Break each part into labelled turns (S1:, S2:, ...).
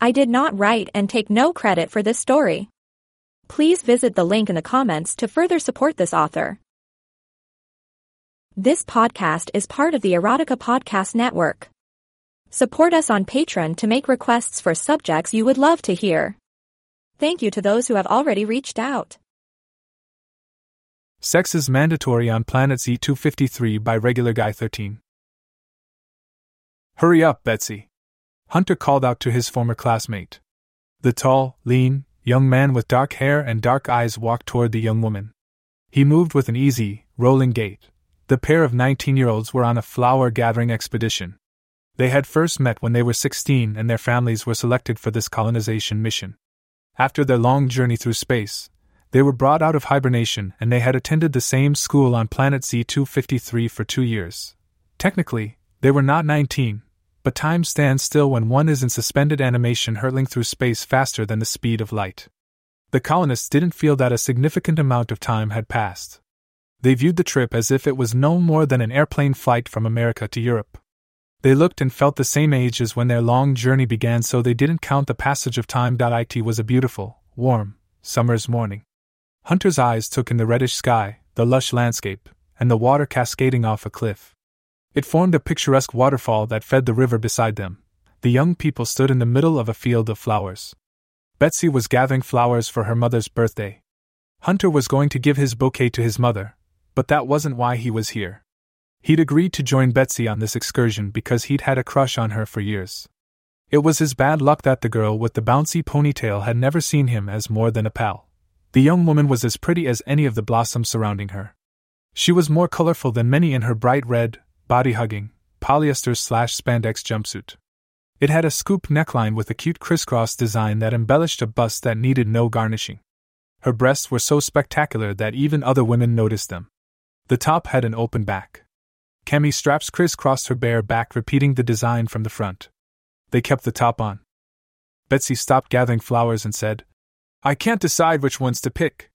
S1: I did not write and take no credit for this story. Please visit the link in the comments to further support this author. This podcast is part of the Erotica Podcast Network. Support us on Patreon to make requests for subjects you would love to hear. Thank you to those who have already reached out.
S2: Sex is mandatory on Planet Z253 by Regular Guy 13. Hurry up, Betsy. Hunter called out to his former classmate. The tall, lean, young man with dark hair and dark eyes walked toward the young woman. He moved with an easy, rolling gait. The pair of 19 year olds were on a flower gathering expedition. They had first met when they were 16 and their families were selected for this colonization mission. After their long journey through space, they were brought out of hibernation and they had attended the same school on planet Z253 for two years. Technically, they were not 19, but time stands still when one is in suspended animation hurtling through space faster than the speed of light. The colonists didn't feel that a significant amount of time had passed. They viewed the trip as if it was no more than an airplane flight from America to Europe. They looked and felt the same age as when their long journey began, so they didn't count the passage of time. It was a beautiful, warm, summer's morning. Hunter's eyes took in the reddish sky, the lush landscape, and the water cascading off a cliff. It formed a picturesque waterfall that fed the river beside them. The young people stood in the middle of a field of flowers. Betsy was gathering flowers for her mother's birthday. Hunter was going to give his bouquet to his mother, but that wasn't why he was here. He'd agreed to join Betsy on this excursion because he'd had a crush on her for years. It was his bad luck that the girl with the bouncy ponytail had never seen him as more than a pal. The young woman was as pretty as any of the blossoms surrounding her. She was more colorful than many in her bright red, body hugging, polyester slash spandex jumpsuit. It had a scoop neckline with a cute crisscross design that embellished a bust that needed no garnishing. Her breasts were so spectacular that even other women noticed them. The top had an open back. Cami straps crisscrossed her bare back, repeating the design from the front. They kept the top on. Betsy stopped gathering flowers and said, I can't decide which ones to pick.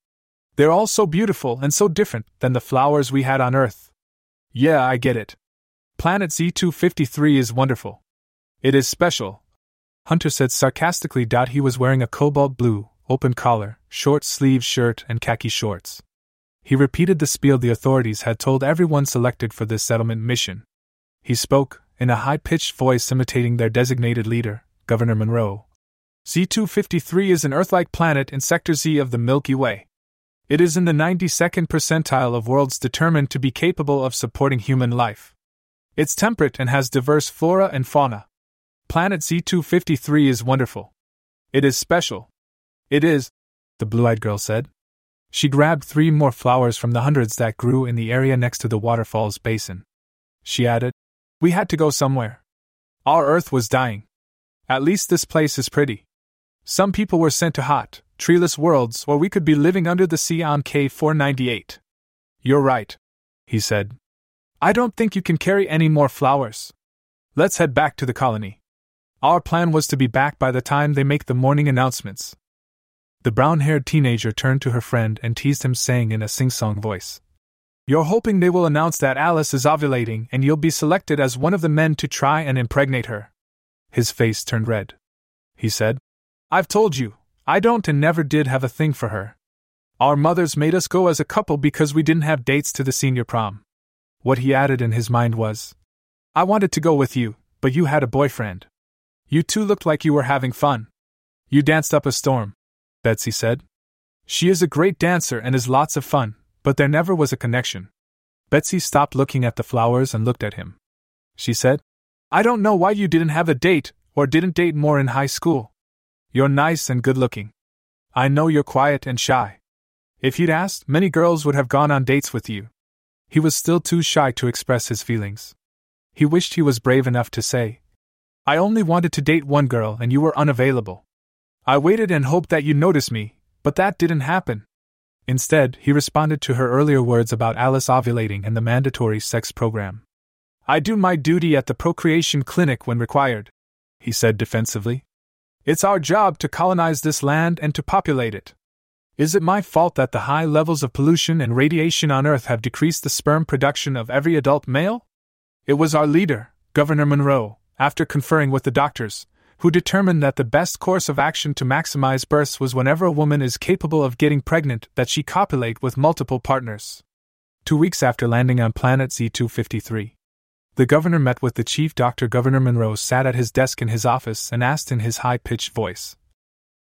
S2: They're all so beautiful and so different than the flowers we had on Earth. Yeah, I get it. Planet Z253 is wonderful. It is special. Hunter said sarcastically. He was wearing a cobalt blue, open collar, short sleeved shirt and khaki shorts. He repeated the spiel the authorities had told everyone selected for this settlement mission. He spoke, in a high pitched voice imitating their designated leader, Governor Monroe. Z 253 is an Earth like planet in Sector Z of the Milky Way. It is in the 92nd percentile of worlds determined to be capable of supporting human life. It's temperate and has diverse flora and fauna. Planet Z253 is wonderful. It is special. It is, the blue eyed girl said. She grabbed three more flowers from the hundreds that grew in the area next to the waterfall's basin. She added, We had to go somewhere. Our Earth was dying. At least this place is pretty. Some people were sent to hot, treeless worlds, or we could be living under the sea on K 498. You're right, he said. I don't think you can carry any more flowers. Let's head back to the colony. Our plan was to be back by the time they make the morning announcements. The brown haired teenager turned to her friend and teased him, saying in a sing song voice, You're hoping they will announce that Alice is ovulating and you'll be selected as one of the men to try and impregnate her. His face turned red. He said, I've told you, I don't and never did have a thing for her. Our mothers made us go as a couple because we didn't have dates to the senior prom. What he added in his mind was, I wanted to go with you, but you had a boyfriend. You two looked like you were having fun. You danced up a storm. Betsy said. She is a great dancer and is lots of fun, but there never was a connection. Betsy stopped looking at the flowers and looked at him. She said, I don't know why you didn't have a date, or didn't date more in high school. You're nice and good looking. I know you're quiet and shy. If you'd asked, many girls would have gone on dates with you. He was still too shy to express his feelings. He wished he was brave enough to say, I only wanted to date one girl and you were unavailable. I waited and hoped that you'd notice me, but that didn't happen. Instead, he responded to her earlier words about Alice ovulating and the mandatory sex program. I do my duty at the procreation clinic when required, he said defensively. It's our job to colonize this land and to populate it. Is it my fault that the high levels of pollution and radiation on Earth have decreased the sperm production of every adult male? It was our leader, Governor Monroe, after conferring with the doctors, who determined that the best course of action to maximize births was whenever a woman is capable of getting pregnant that she copulate with multiple partners. Two weeks after landing on planet Z 253, the governor met with the chief doctor. Governor Monroe sat at his desk in his office and asked in his high pitched voice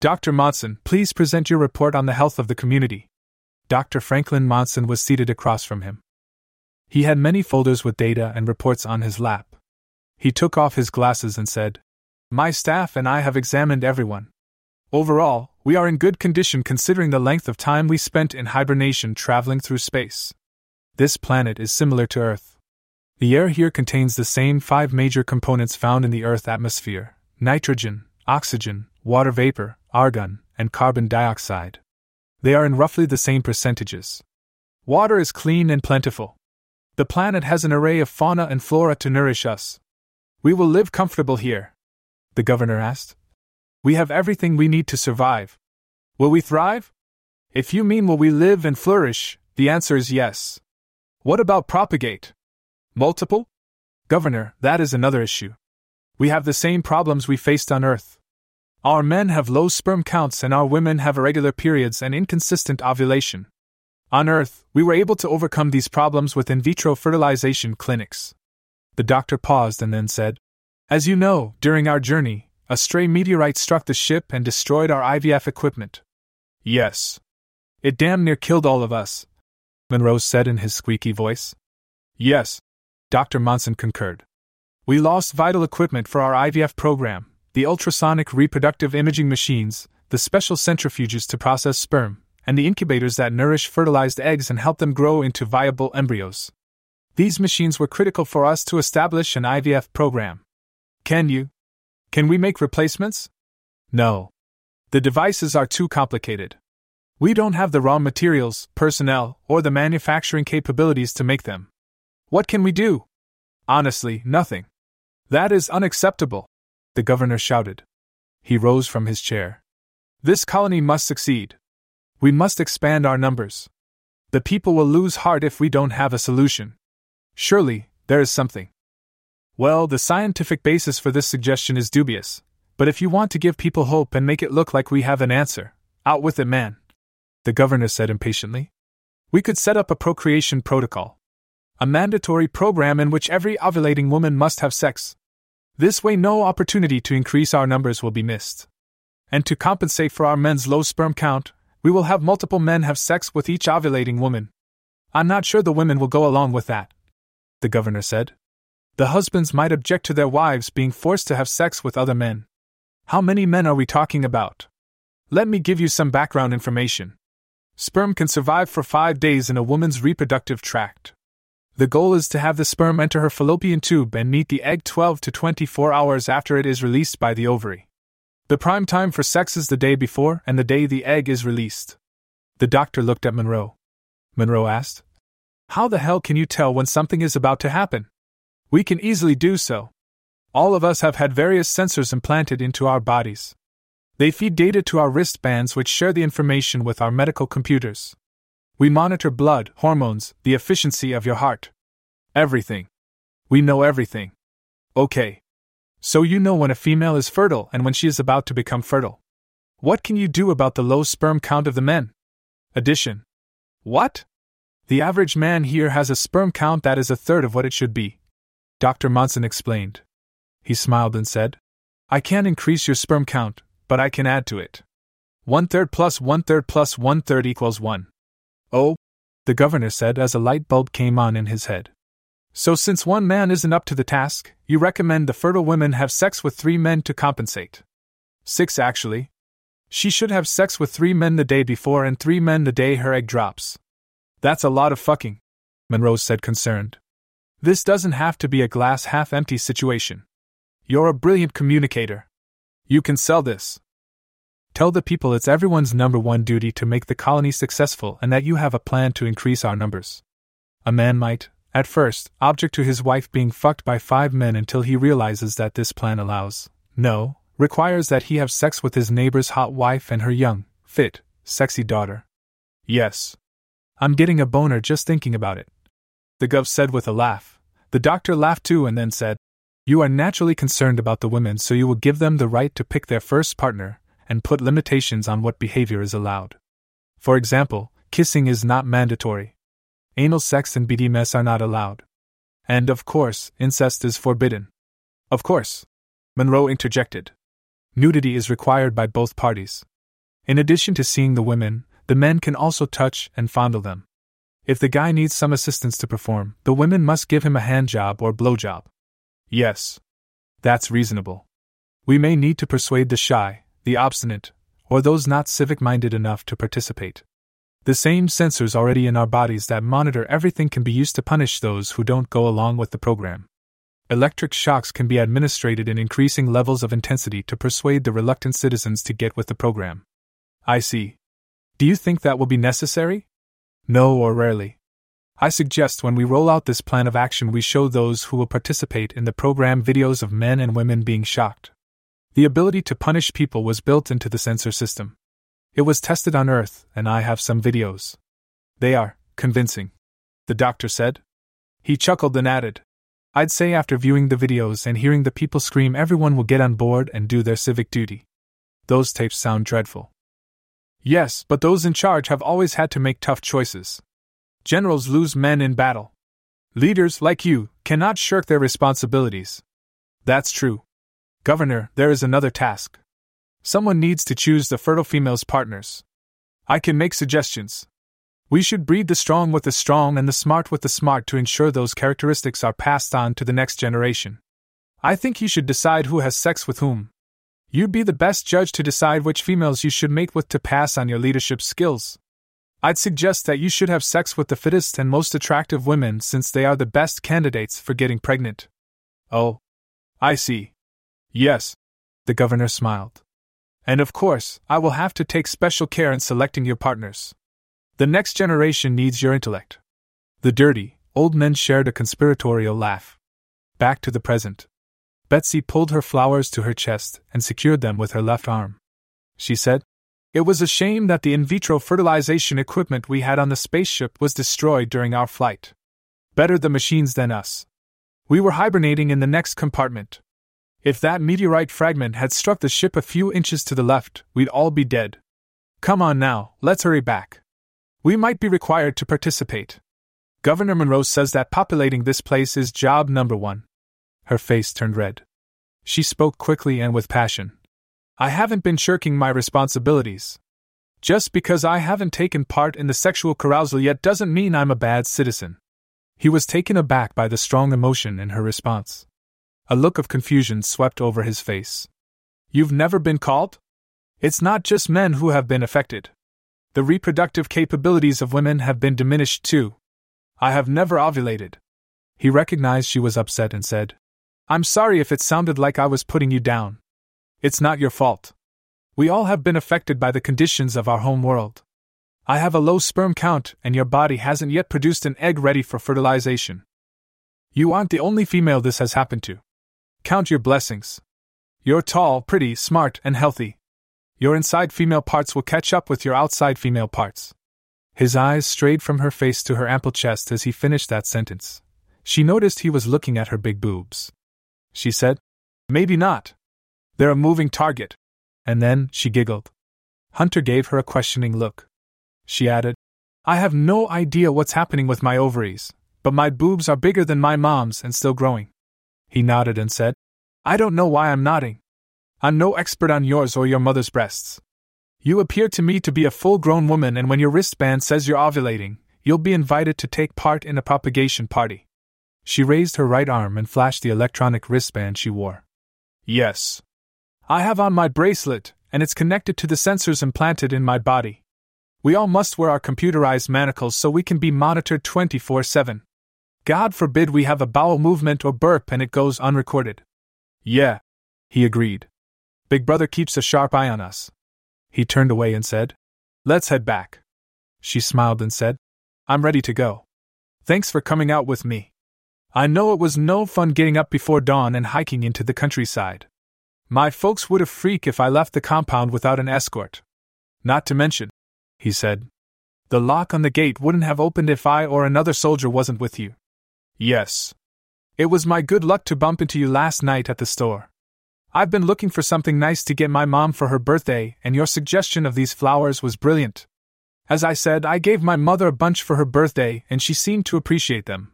S2: Dr. Monson, please present your report on the health of the community. Dr. Franklin Monson was seated across from him. He had many folders with data and reports on his lap. He took off his glasses and said, my staff and I have examined everyone. Overall, we are in good condition considering the length of time we spent in hibernation traveling through space. This planet is similar to Earth. The air here contains the same five major components found in the Earth atmosphere nitrogen, oxygen, water vapor, argon, and carbon dioxide. They are in roughly the same percentages. Water is clean and plentiful. The planet has an array of fauna and flora to nourish us. We will live comfortable here, the governor asked. We have everything we need to survive. Will we thrive? If you mean will we live and flourish, the answer is yes. What about propagate? Multiple? Governor, that is another issue. We have the same problems we faced on Earth. Our men have low sperm counts and our women have irregular periods and inconsistent ovulation. On Earth, we were able to overcome these problems with in vitro fertilization clinics. The doctor paused and then said, as you know, during our journey, a stray meteorite struck the ship and destroyed our IVF equipment. Yes. It damn near killed all of us, Monroe said in his squeaky voice. Yes, Dr. Monson concurred. We lost vital equipment for our IVF program the ultrasonic reproductive imaging machines, the special centrifuges to process sperm, and the incubators that nourish fertilized eggs and help them grow into viable embryos. These machines were critical for us to establish an IVF program. Can you? Can we make replacements? No. The devices are too complicated. We don't have the raw materials, personnel, or the manufacturing capabilities to make them. What can we do? Honestly, nothing. That is unacceptable, the governor shouted. He rose from his chair. This colony must succeed. We must expand our numbers. The people will lose heart if we don't have a solution. Surely, there is something. Well, the scientific basis for this suggestion is dubious, but if you want to give people hope and make it look like we have an answer, out with it, man. The governor said impatiently. We could set up a procreation protocol. A mandatory program in which every ovulating woman must have sex. This way, no opportunity to increase our numbers will be missed. And to compensate for our men's low sperm count, we will have multiple men have sex with each ovulating woman. I'm not sure the women will go along with that, the governor said. The husbands might object to their wives being forced to have sex with other men. How many men are we talking about? Let me give you some background information. Sperm can survive for five days in a woman's reproductive tract. The goal is to have the sperm enter her fallopian tube and meet the egg 12 to 24 hours after it is released by the ovary. The prime time for sex is the day before and the day the egg is released. The doctor looked at Monroe. Monroe asked, How the hell can you tell when something is about to happen? We can easily do so. All of us have had various sensors implanted into our bodies. They feed data to our wristbands, which share the information with our medical computers. We monitor blood, hormones, the efficiency of your heart. Everything. We know everything. Okay. So you know when a female is fertile and when she is about to become fertile. What can you do about the low sperm count of the men? Addition. What? The average man here has a sperm count that is a third of what it should be. Dr. Monson explained. He smiled and said, I can't increase your sperm count, but I can add to it. One third plus one third plus one third equals one. Oh, the governor said as a light bulb came on in his head. So, since one man isn't up to the task, you recommend the fertile women have sex with three men to compensate. Six, actually. She should have sex with three men the day before and three men the day her egg drops. That's a lot of fucking, Monroe said, concerned. This doesn't have to be a glass half empty situation. You're a brilliant communicator. You can sell this. Tell the people it's everyone's number one duty to make the colony successful and that you have a plan to increase our numbers. A man might, at first, object to his wife being fucked by five men until he realizes that this plan allows, no, requires that he have sex with his neighbor's hot wife and her young, fit, sexy daughter. Yes. I'm getting a boner just thinking about it. The gov said with a laugh. The doctor laughed too and then said, You are naturally concerned about the women, so you will give them the right to pick their first partner, and put limitations on what behavior is allowed. For example, kissing is not mandatory. Anal sex and BDMS are not allowed. And of course, incest is forbidden. Of course. Monroe interjected. Nudity is required by both parties. In addition to seeing the women, the men can also touch and fondle them. If the guy needs some assistance to perform, the women must give him a hand job or blow job. Yes. That's reasonable. We may need to persuade the shy, the obstinate, or those not civic minded enough to participate. The same sensors already in our bodies that monitor everything can be used to punish those who don't go along with the program. Electric shocks can be administered in increasing levels of intensity to persuade the reluctant citizens to get with the program. I see. Do you think that will be necessary? No, or rarely. I suggest when we roll out this plan of action, we show those who will participate in the program videos of men and women being shocked. The ability to punish people was built into the sensor system. It was tested on Earth, and I have some videos. They are convincing. The doctor said. He chuckled and added, I'd say after viewing the videos and hearing the people scream, everyone will get on board and do their civic duty. Those tapes sound dreadful. Yes, but those in charge have always had to make tough choices. Generals lose men in battle. Leaders, like you, cannot shirk their responsibilities. That's true. Governor, there is another task. Someone needs to choose the fertile female's partners. I can make suggestions. We should breed the strong with the strong and the smart with the smart to ensure those characteristics are passed on to the next generation. I think you should decide who has sex with whom. You'd be the best judge to decide which females you should mate with to pass on your leadership skills. I'd suggest that you should have sex with the fittest and most attractive women since they are the best candidates for getting pregnant. Oh. I see. Yes. The governor smiled. And of course, I will have to take special care in selecting your partners. The next generation needs your intellect. The dirty, old men shared a conspiratorial laugh. Back to the present. Betsy pulled her flowers to her chest and secured them with her left arm. She said, It was a shame that the in vitro fertilization equipment we had on the spaceship was destroyed during our flight. Better the machines than us. We were hibernating in the next compartment, if that meteorite fragment had struck the ship a few inches to the left, we'd all be dead. Come on now, let's hurry back. We might be required to participate. Governor Monroe says that populating this place is job number one. Her face turned red. She spoke quickly and with passion. I haven't been shirking my responsibilities. Just because I haven't taken part in the sexual carousal yet doesn't mean I'm a bad citizen. He was taken aback by the strong emotion in her response. A look of confusion swept over his face. You've never been called? It's not just men who have been affected. The reproductive capabilities of women have been diminished too. I have never ovulated. He recognized she was upset and said, I'm sorry if it sounded like I was putting you down. It's not your fault. We all have been affected by the conditions of our home world. I have a low sperm count, and your body hasn't yet produced an egg ready for fertilization. You aren't the only female this has happened to. Count your blessings. You're tall, pretty, smart, and healthy. Your inside female parts will catch up with your outside female parts. His eyes strayed from her face to her ample chest as he finished that sentence. She noticed he was looking at her big boobs. She said, Maybe not. They're a moving target. And then she giggled. Hunter gave her a questioning look. She added, I have no idea what's happening with my ovaries, but my boobs are bigger than my mom's and still growing. He nodded and said, I don't know why I'm nodding. I'm no expert on yours or your mother's breasts. You appear to me to be a full grown woman, and when your wristband says you're ovulating, you'll be invited to take part in a propagation party. She raised her right arm and flashed the electronic wristband she wore. Yes. I have on my bracelet, and it's connected to the sensors implanted in my body. We all must wear our computerized manacles so we can be monitored 24 7. God forbid we have a bowel movement or burp and it goes unrecorded. Yeah, he agreed. Big Brother keeps a sharp eye on us. He turned away and said, Let's head back. She smiled and said, I'm ready to go. Thanks for coming out with me. I know it was no fun getting up before dawn and hiking into the countryside. My folks would have freaked if I left the compound without an escort. Not to mention, he said, the lock on the gate wouldn't have opened if I or another soldier wasn't with you. Yes. It was my good luck to bump into you last night at the store. I've been looking for something nice to get my mom for her birthday, and your suggestion of these flowers was brilliant. As I said, I gave my mother a bunch for her birthday, and she seemed to appreciate them.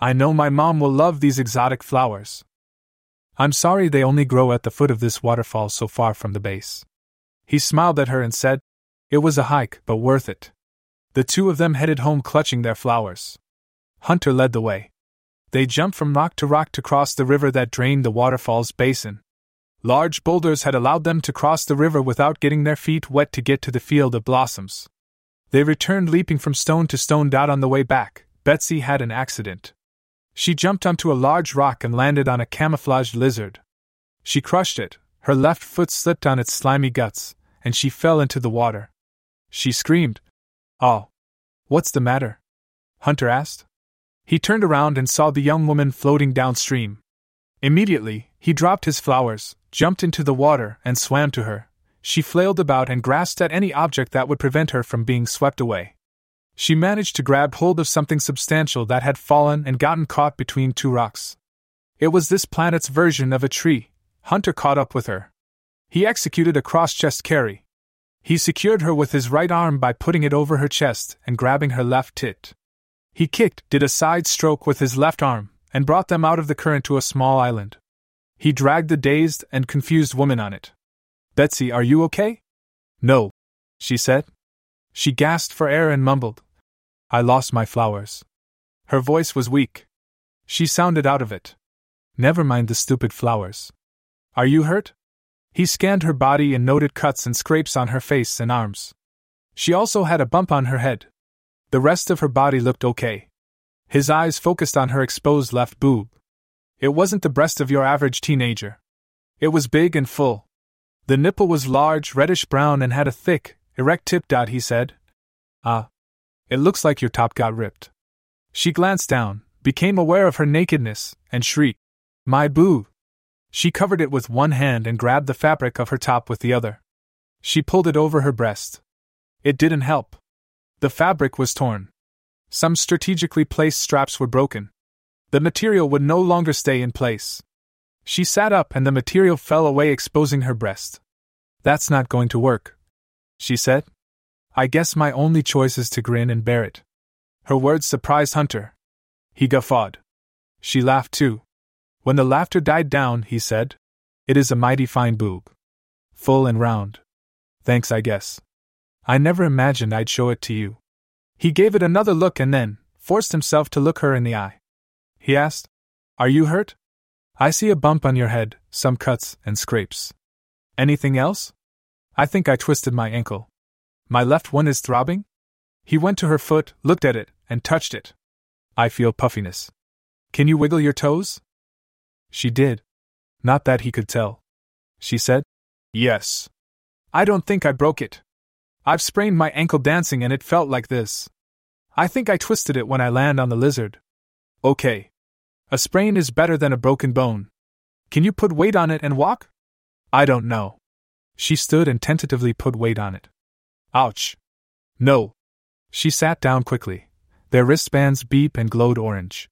S2: I know my mom will love these exotic flowers. I'm sorry they only grow at the foot of this waterfall so far from the base. He smiled at her and said, It was a hike, but worth it. The two of them headed home clutching their flowers. Hunter led the way. They jumped from rock to rock to cross the river that drained the waterfall's basin. Large boulders had allowed them to cross the river without getting their feet wet to get to the field of blossoms. They returned leaping from stone to stone. Out on the way back, Betsy had an accident. She jumped onto a large rock and landed on a camouflaged lizard. She crushed it, her left foot slipped on its slimy guts, and she fell into the water. She screamed. Oh. What's the matter? Hunter asked. He turned around and saw the young woman floating downstream. Immediately, he dropped his flowers, jumped into the water, and swam to her. She flailed about and grasped at any object that would prevent her from being swept away. She managed to grab hold of something substantial that had fallen and gotten caught between two rocks. It was this planet's version of a tree. Hunter caught up with her. He executed a cross chest carry. He secured her with his right arm by putting it over her chest and grabbing her left tit. He kicked, did a side stroke with his left arm, and brought them out of the current to a small island. He dragged the dazed and confused woman on it. Betsy, are you okay? No, she said. She gasped for air and mumbled, I lost my flowers. Her voice was weak. She sounded out of it. Never mind the stupid flowers. Are you hurt? He scanned her body and noted cuts and scrapes on her face and arms. She also had a bump on her head. The rest of her body looked okay. His eyes focused on her exposed left boob. It wasn't the breast of your average teenager. It was big and full. The nipple was large, reddish brown, and had a thick, erect tip. Dot, He said, Ah, it looks like your top got ripped. She glanced down, became aware of her nakedness, and shrieked, My boo! She covered it with one hand and grabbed the fabric of her top with the other. She pulled it over her breast. It didn't help. The fabric was torn. Some strategically placed straps were broken. The material would no longer stay in place. She sat up and the material fell away, exposing her breast. That's not going to work, she said. I guess my only choice is to grin and bear it. Her words surprised Hunter. He guffawed. She laughed too. When the laughter died down, he said, It is a mighty fine boob. Full and round. Thanks, I guess. I never imagined I'd show it to you. He gave it another look and then forced himself to look her in the eye. He asked, Are you hurt? I see a bump on your head, some cuts and scrapes. Anything else? I think I twisted my ankle. My left one is throbbing? He went to her foot, looked at it, and touched it. I feel puffiness. Can you wiggle your toes? She did. Not that he could tell. She said, Yes. I don't think I broke it. I've sprained my ankle dancing and it felt like this. I think I twisted it when I land on the lizard. Okay. A sprain is better than a broken bone. Can you put weight on it and walk? I don't know. She stood and tentatively put weight on it. Ouch. No. She sat down quickly. Their wristbands beep and glowed orange.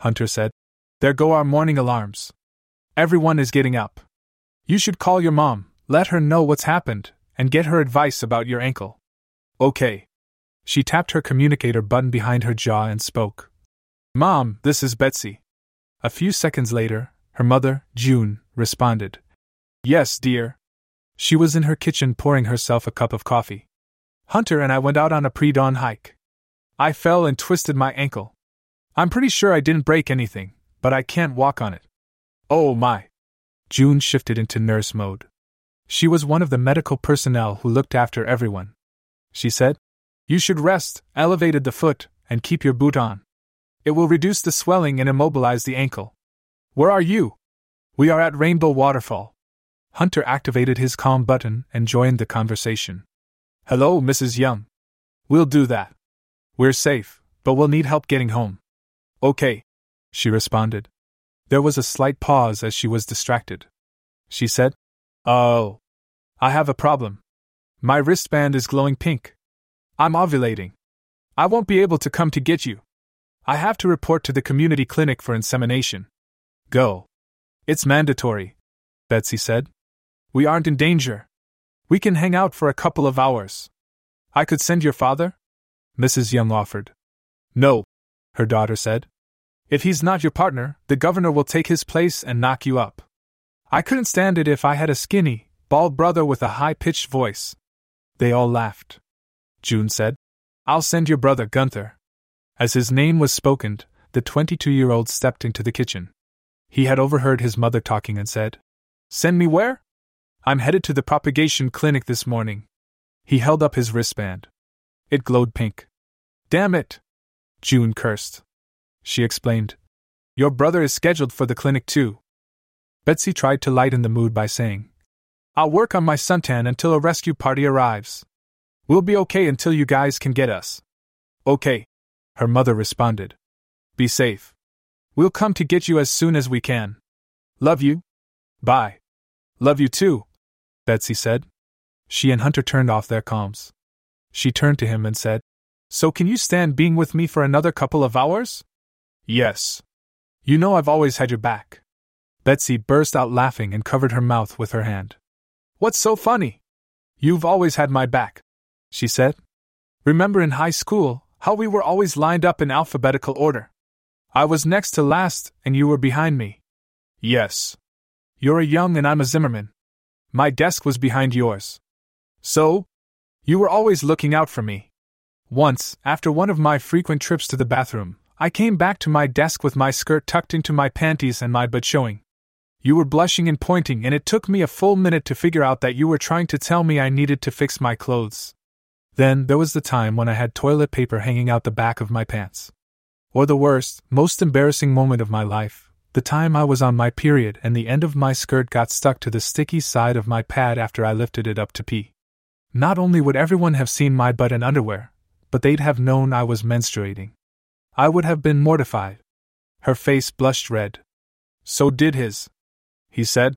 S2: Hunter said, There go our morning alarms. Everyone is getting up. You should call your mom, let her know what's happened, and get her advice about your ankle. Okay. She tapped her communicator button behind her jaw and spoke. Mom, this is Betsy. A few seconds later, her mother, June, responded. Yes, dear. She was in her kitchen pouring herself a cup of coffee. Hunter and I went out on a pre dawn hike. I fell and twisted my ankle. I'm pretty sure I didn't break anything, but I can't walk on it. Oh my! June shifted into nurse mode. She was one of the medical personnel who looked after everyone. She said, You should rest, elevated the foot, and keep your boot on. It will reduce the swelling and immobilize the ankle. Where are you? We are at Rainbow Waterfall. Hunter activated his comm button and joined the conversation. Hello, Mrs. Young. We'll do that. We're safe, but we'll need help getting home. Okay, she responded. There was a slight pause as she was distracted. She said, Oh, I have a problem. My wristband is glowing pink. I'm ovulating. I won't be able to come to get you. I have to report to the community clinic for insemination. Go. It's mandatory, Betsy said. We aren't in danger. We can hang out for a couple of hours. I could send your father? Mrs. Young offered. No, her daughter said. If he's not your partner, the governor will take his place and knock you up. I couldn't stand it if I had a skinny, bald brother with a high pitched voice. They all laughed. June said, I'll send your brother Gunther. As his name was spoken, the 22 year old stepped into the kitchen. He had overheard his mother talking and said, Send me where? I'm headed to the propagation clinic this morning. He held up his wristband. It glowed pink. Damn it! June cursed. She explained. Your brother is scheduled for the clinic too. Betsy tried to lighten the mood by saying, I'll work on my suntan until a rescue party arrives. We'll be okay until you guys can get us. Okay, her mother responded. Be safe. We'll come to get you as soon as we can. Love you. Bye. Love you too, Betsy said. She and Hunter turned off their comms. She turned to him and said, So can you stand being with me for another couple of hours? Yes. You know I've always had your back. Betsy burst out laughing and covered her mouth with her hand. What's so funny? You've always had my back, she said. Remember in high school how we were always lined up in alphabetical order? I was next to last, and you were behind me. Yes. You're a Young and I'm a Zimmerman. My desk was behind yours. So? You were always looking out for me. Once, after one of my frequent trips to the bathroom, I came back to my desk with my skirt tucked into my panties and my butt showing. You were blushing and pointing, and it took me a full minute to figure out that you were trying to tell me I needed to fix my clothes. Then there was the time when I had toilet paper hanging out the back of my pants. Or the worst, most embarrassing moment of my life, the time I was on my period and the end of my skirt got stuck to the sticky side of my pad after I lifted it up to pee. Not only would everyone have seen my butt and underwear, but they'd have known I was menstruating. I would have been mortified. Her face blushed red. So did his. He said.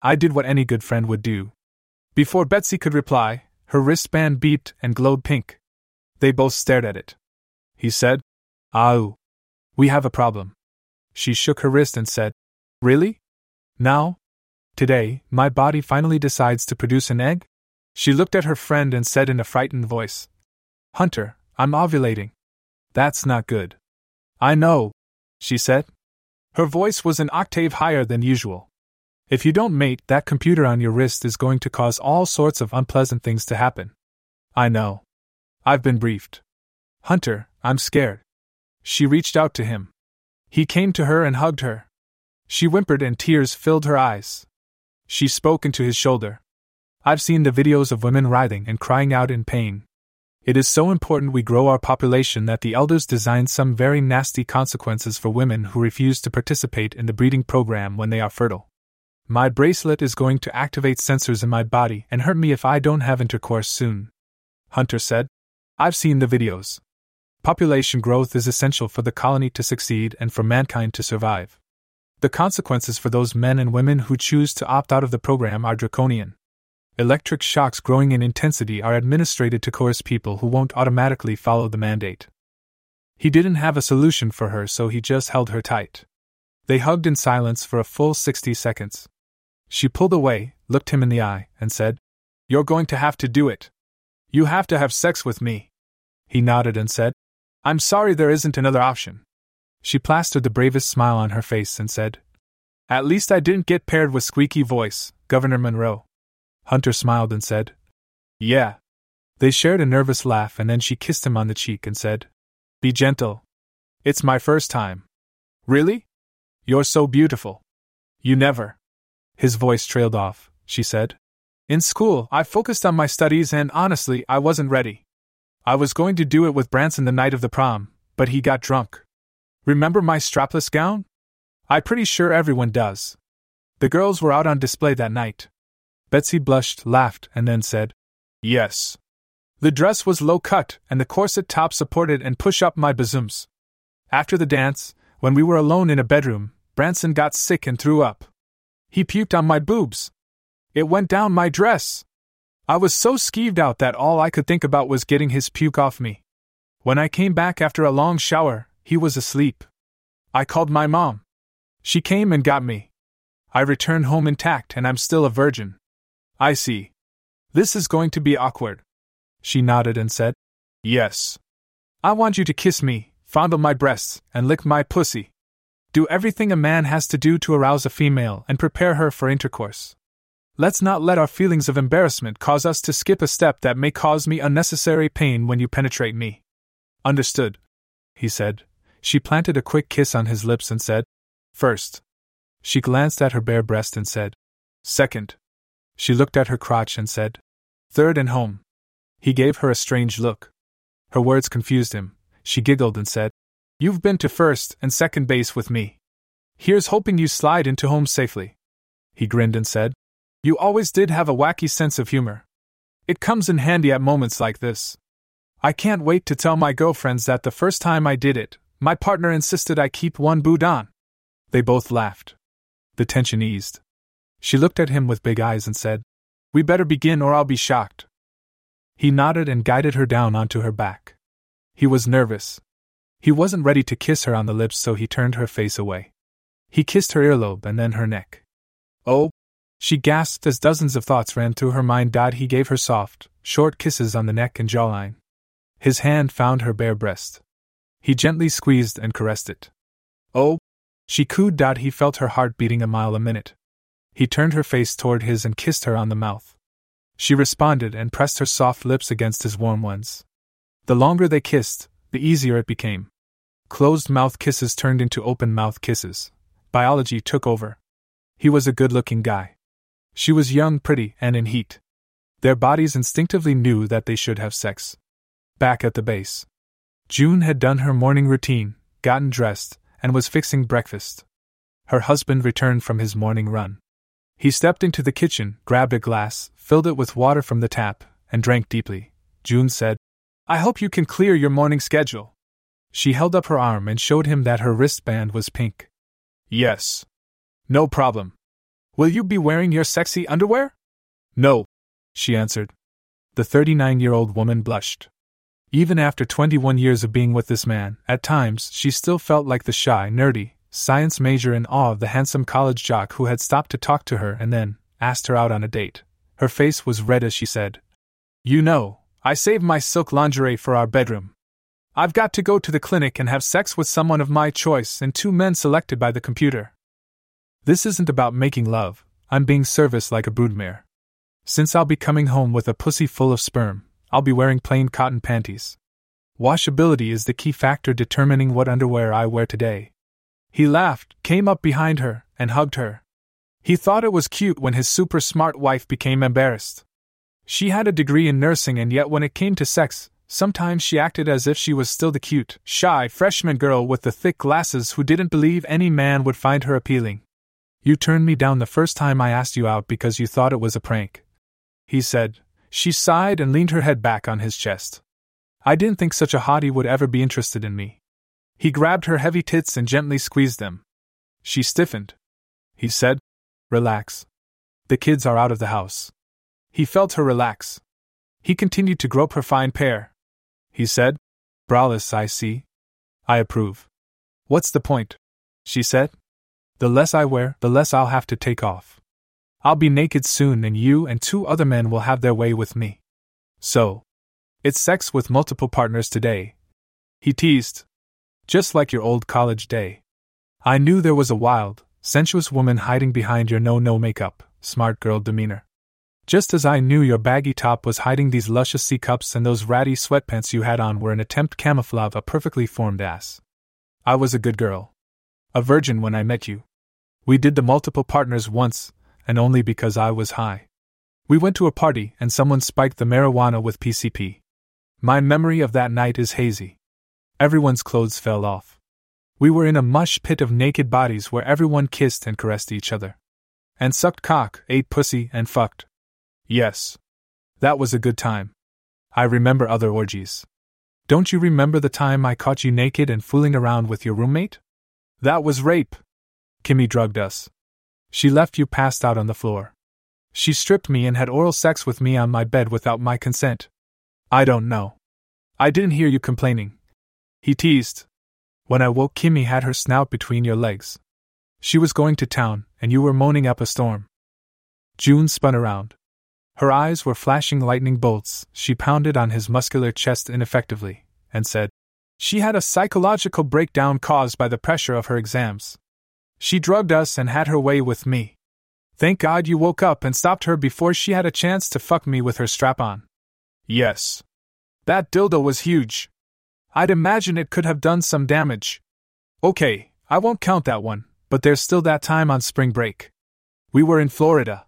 S2: I did what any good friend would do. Before Betsy could reply, her wristband beeped and glowed pink. They both stared at it. He said, Ah, we have a problem. She shook her wrist and said, Really? Now? Today, my body finally decides to produce an egg? She looked at her friend and said in a frightened voice, Hunter, I'm ovulating. That's not good. I know, she said. Her voice was an octave higher than usual. If you don't mate, that computer on your wrist is going to cause all sorts of unpleasant things to happen. I know. I've been briefed. Hunter, I'm scared. She reached out to him. He came to her and hugged her. She whimpered and tears filled her eyes. She spoke into his shoulder. I've seen the videos of women writhing and crying out in pain. It is so important we grow our population that the elders designed some very nasty consequences for women who refuse to participate in the breeding program when they are fertile. My bracelet is going to activate sensors in my body and hurt me if I don't have intercourse soon. Hunter said. I've seen the videos. Population growth is essential for the colony to succeed and for mankind to survive. The consequences for those men and women who choose to opt out of the program are draconian. Electric shocks growing in intensity are administered to coerce people who won't automatically follow the mandate. He didn't have a solution for her, so he just held her tight. They hugged in silence for a full 60 seconds. She pulled away, looked him in the eye, and said, You're going to have to do it. You have to have sex with me. He nodded and said, I'm sorry there isn't another option. She plastered the bravest smile on her face and said, At least I didn't get paired with squeaky voice, Governor Monroe. Hunter smiled and said, Yeah. They shared a nervous laugh and then she kissed him on the cheek and said, Be gentle. It's my first time. Really? You're so beautiful. You never. His voice trailed off, she said. In school, I focused on my studies and honestly, I wasn't ready. I was going to do it with Branson the night of the prom, but he got drunk. Remember my strapless gown? I'm pretty sure everyone does. The girls were out on display that night. Betsy blushed, laughed, and then said, Yes. The dress was low cut, and the corset top supported and push up my bosoms. After the dance, when we were alone in a bedroom, Branson got sick and threw up. He puked on my boobs. It went down my dress. I was so skeeved out that all I could think about was getting his puke off me. When I came back after a long shower, he was asleep. I called my mom. She came and got me. I returned home intact and I'm still a virgin. I see. This is going to be awkward. She nodded and said, Yes. I want you to kiss me, fondle my breasts, and lick my pussy. Do everything a man has to do to arouse a female and prepare her for intercourse. Let's not let our feelings of embarrassment cause us to skip a step that may cause me unnecessary pain when you penetrate me. Understood, he said. She planted a quick kiss on his lips and said, First. She glanced at her bare breast and said, Second. She looked at her crotch and said, Third and home. He gave her a strange look. Her words confused him. She giggled and said, You've been to first and second base with me. Here's hoping you slide into home safely. He grinned and said, You always did have a wacky sense of humor. It comes in handy at moments like this. I can't wait to tell my girlfriends that the first time I did it, my partner insisted I keep one boot on. They both laughed. The tension eased. She looked at him with big eyes and said, We better begin or I'll be shocked. He nodded and guided her down onto her back. He was nervous. He wasn't ready to kiss her on the lips, so he turned her face away. He kissed her earlobe and then her neck. Oh! She gasped as dozens of thoughts ran through her mind. Dad, He gave her soft, short kisses on the neck and jawline. His hand found her bare breast. He gently squeezed and caressed it. Oh! She cooed. Dad, He felt her heart beating a mile a minute. He turned her face toward his and kissed her on the mouth. She responded and pressed her soft lips against his warm ones. The longer they kissed, the easier it became. Closed mouth kisses turned into open mouth kisses. Biology took over. He was a good looking guy. She was young, pretty, and in heat. Their bodies instinctively knew that they should have sex. Back at the base. June had done her morning routine, gotten dressed, and was fixing breakfast. Her husband returned from his morning run. He stepped into the kitchen, grabbed a glass, filled it with water from the tap, and drank deeply. June said, I hope you can clear your morning schedule. She held up her arm and showed him that her wristband was pink. Yes. No problem. Will you be wearing your sexy underwear? No, she answered. The 39 year old woman blushed. Even after 21 years of being with this man, at times she still felt like the shy, nerdy, science major in awe of the handsome college jock who had stopped to talk to her and then asked her out on a date. Her face was red as she said, You know, I saved my silk lingerie for our bedroom. I've got to go to the clinic and have sex with someone of my choice and two men selected by the computer. This isn't about making love, I'm being serviced like a broodmare. Since I'll be coming home with a pussy full of sperm, I'll be wearing plain cotton panties. Washability is the key factor determining what underwear I wear today. He laughed, came up behind her, and hugged her. He thought it was cute when his super smart wife became embarrassed. She had a degree in nursing, and yet when it came to sex, sometimes she acted as if she was still the cute, shy freshman girl with the thick glasses who didn't believe any man would find her appealing. You turned me down the first time I asked you out because you thought it was a prank. He said, she sighed and leaned her head back on his chest. I didn't think such a hottie would ever be interested in me. He grabbed her heavy tits and gently squeezed them. She stiffened. He said, Relax. The kids are out of the house. He felt her relax. He continued to grope her fine pair. He said, Braless, I see. I approve. What's the point? She said. The less I wear, the less I'll have to take off. I'll be naked soon, and you and two other men will have their way with me. So, it's sex with multiple partners today. He teased. Just like your old college day. I knew there was a wild, sensuous woman hiding behind your no no makeup, smart girl demeanor. Just as I knew your baggy top was hiding these luscious C cups and those ratty sweatpants you had on were an attempt camouflage a perfectly formed ass. I was a good girl. A virgin when I met you. We did the multiple partners once, and only because I was high. We went to a party and someone spiked the marijuana with PCP. My memory of that night is hazy. Everyone's clothes fell off. We were in a mush pit of naked bodies where everyone kissed and caressed each other. And sucked cock, ate pussy, and fucked. Yes. That was a good time. I remember other orgies. Don't you remember the time I caught you naked and fooling around with your roommate? That was rape. Kimmy drugged us. She left you passed out on the floor. She stripped me and had oral sex with me on my bed without my consent. I don't know. I didn't hear you complaining. He teased. When I woke, Kimmy had her snout between your legs. She was going to town, and you were moaning up a storm. June spun around. Her eyes were flashing lightning bolts. She pounded on his muscular chest ineffectively, and said, She had a psychological breakdown caused by the pressure of her exams. She drugged us and had her way with me. Thank God you woke up and stopped her before she had a chance to fuck me with her strap on. Yes. That dildo was huge. I'd imagine it could have done some damage. Okay, I won't count that one, but there's still that time on spring break. We were in Florida.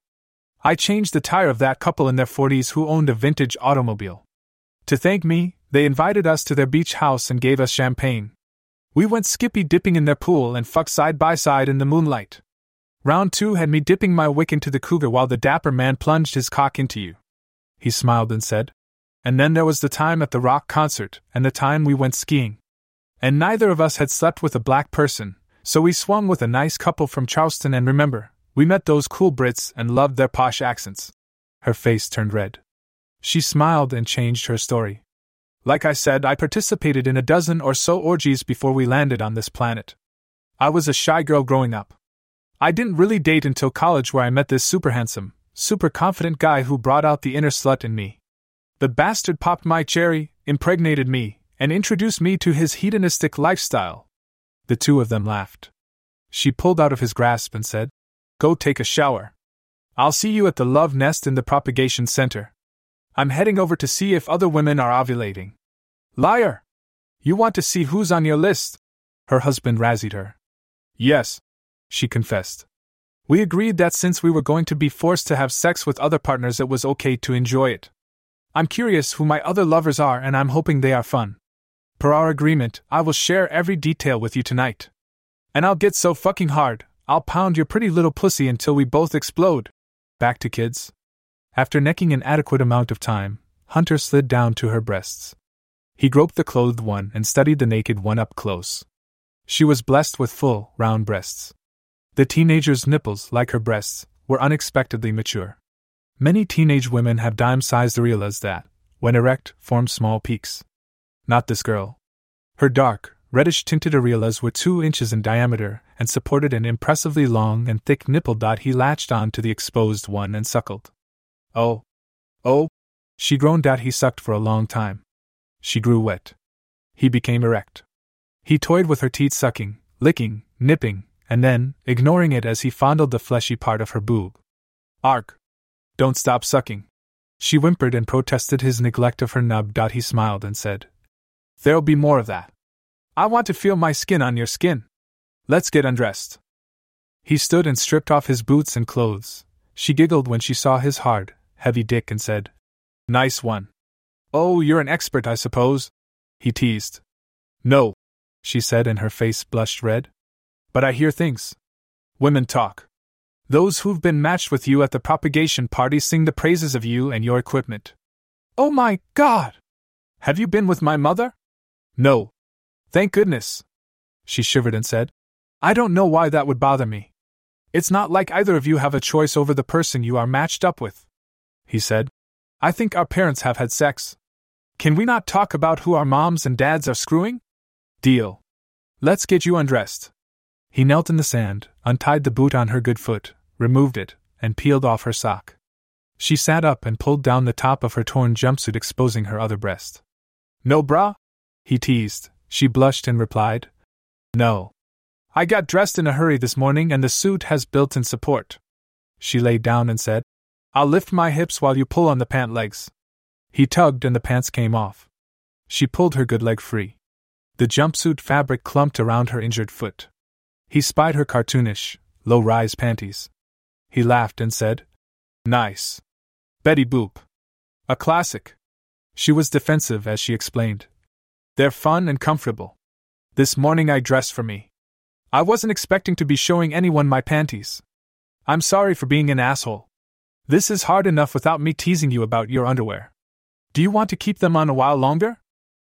S2: I changed the tire of that couple in their 40s who owned a vintage automobile. To thank me, they invited us to their beach house and gave us champagne. We went skippy dipping in their pool and fucked side by side in the moonlight. Round two had me dipping my wick into the cougar while the dapper man plunged his cock into you. He smiled and said, And then there was the time at the rock concert, and the time we went skiing. And neither of us had slept with a black person, so we swung with a nice couple from Charleston, and remember, we met those cool Brits and loved their posh accents. Her face turned red. She smiled and changed her story. Like I said, I participated in a dozen or so orgies before we landed on this planet. I was a shy girl growing up. I didn't really date until college, where I met this super handsome, super confident guy who brought out the inner slut in me. The bastard popped my cherry, impregnated me, and introduced me to his hedonistic lifestyle. The two of them laughed. She pulled out of his grasp and said, Go take a shower. I'll see you at the love nest in the propagation center. I'm heading over to see if other women are ovulating. Liar! You want to see who's on your list? Her husband razzied her. Yes, she confessed. We agreed that since we were going to be forced to have sex with other partners, it was okay to enjoy it. I'm curious who my other lovers are, and I'm hoping they are fun. Per our agreement, I will share every detail with you tonight. And I'll get so fucking hard, I'll pound your pretty little pussy until we both explode. Back to kids. After necking an adequate amount of time, Hunter slid down to her breasts. He groped the clothed one and studied the naked one up close. She was blessed with full, round breasts. The teenager's nipples, like her breasts, were unexpectedly mature. Many teenage women have dime sized areolas that, when erect, form small peaks. Not this girl. Her dark, reddish tinted areolas were two inches in diameter and supported an impressively long and thick nipple. Dot he latched on to the exposed one and suckled. Oh. Oh. She groaned out he sucked for a long time. She grew wet. He became erect. He toyed with her teeth sucking, licking, nipping, and then, ignoring it as he fondled the fleshy part of her boob. Ark! Don't stop sucking. She whimpered and protested his neglect of her nub. He smiled and said, There'll be more of that. I want to feel my skin on your skin. Let's get undressed. He stood and stripped off his boots and clothes. She giggled when she saw his hard, heavy dick and said, Nice one. Oh, you're an expert, I suppose? He teased. No, she said, and her face blushed red. But I hear things. Women talk. Those who've been matched with you at the propagation party sing the praises of you and your equipment. Oh my God! Have you been with my mother? No. Thank goodness. She shivered and said, I don't know why that would bother me. It's not like either of you have a choice over the person you are matched up with. He said, I think our parents have had sex. Can we not talk about who our moms and dads are screwing? Deal. Let's get you undressed. He knelt in the sand, untied the boot on her good foot, removed it, and peeled off her sock. She sat up and pulled down the top of her torn jumpsuit, exposing her other breast. No bra? He teased. She blushed and replied, No. I got dressed in a hurry this morning and the suit has built in support. She lay down and said, I'll lift my hips while you pull on the pant legs. He tugged and the pants came off. She pulled her good leg free. The jumpsuit fabric clumped around her injured foot. He spied her cartoonish, low rise panties. He laughed and said, Nice. Betty Boop. A classic. She was defensive as she explained. They're fun and comfortable. This morning I dressed for me. I wasn't expecting to be showing anyone my panties. I'm sorry for being an asshole. This is hard enough without me teasing you about your underwear. Do you want to keep them on a while longer?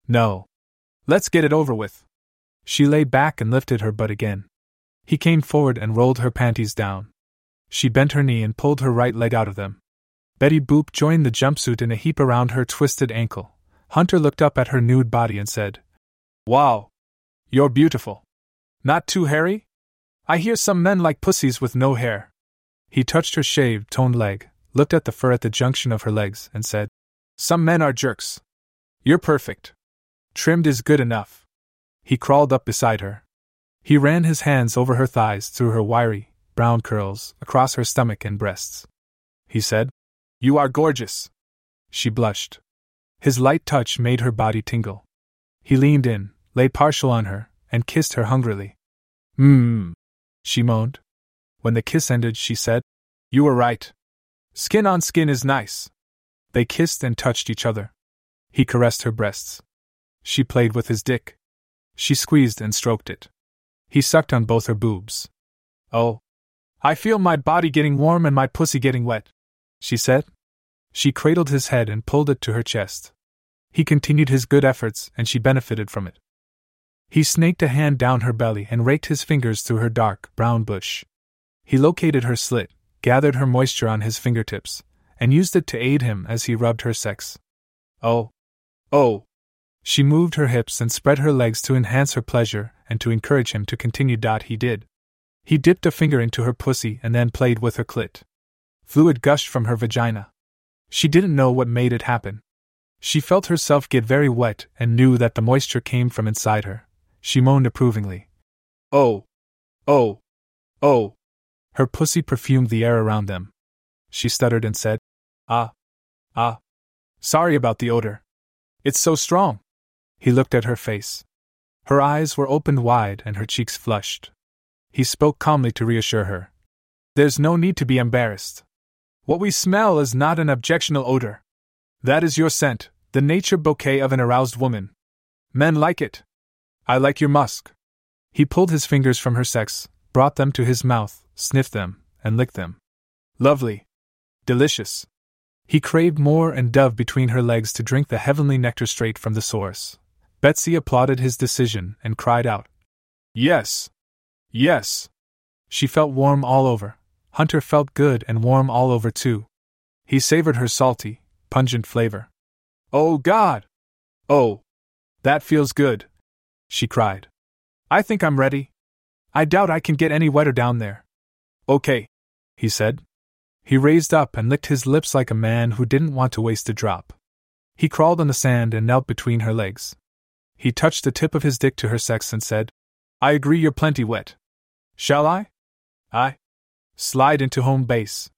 S2: No. Let's get it over with. She lay back and lifted her butt again. He came forward and rolled her panties down. She bent her knee and pulled her right leg out of them. Betty Boop joined the jumpsuit in a heap around her twisted ankle. Hunter looked up at her nude body and said, Wow! You're beautiful. Not too hairy? I hear some men like pussies with no hair. He touched her shaved, toned leg, looked at the fur at the junction of her legs, and said, Some men are jerks. You're perfect. Trimmed is good enough. He crawled up beside her. He ran his hands over her thighs, through her wiry, brown curls, across her stomach and breasts. He said, You are gorgeous. She blushed. His light touch made her body tingle. He leaned in, lay partial on her, and kissed her hungrily. Mmm, she moaned. When the kiss ended, she said, You were right. Skin on skin is nice. They kissed and touched each other. He caressed her breasts. She played with his dick. She squeezed and stroked it. He sucked on both her boobs. Oh. I feel my body getting warm and my pussy getting wet, she said. She cradled his head and pulled it to her chest. He continued his good efforts, and she benefited from it. He snaked a hand down her belly and raked his fingers through her dark, brown bush. He located her slit, gathered her moisture on his fingertips, and used it to aid him as he rubbed her sex. Oh! Oh! She moved her hips and spread her legs to enhance her pleasure and to encourage him to continue. Dot He did. He dipped a finger into her pussy and then played with her clit. Fluid gushed from her vagina. She didn't know what made it happen. She felt herself get very wet and knew that the moisture came from inside her. She moaned approvingly. Oh! Oh! Oh! Her pussy perfumed the air around them. She stuttered and said, Ah! Ah! Sorry about the odor. It's so strong. He looked at her face. Her eyes were opened wide and her cheeks flushed. He spoke calmly to reassure her. There's no need to be embarrassed. What we smell is not an objectionable odor. That is your scent, the nature bouquet of an aroused woman. Men like it. I like your musk. He pulled his fingers from her sex, brought them to his mouth, sniffed them, and licked them. Lovely. Delicious. He craved more and dove between her legs to drink the heavenly nectar straight from the source. Betsy applauded his decision and cried out, Yes! Yes! She felt warm all over. Hunter felt good and warm all over, too. He savored her salty, pungent flavor. Oh, God! Oh! That feels good! She cried. I think I'm ready. I doubt I can get any wetter down there. Okay, he said. He raised up and licked his lips like a man who didn't want to waste a drop. He crawled on the sand and knelt between her legs. He touched the tip of his dick to her sex and said, I agree you're plenty wet. Shall I? I. Slide into home base.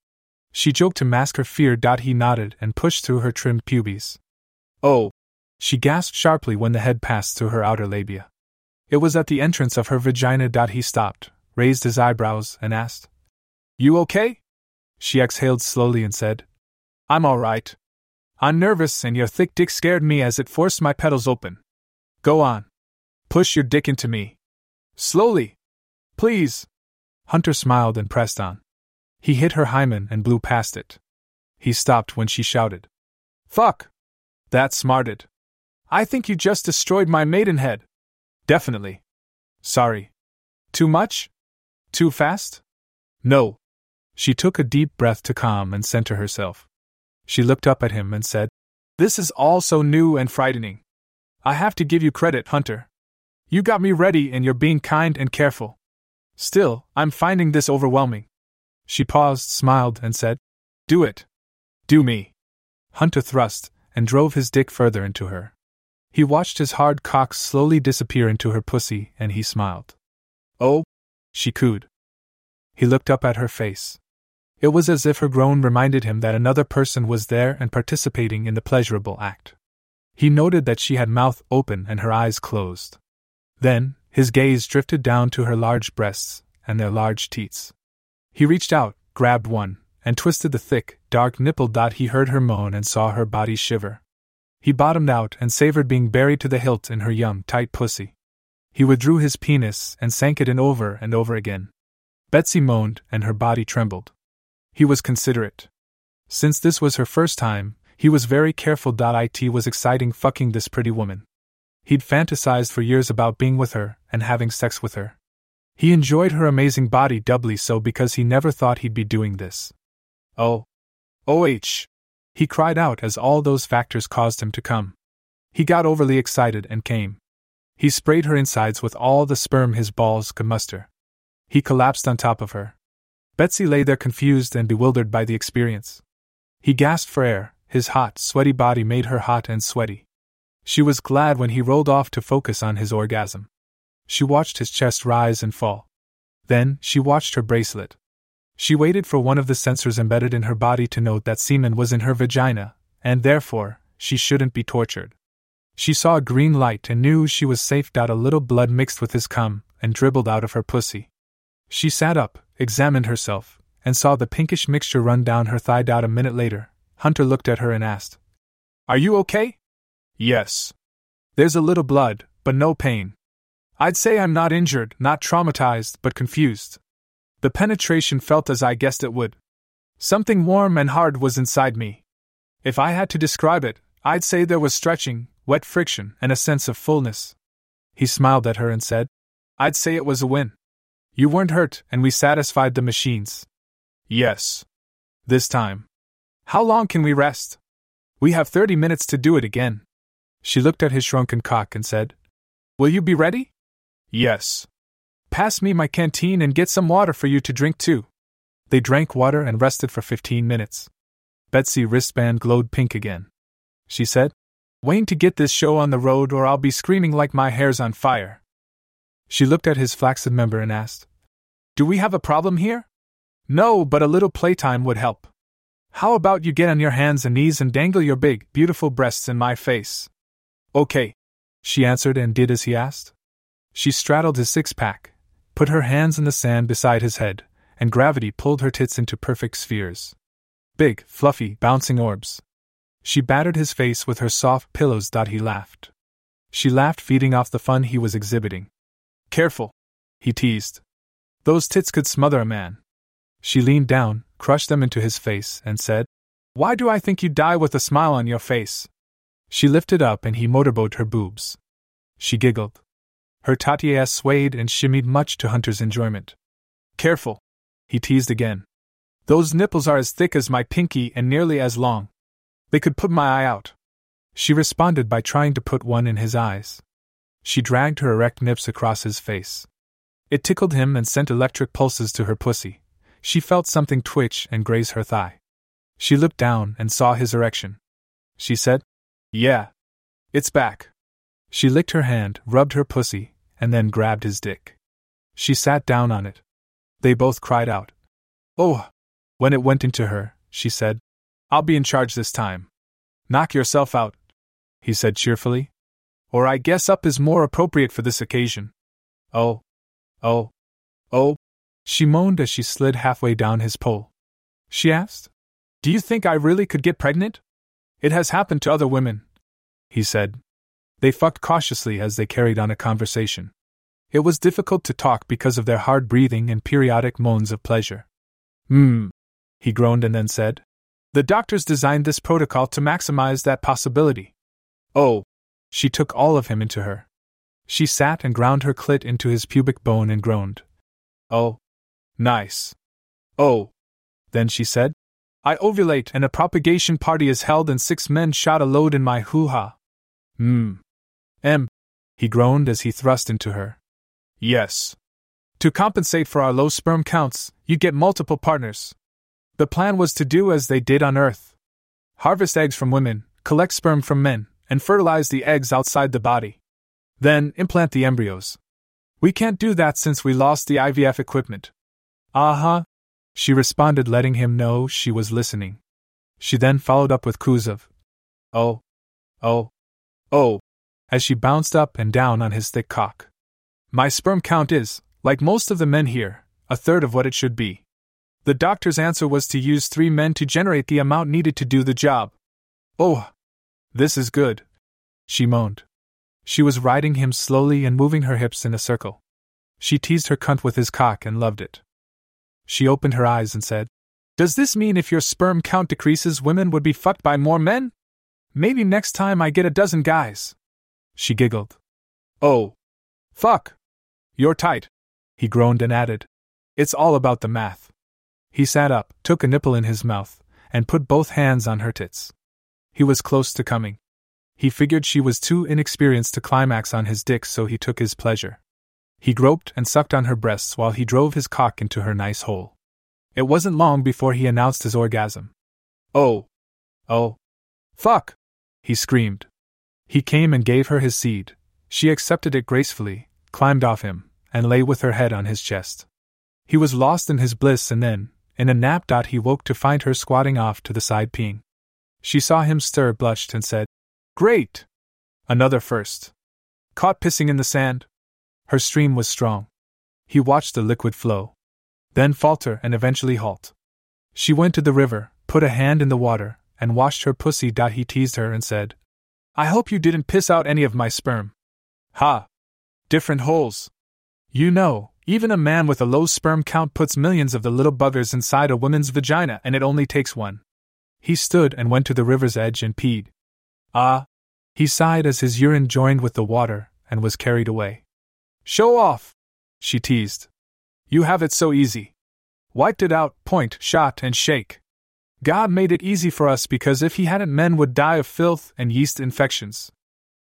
S2: She joked to mask her fear. He nodded and pushed through her trimmed pubes. Oh! She gasped sharply when the head passed through her outer labia. It was at the entrance of her vagina. He stopped, raised his eyebrows, and asked, You okay? She exhaled slowly and said, I'm all right. I'm nervous, and your thick dick scared me as it forced my petals open. Go on. Push your dick into me. Slowly. Please. Hunter smiled and pressed on. He hit her hymen and blew past it. He stopped when she shouted. Fuck! That smarted. I think you just destroyed my maidenhead. Definitely. Sorry. Too much? Too fast? No. She took a deep breath to calm and center herself. She looked up at him and said, This is all so new and frightening. I have to give you credit, Hunter. You got me ready and you're being kind and careful. Still, I'm finding this overwhelming. She paused, smiled, and said, Do it. Do me. Hunter thrust and drove his dick further into her. He watched his hard cock slowly disappear into her pussy and he smiled. Oh, she cooed. He looked up at her face. It was as if her groan reminded him that another person was there and participating in the pleasurable act. He noted that she had mouth open and her eyes closed. Then, his gaze drifted down to her large breasts and their large teats. He reached out, grabbed one, and twisted the thick, dark nipple. Dot He heard her moan and saw her body shiver. He bottomed out and savored being buried to the hilt in her young, tight pussy. He withdrew his penis and sank it in over and over again. Betsy moaned and her body trembled. He was considerate. Since this was her first time, he was very careful. It was exciting fucking this pretty woman. He'd fantasized for years about being with her and having sex with her. He enjoyed her amazing body doubly so because he never thought he'd be doing this. Oh. OH! He cried out as all those factors caused him to come. He got overly excited and came. He sprayed her insides with all the sperm his balls could muster. He collapsed on top of her. Betsy lay there confused and bewildered by the experience. He gasped for air, his hot, sweaty body made her hot and sweaty. She was glad when he rolled off to focus on his orgasm. She watched his chest rise and fall. Then, she watched her bracelet. She waited for one of the sensors embedded in her body to note that semen was in her vagina, and therefore, she shouldn't be tortured. She saw a green light and knew she was safe. A little blood mixed with his cum and dribbled out of her pussy. She sat up, examined herself, and saw the pinkish mixture run down her thigh. A minute later, Hunter looked at her and asked, Are you okay? Yes. There's a little blood, but no pain. I'd say I'm not injured, not traumatized, but confused. The penetration felt as I guessed it would. Something warm and hard was inside me. If I had to describe it, I'd say there was stretching, wet friction, and a sense of fullness. He smiled at her and said, I'd say it was a win. You weren't hurt, and we satisfied the machines. Yes. This time. How long can we rest? We have 30 minutes to do it again. She looked at his shrunken cock and said, Will you be ready? Yes. Pass me my canteen and get some water for you to drink too. They drank water and rested for 15 minutes. Betsy's wristband glowed pink again. She said, Waiting to get this show on the road or I'll be screaming like my hair's on fire. She looked at his flaccid member and asked, Do we have a problem here? No, but a little playtime would help. How about you get on your hands and knees and dangle your big, beautiful breasts in my face? Okay. She answered and did as he asked. She straddled his six pack, put her hands in the sand beside his head, and gravity pulled her tits into perfect spheres. Big, fluffy, bouncing orbs. She battered his face with her soft pillows. He laughed. She laughed, feeding off the fun he was exhibiting. Careful, he teased. Those tits could smother a man. She leaned down, crushed them into his face, and said, Why do I think you'd die with a smile on your face? She lifted up and he motorboated her boobs. She giggled. Her tattias swayed and shimmied much to Hunter's enjoyment. Careful, he teased again. Those nipples are as thick as my pinky and nearly as long. They could put my eye out. She responded by trying to put one in his eyes. She dragged her erect nips across his face. It tickled him and sent electric pulses to her pussy. She felt something twitch and graze her thigh. She looked down and saw his erection. She said, Yeah. It's back. She licked her hand, rubbed her pussy, and then grabbed his dick. She sat down on it. They both cried out. Oh! When it went into her, she said, I'll be in charge this time. Knock yourself out, he said cheerfully. Or I guess up is more appropriate for this occasion. Oh. Oh. Oh. She moaned as she slid halfway down his pole. She asked, Do you think I really could get pregnant? It has happened to other women, he said. They fucked cautiously as they carried on a conversation. It was difficult to talk because of their hard breathing and periodic moans of pleasure. Hmm, he groaned and then said, the doctors designed this protocol to maximize that possibility. Oh. She took all of him into her. She sat and ground her clit into his pubic bone and groaned. Oh. Nice. Oh. Then she said, I ovulate and a propagation party is held and six men shot a load in my hoo ha. Hmm. M. He groaned as he thrust into her. Yes. To compensate for our low sperm counts, you'd get multiple partners. The plan was to do as they did on Earth harvest eggs from women, collect sperm from men, and fertilize the eggs outside the body. Then implant the embryos. We can't do that since we lost the IVF equipment. Uh huh. She responded, letting him know she was listening. She then followed up with of, Oh, oh, oh, as she bounced up and down on his thick cock. My sperm count is, like most of the men here, a third of what it should be. The doctor's answer was to use three men to generate the amount needed to do the job. Oh, this is good. She moaned. She was riding him slowly and moving her hips in a circle. She teased her cunt with his cock and loved it. She opened her eyes and said, Does this mean if your sperm count decreases, women would be fucked by more men? Maybe next time I get a dozen guys. She giggled. Oh. Fuck. You're tight. He groaned and added. It's all about the math. He sat up, took a nipple in his mouth, and put both hands on her tits. He was close to coming. He figured she was too inexperienced to climax on his dick, so he took his pleasure. He groped and sucked on her breasts while he drove his cock into her nice hole. It wasn't long before he announced his orgasm. Oh. Oh. Fuck! He screamed. He came and gave her his seed. She accepted it gracefully, climbed off him, and lay with her head on his chest. He was lost in his bliss, and then, in a nap, dot he woke to find her squatting off to the side peeing. She saw him stir, blushed, and said, Great! Another first. Caught pissing in the sand? Her stream was strong. He watched the liquid flow, then falter and eventually halt. She went to the river, put a hand in the water, and washed her pussy. He teased her and said, I hope you didn't piss out any of my sperm. Ha! Different holes. You know, even a man with a low sperm count puts millions of the little buggers inside a woman's vagina, and it only takes one. He stood and went to the river's edge and peed. Ah! He sighed as his urine joined with the water and was carried away. Show off! She teased. You have it so easy. Wiped it out, point, shot, and shake. God made it easy for us because if He hadn't, men would die of filth and yeast infections.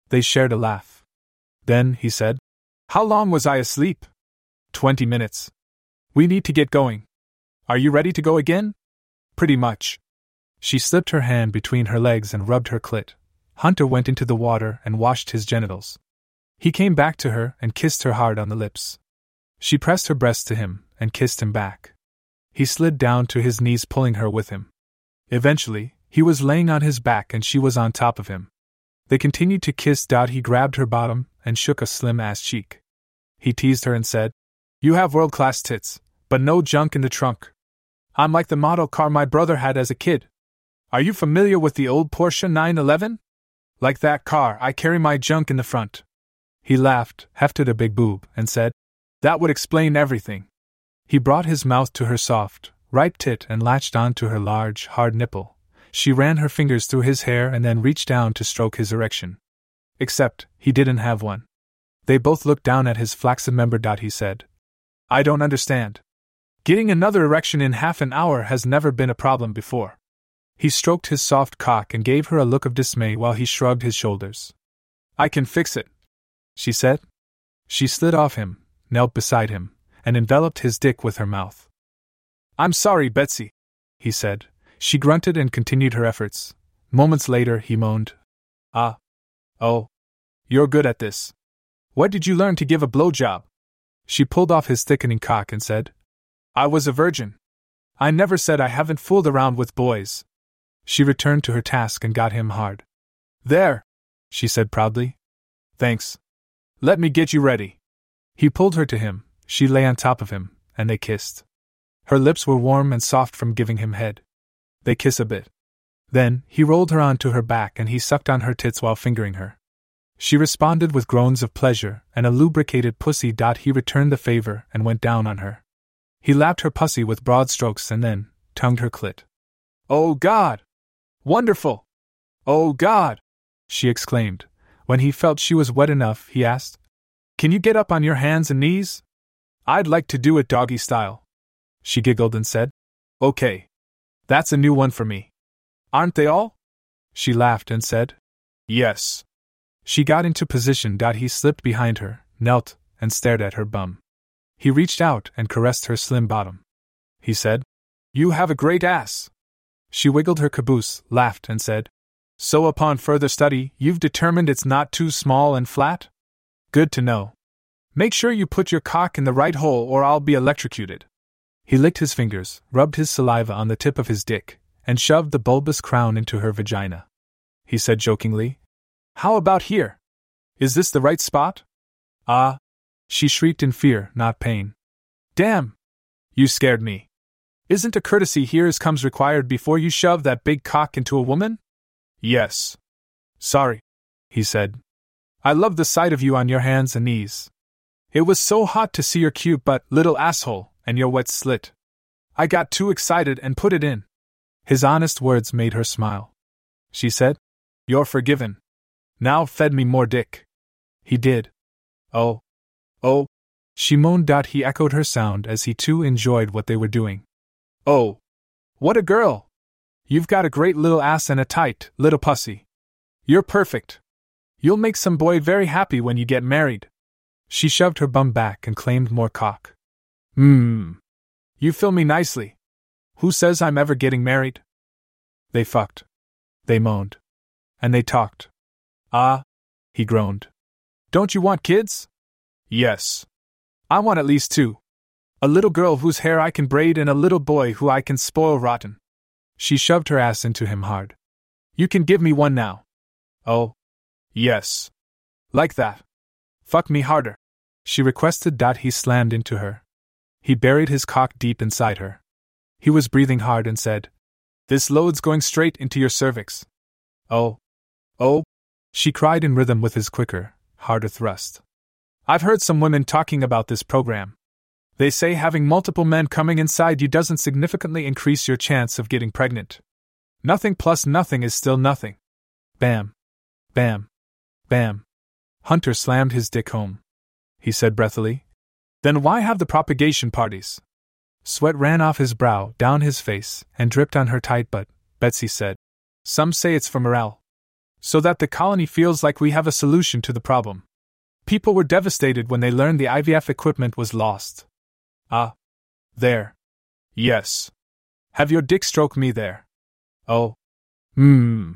S2: They shared a laugh. Then, he said, How long was I asleep? Twenty minutes. We need to get going. Are you ready to go again? Pretty much. She slipped her hand between her legs and rubbed her clit. Hunter went into the water and washed his genitals. He came back to her and kissed her hard on the lips. She pressed her breast to him and kissed him back. He slid down to his knees, pulling her with him. Eventually, he was laying on his back and she was on top of him. They continued to kiss. He grabbed her bottom and shook a slim ass cheek. He teased her and said, You have world class tits, but no junk in the trunk. I'm like the model car my brother had as a kid. Are you familiar with the old Porsche 911? Like that car, I carry my junk in the front. He laughed, hefted a big boob, and said, That would explain everything. He brought his mouth to her soft, ripe tit and latched on to her large, hard nipple. She ran her fingers through his hair and then reached down to stroke his erection. Except, he didn't have one. They both looked down at his flaccid member. He said, I don't understand. Getting another erection in half an hour has never been a problem before. He stroked his soft cock and gave her a look of dismay while he shrugged his shoulders. I can fix it, she said. She slid off him, knelt beside him, and enveloped his dick with her mouth. I'm sorry, Betsy, he said. She grunted and continued her efforts. Moments later, he moaned, Ah. Oh. You're good at this. What did you learn to give a blowjob? She pulled off his thickening cock and said, I was a virgin. I never said I haven't fooled around with boys. She returned to her task and got him hard. There, she said proudly. Thanks. Let me get you ready. He pulled her to him, she lay on top of him, and they kissed. Her lips were warm and soft from giving him head. They kiss a bit. Then, he rolled her onto her back and he sucked on her tits while fingering her. She responded with groans of pleasure and a lubricated pussy. Dot He returned the favor and went down on her. He lapped her pussy with broad strokes and then tongued her clit. Oh God! Wonderful! Oh God! she exclaimed, when he felt she was wet enough, he asked, Can you get up on your hands and knees? I'd like to do it doggy style. She giggled and said, Okay. That's a new one for me. Aren't they all? She laughed and said, Yes. She got into position. He slipped behind her, knelt, and stared at her bum. He reached out and caressed her slim bottom. He said, You have a great ass. She wiggled her caboose, laughed, and said, so, upon further study, you've determined it's not too small and flat? Good to know. Make sure you put your cock in the right hole or I'll be electrocuted. He licked his fingers, rubbed his saliva on the tip of his dick, and shoved the bulbous crown into her vagina. He said jokingly, How about here? Is this the right spot? Ah! She shrieked in fear, not pain. Damn! You scared me. Isn't a courtesy here as comes required before you shove that big cock into a woman? Yes. Sorry, he said. I love the sight of you on your hands and knees. It was so hot to see your cute but little asshole and your wet slit. I got too excited and put it in. His honest words made her smile. She said, You're forgiven. Now fed me more dick. He did. Oh. Oh. She moaned. He echoed her sound as he too enjoyed what they were doing. Oh. What a girl! You've got a great little ass and a tight, little pussy. You're perfect. You'll make some boy very happy when you get married. She shoved her bum back and claimed more cock. Mmm. You fill me nicely. Who says I'm ever getting married? They fucked. They moaned. And they talked. Ah, he groaned. Don't you want kids? Yes. I want at least two. A little girl whose hair I can braid and a little boy who I can spoil rotten. She shoved her ass into him hard. You can give me one now. Oh. Yes. Like that. Fuck me harder. She requested that he slammed into her. He buried his cock deep inside her. He was breathing hard and said, This load's going straight into your cervix. Oh. Oh. She cried in rhythm with his quicker, harder thrust. I've heard some women talking about this program. They say having multiple men coming inside you doesn't significantly increase your chance of getting pregnant. Nothing plus nothing is still nothing. Bam. Bam. Bam. Hunter slammed his dick home he said breathily. Then why have the propagation parties? Sweat ran off his brow, down his face, and dripped on her tight butt, Betsy said. Some say it's for morale. So that the colony feels like we have a solution to the problem. People were devastated when they learned the IVF equipment was lost. Ah. There. Yes. Have your dick stroke me there. Oh. Hmm.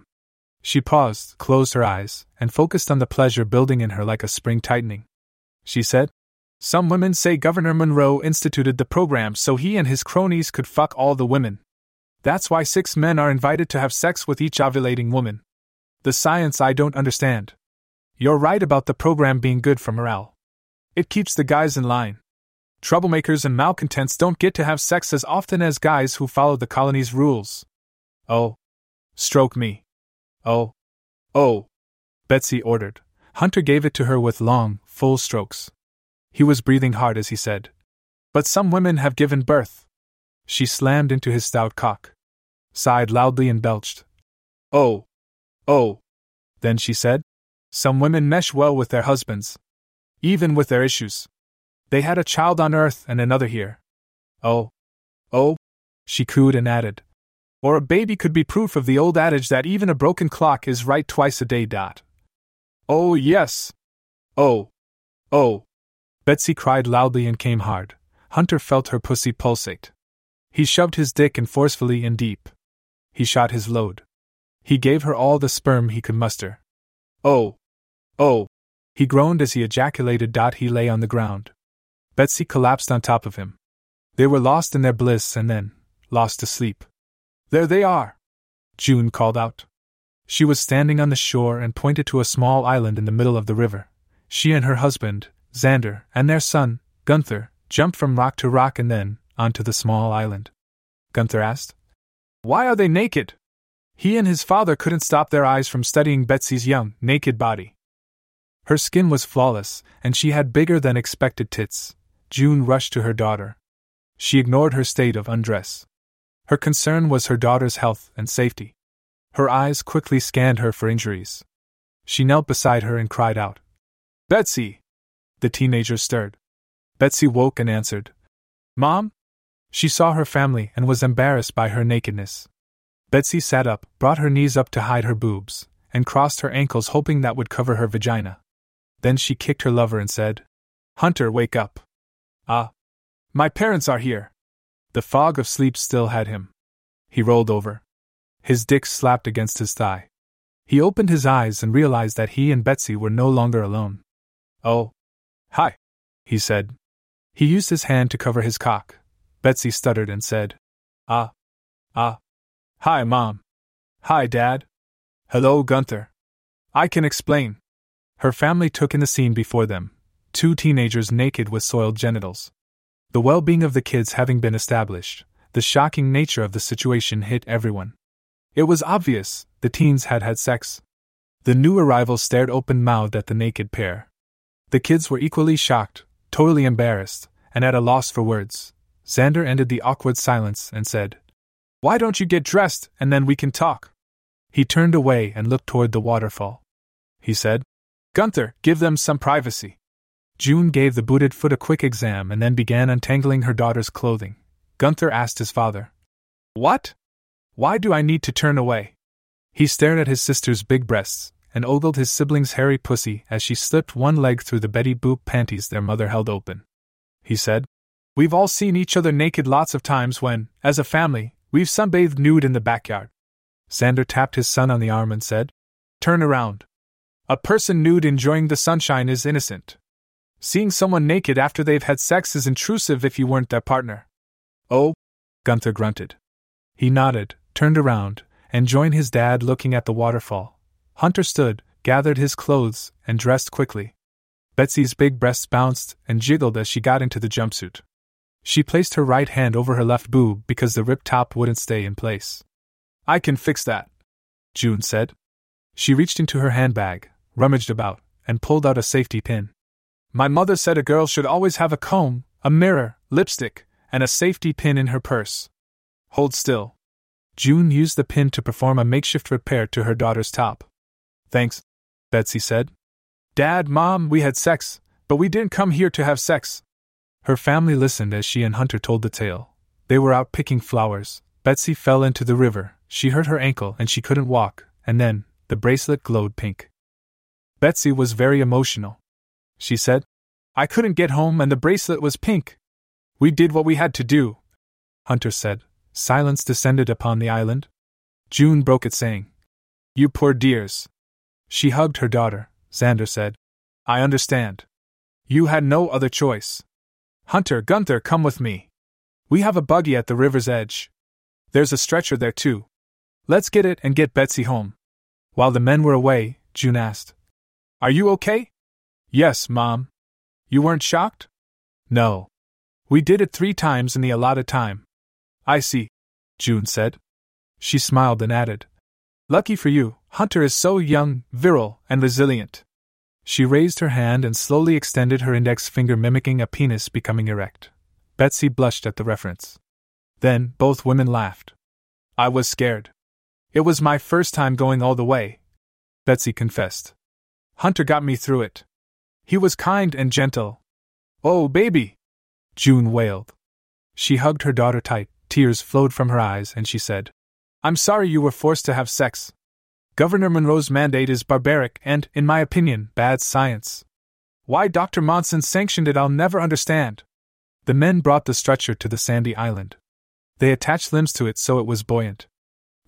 S2: She paused, closed her eyes, and focused on the pleasure building in her like a spring tightening she said. Some women say Governor Monroe instituted the program so he and his cronies could fuck all the women. That's why six men are invited to have sex with each ovulating woman. The science I don't understand. You're right about the program being good for morale. It keeps the guys in line. Troublemakers and malcontents don't get to have sex as often as guys who follow the colony's rules. Oh. Stroke me. Oh. Oh. Betsy ordered. Hunter gave it to her with long, full strokes. He was breathing hard as he said, But some women have given birth. She slammed into his stout cock, sighed loudly, and belched. Oh! Oh! Then she said, Some women mesh well with their husbands, even with their issues. They had a child on earth and another here. Oh! Oh! She cooed and added, Or a baby could be proof of the old adage that even a broken clock is right twice a day. Dot. Oh, yes! Oh! Oh! Betsy cried loudly and came hard. Hunter felt her pussy pulsate. He shoved his dick in forcefully and deep. He shot his load. He gave her all the sperm he could muster. Oh! Oh! He groaned as he ejaculated. Dot. He lay on the ground. Betsy collapsed on top of him. They were lost in their bliss and then, lost to sleep. There they are! June called out. She was standing on the shore and pointed to a small island in the middle of the river. She and her husband, Xander, and their son, Gunther, jumped from rock to rock and then onto the small island. Gunther asked, Why are they naked? He and his father couldn't stop their eyes from studying Betsy's young, naked body. Her skin was flawless, and she had bigger than expected tits. June rushed to her daughter. She ignored her state of undress. Her concern was her daughter's health and safety. Her eyes quickly scanned her for injuries. She knelt beside her and cried out, Betsy! The teenager stirred. Betsy woke and answered, Mom? She saw her family and was embarrassed by her nakedness. Betsy sat up, brought her knees up to hide her boobs, and crossed her ankles hoping that would cover her vagina. Then she kicked her lover and said, Hunter, wake up. Ah. My parents are here. The fog of sleep still had him. He rolled over. His dick slapped against his thigh. He opened his eyes and realized that he and Betsy were no longer alone. Oh. Hi, he said. He used his hand to cover his cock. Betsy stuttered and said, Ah. Ah. Hi, Mom. Hi, Dad. Hello, Gunther. I can explain. Her family took in the scene before them two teenagers naked with soiled genitals. The well being of the kids having been established, the shocking nature of the situation hit everyone. It was obvious the teens had had sex. The new arrivals stared open mouthed at the naked pair. The kids were equally shocked, totally embarrassed, and at a loss for words. Xander ended the awkward silence and said, Why don't you get dressed and then we can talk? He turned away and looked toward the waterfall. He said, Gunther, give them some privacy. June gave the booted foot a quick exam and then began untangling her daughter's clothing. Gunther asked his father, What? Why do I need to turn away? He stared at his sister's big breasts and ogled his sibling's hairy pussy as she slipped one leg through the Betty Boop panties their mother held open. He said, We've all seen each other naked lots of times when, as a family, we've sunbathed nude in the backyard. Xander tapped his son on the arm and said, Turn around. A person nude enjoying the sunshine is innocent. Seeing someone naked after they've had sex is intrusive if you weren't their partner. Oh? Gunther grunted. He nodded, turned around, and joined his dad looking at the waterfall. Hunter stood, gathered his clothes, and dressed quickly. Betsy's big breasts bounced and jiggled as she got into the jumpsuit. She placed her right hand over her left boob because the ripped top wouldn't stay in place. I can fix that, June said. She reached into her handbag, rummaged about, and pulled out a safety pin. My mother said a girl should always have a comb, a mirror, lipstick, and a safety pin in her purse. Hold still. June used the pin to perform a makeshift repair to her daughter's top. Thanks, Betsy said. Dad, Mom, we had sex, but we didn't come here to have sex. Her family listened as she and Hunter told the tale. They were out picking flowers. Betsy fell into the river, she hurt her ankle and she couldn't walk, and then, the bracelet glowed pink. Betsy was very emotional. She said, I couldn't get home and the bracelet was pink. We did what we had to do. Hunter said. Silence descended upon the island. June broke it, saying, You poor dears. She hugged her daughter. Xander said, I understand. You had no other choice. Hunter, Gunther, come with me. We have a buggy at the river's edge. There's a stretcher there, too. Let's get it and get Betsy home. While the men were away, June asked, Are you okay? Yes, Mom. You weren't shocked? No. We did it three times in the allotted time. I see, June said. She smiled and added, Lucky for you, Hunter is so young, virile, and resilient. She raised her hand and slowly extended her index finger, mimicking a penis becoming erect. Betsy blushed at the reference. Then both women laughed. I was scared. It was my first time going all the way, Betsy confessed. Hunter got me through it. He was kind and gentle. Oh, baby! June wailed. She hugged her daughter tight, tears flowed from her eyes, and she said, I'm sorry you were forced to have sex. Governor Monroe's mandate is barbaric and, in my opinion, bad science. Why Dr. Monson sanctioned it, I'll never understand. The men brought the stretcher to the sandy island. They attached limbs to it so it was buoyant.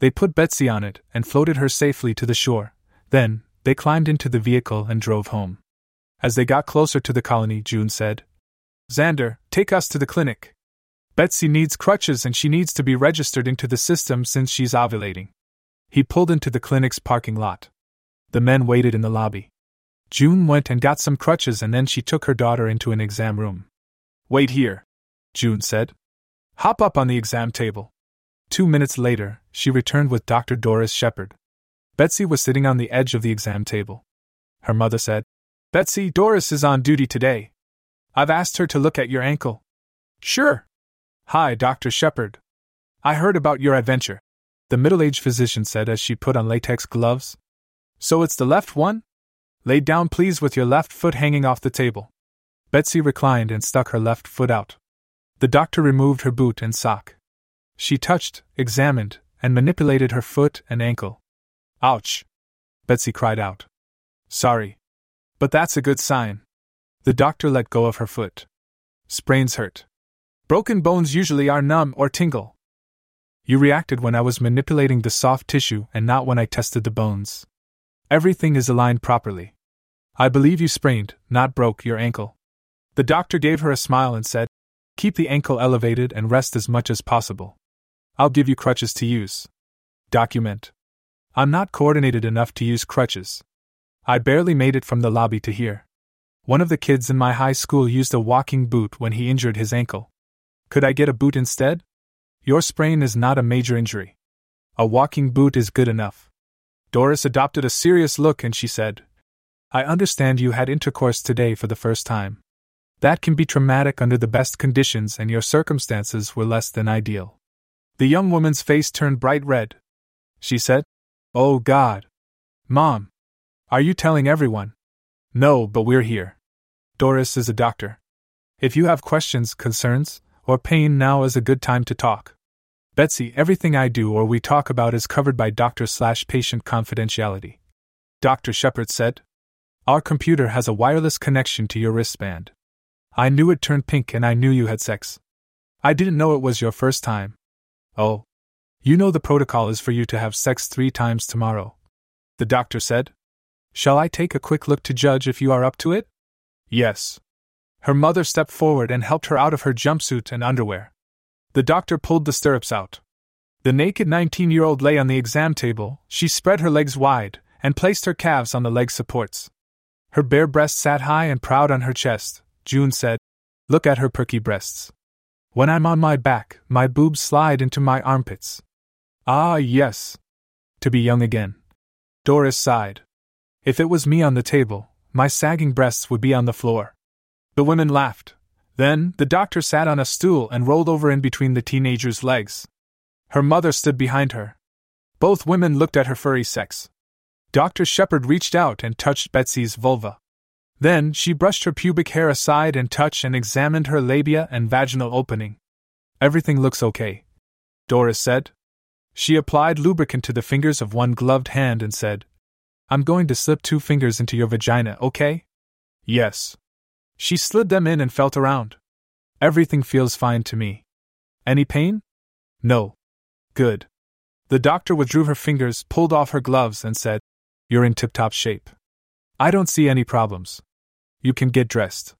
S2: They put Betsy on it and floated her safely to the shore. Then, they climbed into the vehicle and drove home. As they got closer to the colony, June said, Xander, take us to the clinic. Betsy needs crutches and she needs to be registered into the system since she's ovulating. He pulled into the clinic's parking lot. The men waited in the lobby. June went and got some crutches and then she took her daughter into an exam room. Wait here, June said. Hop up on the exam table. Two minutes later, she returned with Dr. Doris Shepard. Betsy was sitting on the edge of the exam table. Her mother said, Betsy, Doris is on duty today. I've asked her to look at your ankle. Sure. Hi, Dr. Shepard. I heard about your adventure, the middle aged physician said as she put on latex gloves. So it's the left one? Lay down, please, with your left foot hanging off the table. Betsy reclined and stuck her left foot out. The doctor removed her boot and sock. She touched, examined, and manipulated her foot and ankle. Ouch! Betsy cried out. Sorry. But that's a good sign. The doctor let go of her foot. Sprains hurt. Broken bones usually are numb or tingle. You reacted when I was manipulating the soft tissue and not when I tested the bones. Everything is aligned properly. I believe you sprained, not broke, your ankle. The doctor gave her a smile and said, Keep the ankle elevated and rest as much as possible. I'll give you crutches to use. Document. I'm not coordinated enough to use crutches. I barely made it from the lobby to here. One of the kids in my high school used a walking boot when he injured his ankle. Could I get a boot instead? Your sprain is not a major injury. A walking boot is good enough. Doris adopted a serious look and she said, I understand you had intercourse today for the first time. That can be traumatic under the best conditions, and your circumstances were less than ideal. The young woman's face turned bright red. She said, Oh God. Mom. Are you telling everyone? No, but we're here. Doris is a doctor. If you have questions, concerns, or pain, now is a good time to talk. Betsy, everything I do or we talk about is covered by doctor slash patient confidentiality. Dr. Shepard said. Our computer has a wireless connection to your wristband. I knew it turned pink and I knew you had sex. I didn't know it was your first time. Oh. You know the protocol is for you to have sex three times tomorrow. The doctor said. Shall I take a quick look to judge if you are up to it? Yes. Her mother stepped forward and helped her out of her jumpsuit and underwear. The doctor pulled the stirrups out. The naked 19 year old lay on the exam table, she spread her legs wide, and placed her calves on the leg supports. Her bare breast sat high and proud on her chest, June said. Look at her perky breasts. When I'm on my back, my boobs slide into my armpits. Ah, yes. To be young again. Doris sighed. If it was me on the table, my sagging breasts would be on the floor. The women laughed. Then, the doctor sat on a stool and rolled over in between the teenager's legs. Her mother stood behind her. Both women looked at her furry sex. Dr. Shepard reached out and touched Betsy's vulva. Then, she brushed her pubic hair aside and touched and examined her labia and vaginal opening. Everything looks okay. Doris said. She applied lubricant to the fingers of one gloved hand and said, I'm going to slip two fingers into your vagina, okay? Yes. She slid them in and felt around. Everything feels fine to me. Any pain? No. Good. The doctor withdrew her fingers, pulled off her gloves, and said, You're in tip top shape. I don't see any problems. You can get dressed.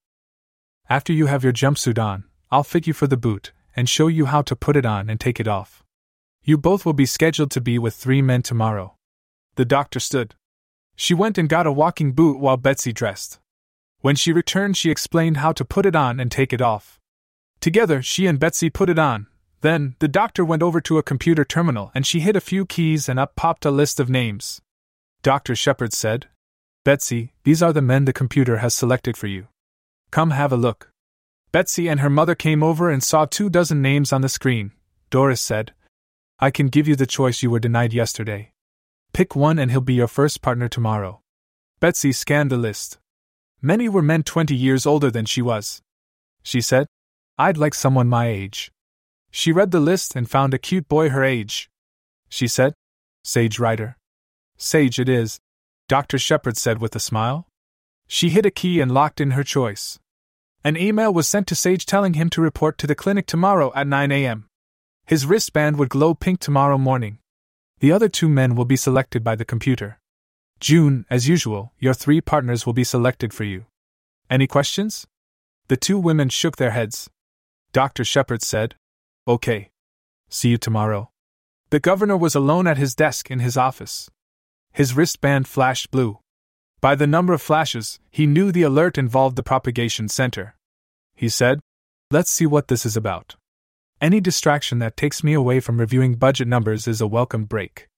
S2: After you have your jumpsuit on, I'll fit you for the boot and show you how to put it on and take it off. You both will be scheduled to be with three men tomorrow. The doctor stood. She went and got a walking boot while Betsy dressed. When she returned, she explained how to put it on and take it off. Together, she and Betsy put it on. Then, the doctor went over to a computer terminal and she hit a few keys and up popped a list of names. Dr. Shepard said, Betsy, these are the men the computer has selected for you. Come have a look. Betsy and her mother came over and saw two dozen names on the screen. Doris said, I can give you the choice you were denied yesterday. Pick one and he'll be your first partner tomorrow. Betsy scanned the list. Many were men 20 years older than she was. She said, I'd like someone my age. She read the list and found a cute boy her age. She said, Sage Ryder. Sage it is, Dr. Shepard said with a smile. She hit a key and locked in her choice. An email was sent to Sage telling him to report to the clinic tomorrow at 9 a.m. His wristband would glow pink tomorrow morning. The other two men will be selected by the computer. June, as usual, your three partners will be selected for you. Any questions? The two women shook their heads. Dr. Shepard said, Okay. See you tomorrow. The governor was alone at his desk in his office. His wristband flashed blue. By the number of flashes, he knew the alert involved the propagation center. He said, Let's see what this is about. Any distraction that takes me away from reviewing budget numbers is a welcome break.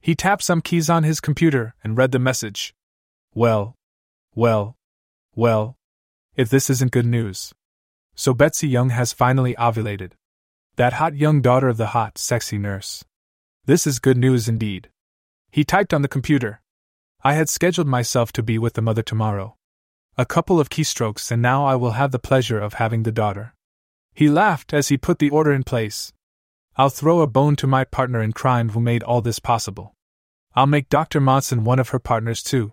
S2: He tapped some keys on his computer and read the message. Well, well, well, if this isn't good news. So Betsy Young has finally ovulated. That hot young daughter of the hot, sexy nurse. This is good news indeed. He typed on the computer. I had scheduled myself to be with the mother tomorrow. A couple of keystrokes, and now I will have the pleasure of having the daughter. He laughed as he put the order in place. I'll throw a bone to my partner in crime who made all this possible. I'll make Dr. Monson one of her partners too.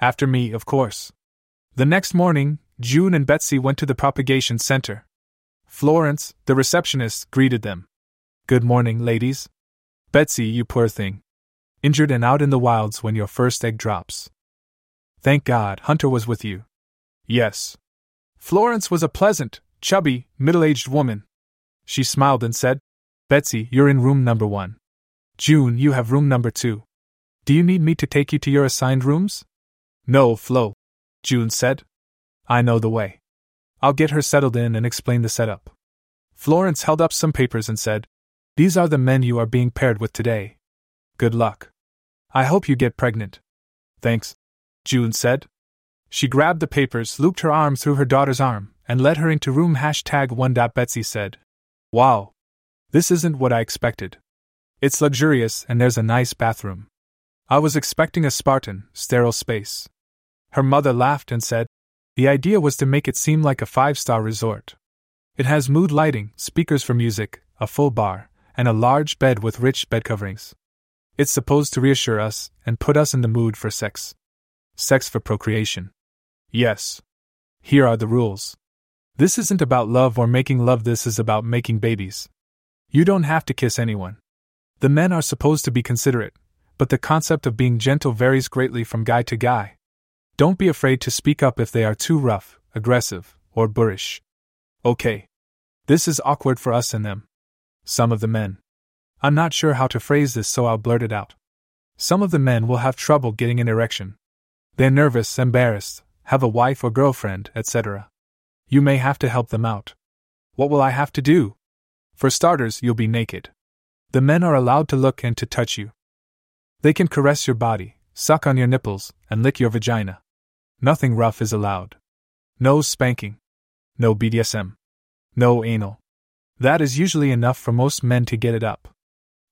S2: After me, of course. The next morning, June and Betsy went to the propagation center. Florence, the receptionist, greeted them. Good morning, ladies. Betsy, you poor thing. Injured and out in the wilds when your first egg drops. Thank God, Hunter was with you. Yes. Florence was a pleasant, chubby, middle aged woman. She smiled and said, Betsy, you're in room number one. June, you have room number two. Do you need me to take you to your assigned rooms? No, Flo. June said. I know the way. I'll get her settled in and explain the setup. Florence held up some papers and said, These are the men you are being paired with today. Good luck. I hope you get pregnant. Thanks, June said. She grabbed the papers, looped her arm through her daughter's arm, and led her into room hashtag 1. Betsy said, Wow. This isn't what I expected. It's luxurious and there's a nice bathroom. I was expecting a Spartan, sterile space. Her mother laughed and said, The idea was to make it seem like a five star resort. It has mood lighting, speakers for music, a full bar, and a large bed with rich bed coverings. It's supposed to reassure us and put us in the mood for sex. Sex for procreation. Yes. Here are the rules. This isn't about love or making love, this is about making babies. You don't have to kiss anyone. The men are supposed to be considerate, but the concept of being gentle varies greatly from guy to guy. Don't be afraid to speak up if they are too rough, aggressive, or boorish. Okay. This is awkward for us and them. Some of the men. I'm not sure how to phrase this, so I'll blurt it out. Some of the men will have trouble getting an erection. They're nervous, embarrassed, have a wife or girlfriend, etc. You may have to help them out. What will I have to do? For starters, you'll be naked. The men are allowed to look and to touch you. They can caress your body, suck on your nipples, and lick your vagina. Nothing rough is allowed. No spanking. No BDSM. No anal. That is usually enough for most men to get it up.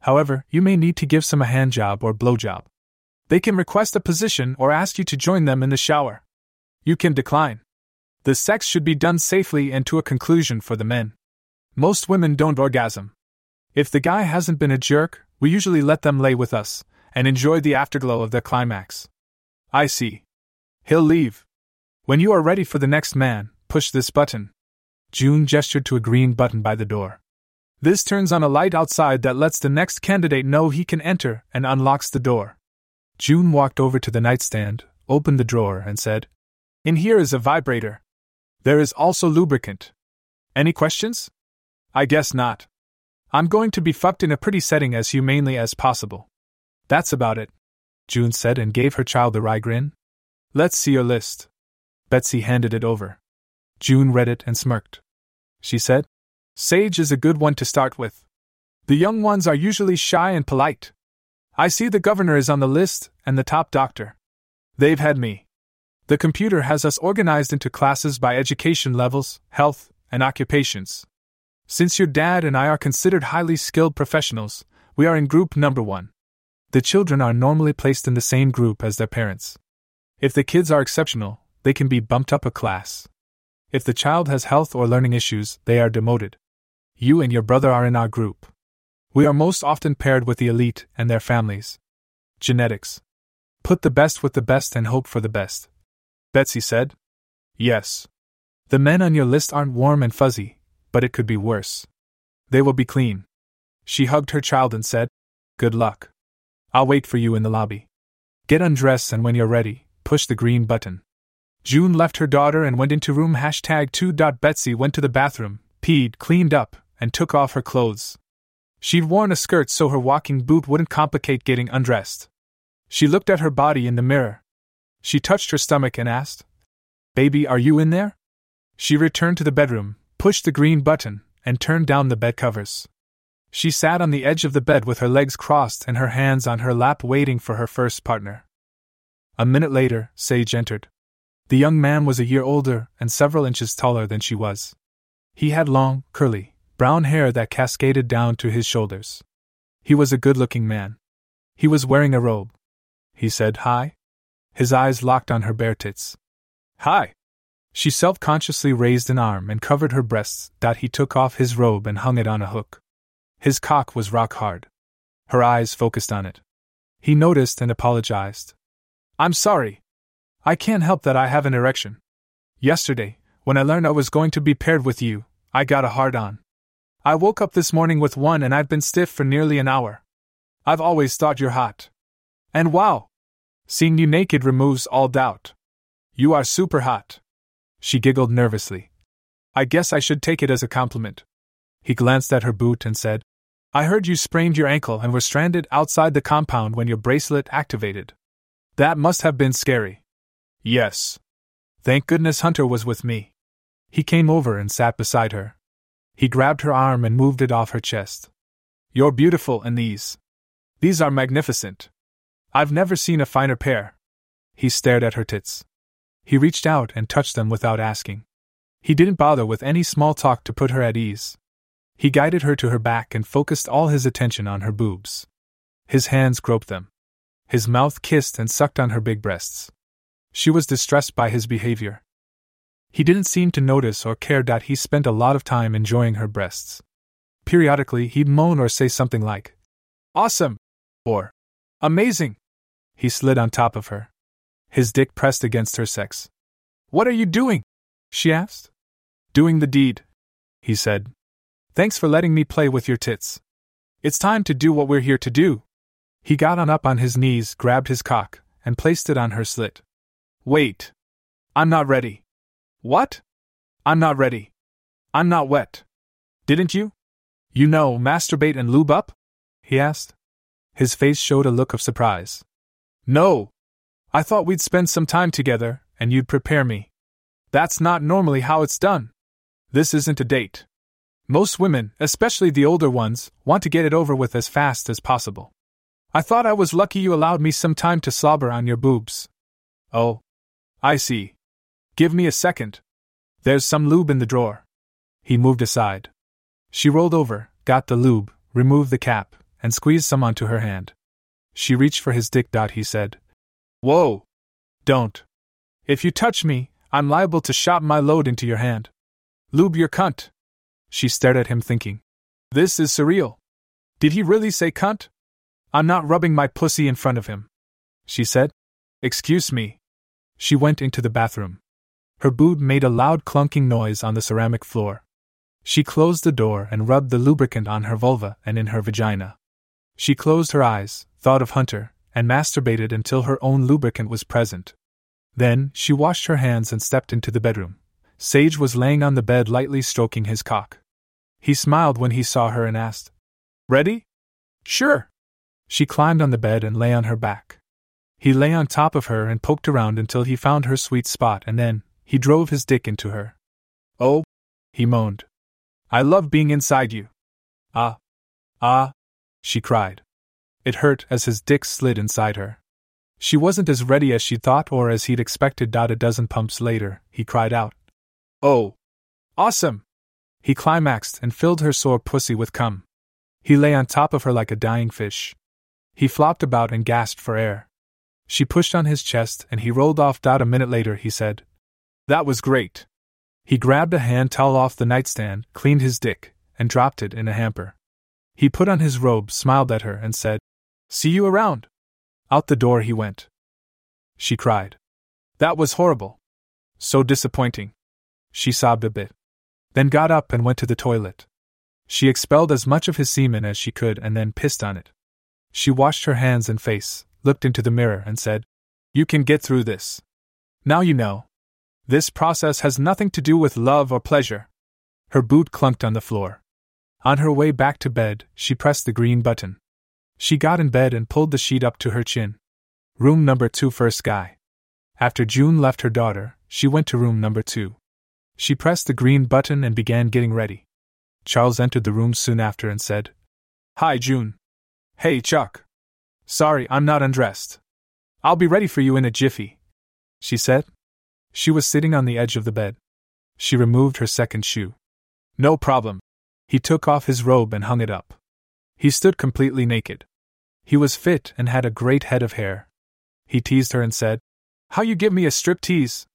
S2: However, you may need to give some a hand job or blowjob. They can request a position or ask you to join them in the shower. You can decline. The sex should be done safely and to a conclusion for the men. Most women don't orgasm. If the guy hasn't been a jerk, we usually let them lay with us and enjoy the afterglow of their climax. I see. He'll leave. When you are ready for the next man, push this button. June gestured to a green button by the door. This turns on a light outside that lets the next candidate know he can enter and unlocks the door. June walked over to the nightstand, opened the drawer, and said, In here is a vibrator. There is also lubricant. Any questions? I guess not. I'm going to be fucked in a pretty setting as humanely as possible. That's about it, June said and gave her child the wry grin. Let's see your list. Betsy handed it over. June read it and smirked. She said, Sage is a good one to start with. The young ones are usually shy and polite. I see the governor is on the list and the top doctor. They've had me. The computer has us organized into classes by education levels, health, and occupations. Since your dad and I are considered highly skilled professionals, we are in group number one. The children are normally placed in the same group as their parents. If the kids are exceptional, they can be bumped up a class. If the child has health or learning issues, they are demoted. You and your brother are in our group. We are most often paired with the elite and their families. Genetics. Put the best with the best and hope for the best. Betsy said. Yes. The men on your list aren't warm and fuzzy, but it could be worse. They will be clean. She hugged her child and said, Good luck. I'll wait for you in the lobby. Get undressed and when you're ready, push the green button. June left her daughter and went into room hashtag 2. Betsy went to the bathroom, peed, cleaned up, and took off her clothes. She'd worn a skirt so her walking boot wouldn't complicate getting undressed. She looked at her body in the mirror. She touched her stomach and asked, Baby, are you in there? She returned to the bedroom, pushed the green button, and turned down the bed covers. She sat on the edge of the bed with her legs crossed and her hands on her lap waiting for her first partner. A minute later, Sage entered. The young man was a year older and several inches taller than she was. He had long, curly, brown hair that cascaded down to his shoulders. He was a good looking man. He was wearing a robe. He said hi. His eyes locked on her bare tits. Hi. She self consciously raised an arm and covered her breasts. That he took off his robe and hung it on a hook. His cock was rock hard. Her eyes focused on it. He noticed and apologized. I'm sorry, I can't help that I have an erection. Yesterday, when I learned I was going to be paired with you, I got a hard on. I woke up this morning with one and I've been stiff for nearly an hour. I've always thought you're hot. And wow! Seeing you naked removes all doubt. You are super hot. She giggled nervously. I guess I should take it as a compliment. He glanced at her boot and said, I heard you sprained your ankle and were stranded outside the compound when your bracelet activated. That must have been scary. Yes. Thank goodness Hunter was with me. He came over and sat beside her. He grabbed her arm and moved it off her chest. You're beautiful in these. These are magnificent. I've never seen a finer pair. He stared at her tits. He reached out and touched them without asking. He didn't bother with any small talk to put her at ease. He guided her to her back and focused all his attention on her boobs. His hands groped them. His mouth kissed and sucked on her big breasts. She was distressed by his behavior. He didn't seem to notice or care that he spent a lot of time enjoying her breasts. Periodically, he'd moan or say something like, Awesome! or Amazing! He slid on top of her. His dick pressed against her sex. What are you doing? she asked. Doing the deed, he said. Thanks for letting me play with your tits. It's time to do what we're here to do. He got on up on his knees, grabbed his cock, and placed it on her slit. Wait. I'm not ready. What? I'm not ready. I'm not wet. Didn't you? You know, masturbate and lube up? He asked. His face showed a look of surprise. No. I thought we'd spend some time together, and you'd prepare me. That's not normally how it's done. This isn't a date. Most women, especially the older ones, want to get it over with as fast as possible. I thought I was lucky you allowed me some time to slobber on your boobs. Oh. I see. Give me a second. There's some lube in the drawer. He moved aside. She rolled over, got the lube, removed the cap, and squeezed some onto her hand. She reached for his dick. He said. Whoa! Don't. If you touch me, I'm liable to shot my load into your hand. Lube your cunt. She stared at him, thinking. This is surreal. Did he really say cunt? I'm not rubbing my pussy in front of him. She said. Excuse me. She went into the bathroom. Her boot made a loud clunking noise on the ceramic floor. She closed the door and rubbed the lubricant on her vulva and in her vagina. She closed her eyes, thought of Hunter, and masturbated until her own lubricant was present. Then, she washed her hands and stepped into the bedroom. Sage was laying on the bed lightly stroking his cock. He smiled when he saw her and asked, Ready? Sure. She climbed on the bed and lay on her back. He lay on top of her and poked around until he found her sweet spot and then, he drove his dick into her. Oh, he moaned. I love being inside you. Ah. Ah, she cried. It hurt as his dick slid inside her. She wasn't as ready as she thought or as he'd expected. Dot A dozen pumps later, he cried out. Oh! Awesome! He climaxed and filled her sore pussy with cum. He lay on top of her like a dying fish. He flopped about and gasped for air. She pushed on his chest and he rolled off. Dot A minute later, he said, That was great. He grabbed a hand towel off the nightstand, cleaned his dick, and dropped it in a hamper. He put on his robe, smiled at her, and said, See you around. Out the door he went. She cried. That was horrible. So disappointing. She sobbed a bit. Then got up and went to the toilet. She expelled as much of his semen as she could and then pissed on it. She washed her hands and face, looked into the mirror, and said, You can get through this. Now you know. This process has nothing to do with love or pleasure. Her boot clunked on the floor. On her way back to bed, she pressed the green button. She got in bed and pulled the sheet up to her chin. Room number two, first guy. After June left her daughter, she went to room number two. She pressed the green button and began getting ready. Charles entered the room soon after and said, Hi, June. Hey, Chuck. Sorry, I'm not undressed. I'll be ready for you in a jiffy, she said. She was sitting on the edge of the bed. She removed her second shoe. No problem, he took off his robe and hung it up. He stood completely naked. He was fit and had a great head of hair. He teased her and said, How you give me a strip tease?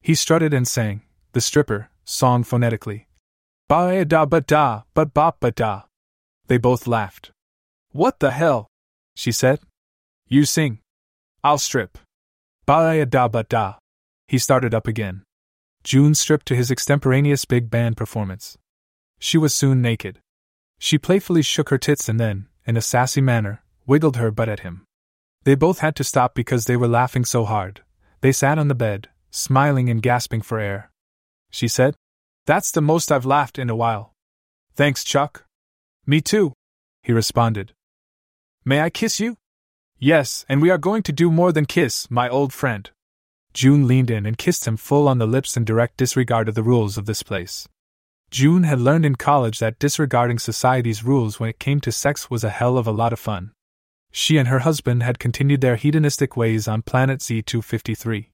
S2: He strutted and sang, the stripper, song phonetically. Ba eh, da ba da, ba ba ba da. They both laughed. What the hell? she said. You sing. I'll strip. Ba eh, da ba da. He started up again. June stripped to his extemporaneous big band performance. She was soon naked. She playfully shook her tits and then, in a sassy manner, wiggled her butt at him. They both had to stop because they were laughing so hard. They sat on the bed, smiling and gasping for air. She said, That's the most I've laughed in a while. Thanks, Chuck. Me too, he responded. May I kiss you? Yes, and we are going to do more than kiss, my old friend. June leaned in and kissed him full on the lips in direct disregard of the rules of this place. June had learned in college that disregarding society's rules when it came to sex was a hell of a lot of fun. She and her husband had continued their hedonistic ways on planet Z 253.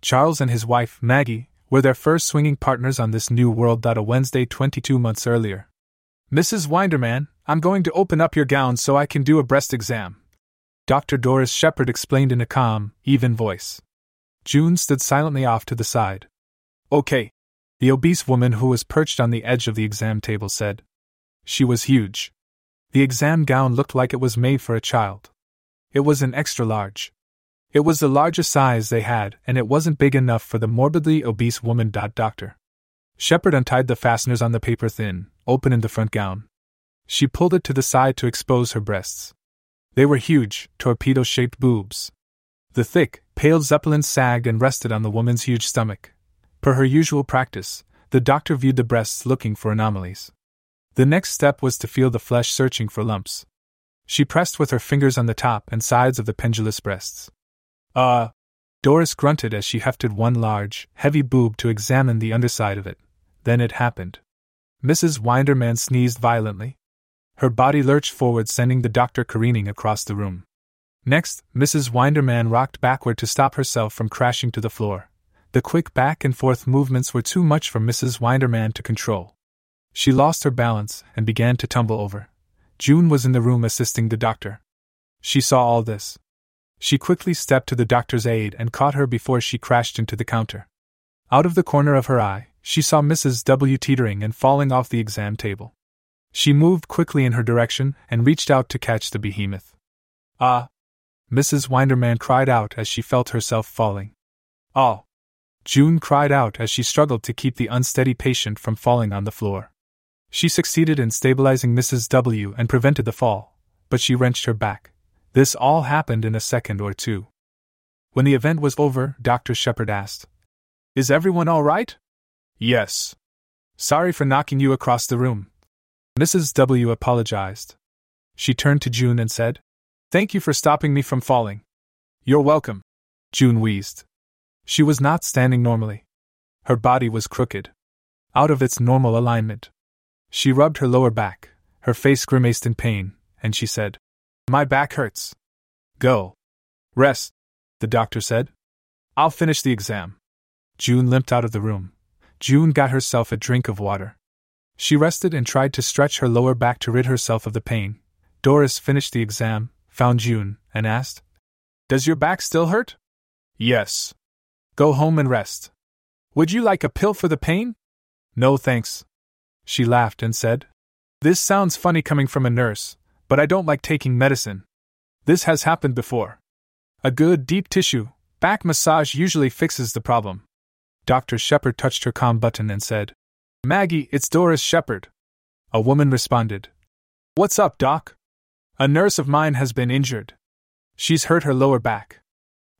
S2: Charles and his wife, Maggie, were their first swinging partners on this new world. A Wednesday 22 months earlier. Mrs. Winderman, I'm going to open up your gown so I can do a breast exam. Dr. Doris Shepard explained in a calm, even voice. June stood silently off to the side. Okay. The obese woman who was perched on the edge of the exam table said. She was huge. The exam gown looked like it was made for a child. It was an extra large. It was the largest size they had, and it wasn't big enough for the morbidly obese woman. Doctor. Shepard untied the fasteners on the paper thin, open in the front gown. She pulled it to the side to expose her breasts. They were huge, torpedo shaped boobs. The thick, pale zeppelin sagged and rested on the woman's huge stomach. Per her usual practice, the doctor viewed the breasts looking for anomalies. The next step was to feel the flesh searching for lumps. She pressed with her fingers on the top and sides of the pendulous breasts. Uh. Doris grunted as she hefted one large, heavy boob to examine the underside of it. Then it happened. Mrs. Winderman sneezed violently. Her body lurched forward, sending the doctor careening across the room. Next, Mrs. Winderman rocked backward to stop herself from crashing to the floor. The quick back and forth movements were too much for Mrs. Winderman to control. She lost her balance and began to tumble over. June was in the room assisting the doctor. She saw all this. She quickly stepped to the doctor's aid and caught her before she crashed into the counter. Out of the corner of her eye, she saw Mrs. W teetering and falling off the exam table. She moved quickly in her direction and reached out to catch the behemoth. Ah! Mrs. Winderman cried out as she felt herself falling. Oh! June cried out as she struggled to keep the unsteady patient from falling on the floor. She succeeded in stabilizing Mrs. W and prevented the fall, but she wrenched her back. This all happened in a second or two. When the event was over, Dr. Shepard asked, Is everyone all right? Yes. Sorry for knocking you across the room. Mrs. W apologized. She turned to June and said, Thank you for stopping me from falling. You're welcome. June wheezed. She was not standing normally. Her body was crooked, out of its normal alignment. She rubbed her lower back, her face grimaced in pain, and she said, My back hurts. Go. Rest, the doctor said. I'll finish the exam. June limped out of the room. June got herself a drink of water. She rested and tried to stretch her lower back to rid herself of the pain. Doris finished the exam, found June, and asked, Does your back still hurt? Yes. Go home and rest. Would you like a pill for the pain? No thanks, she laughed and said. This sounds funny coming from a nurse, but I don't like taking medicine. This has happened before. A good, deep tissue, back massage usually fixes the problem. Dr. Shepard touched her comm button and said, Maggie, it's Doris Shepard. A woman responded. What's up, Doc? A nurse of mine has been injured. She's hurt her lower back.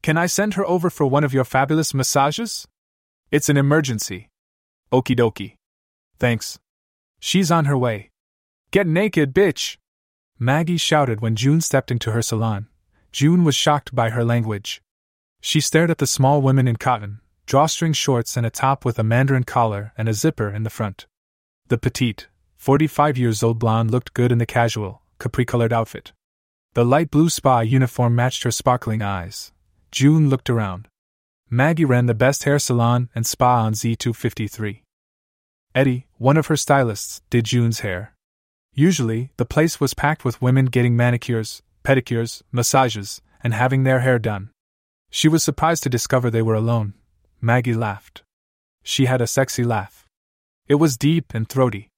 S2: Can I send her over for one of your fabulous massages? It's an emergency. Okie dokie. Thanks. She's on her way. Get naked, bitch! Maggie shouted when June stepped into her salon. June was shocked by her language. She stared at the small women in cotton, drawstring shorts, and a top with a mandarin collar and a zipper in the front. The petite, 45 years old blonde looked good in the casual, capri colored outfit. The light blue spa uniform matched her sparkling eyes. June looked around. Maggie ran the best hair salon and spa on Z253. Eddie, one of her stylists, did June's hair. Usually, the place was packed with women getting manicures, pedicures, massages, and having their hair done. She was surprised to discover they were alone. Maggie laughed. She had a sexy laugh. It was deep and throaty.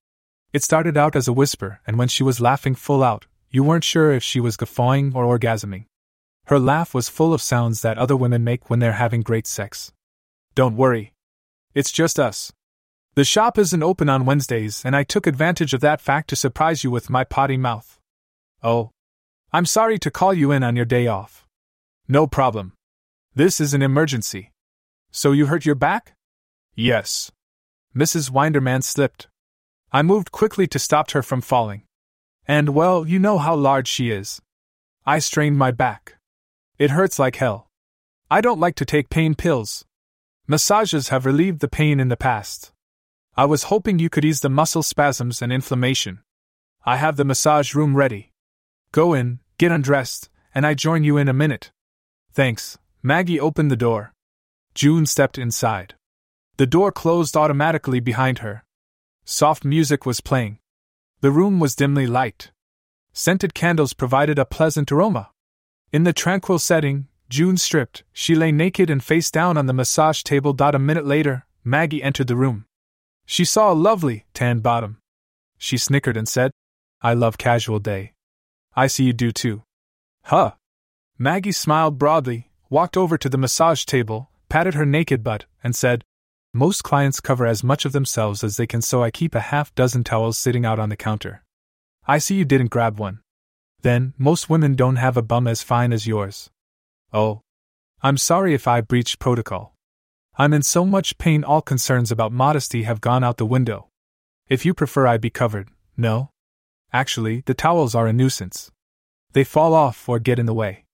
S2: It started out as a whisper, and when she was laughing full out, you weren't sure if she was guffawing or orgasming. Her laugh was full of sounds that other women make when they're having great sex. Don't worry. It's just us. The shop isn't open on Wednesdays, and I took advantage of that fact to surprise you with my potty mouth. Oh. I'm sorry to call you in on your day off. No problem. This is an emergency. So you hurt your back? Yes. Mrs. Winderman slipped. I moved quickly to stop her from falling. And well, you know how large she is. I strained my back. It hurts like hell. I don't like to take pain pills. Massages have relieved the pain in the past. I was hoping you could ease the muscle spasms and inflammation. I have the massage room ready. Go in, get undressed, and I join you in a minute. Thanks. Maggie opened the door. June stepped inside. The door closed automatically behind her. Soft music was playing. The room was dimly light. Scented candles provided a pleasant aroma. In the tranquil setting, June stripped, she lay naked and face down on the massage table. A minute later, Maggie entered the room. She saw a lovely, tan bottom. She snickered and said, I love casual day. I see you do too. Huh. Maggie smiled broadly, walked over to the massage table, patted her naked butt, and said, Most clients cover as much of themselves as they can, so I keep a half dozen towels sitting out on the counter. I see you didn't grab one. Then, most women don't have a bum as fine as yours. Oh. I'm sorry if I breached protocol. I'm in so much pain, all concerns about modesty have gone out the window. If you prefer, I be covered, no? Actually, the towels are a nuisance. They fall off or get in the way.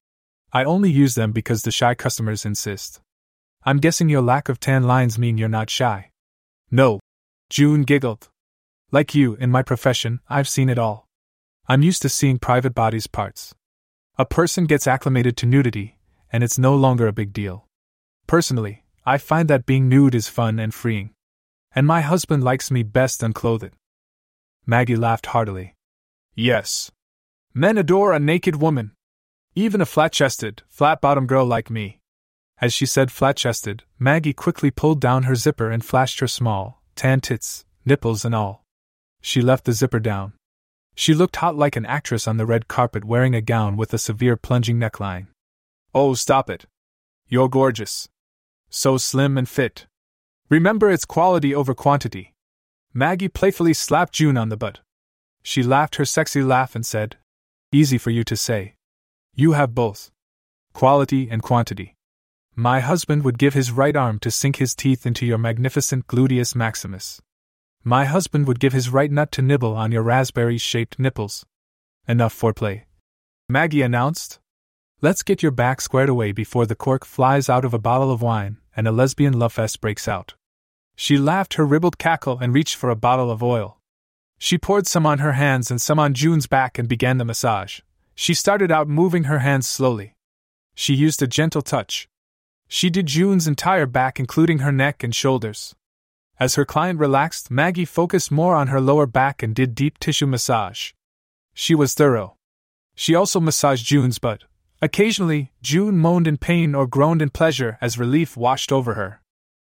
S2: I only use them because the shy customers insist. I'm guessing your lack of tan lines mean you're not shy. No. June giggled. Like you, in my profession, I've seen it all. I'm used to seeing private bodies' parts. A person gets acclimated to nudity, and it's no longer a big deal. Personally, I find that being nude is fun and freeing. And my husband likes me best unclothed. Maggie laughed heartily. Yes. Men adore a naked woman. Even a flat chested, flat bottomed girl like me. As she said flat chested, Maggie quickly pulled down her zipper and flashed her small, tan tits, nipples and all. She left the zipper down. She looked hot like an actress on the red carpet wearing a gown with a severe plunging neckline. Oh, stop it. You're gorgeous. So slim and fit. Remember it's quality over quantity. Maggie playfully slapped June on the butt. She laughed her sexy laugh and said, Easy for you to say. You have both quality and quantity. My husband would give his right arm to sink his teeth into your magnificent gluteus maximus. My husband would give his right nut to nibble on your raspberry shaped nipples. Enough foreplay. Maggie announced. Let's get your back squared away before the cork flies out of a bottle of wine and a lesbian lovefest breaks out. She laughed her ribald cackle and reached for a bottle of oil. She poured some on her hands and some on June's back and began the massage. She started out moving her hands slowly. She used a gentle touch. She did June's entire back, including her neck and shoulders. As her client relaxed, Maggie focused more on her lower back and did deep tissue massage. She was thorough. She also massaged June's butt, Occasionally, June moaned in pain or groaned in pleasure as relief washed over her.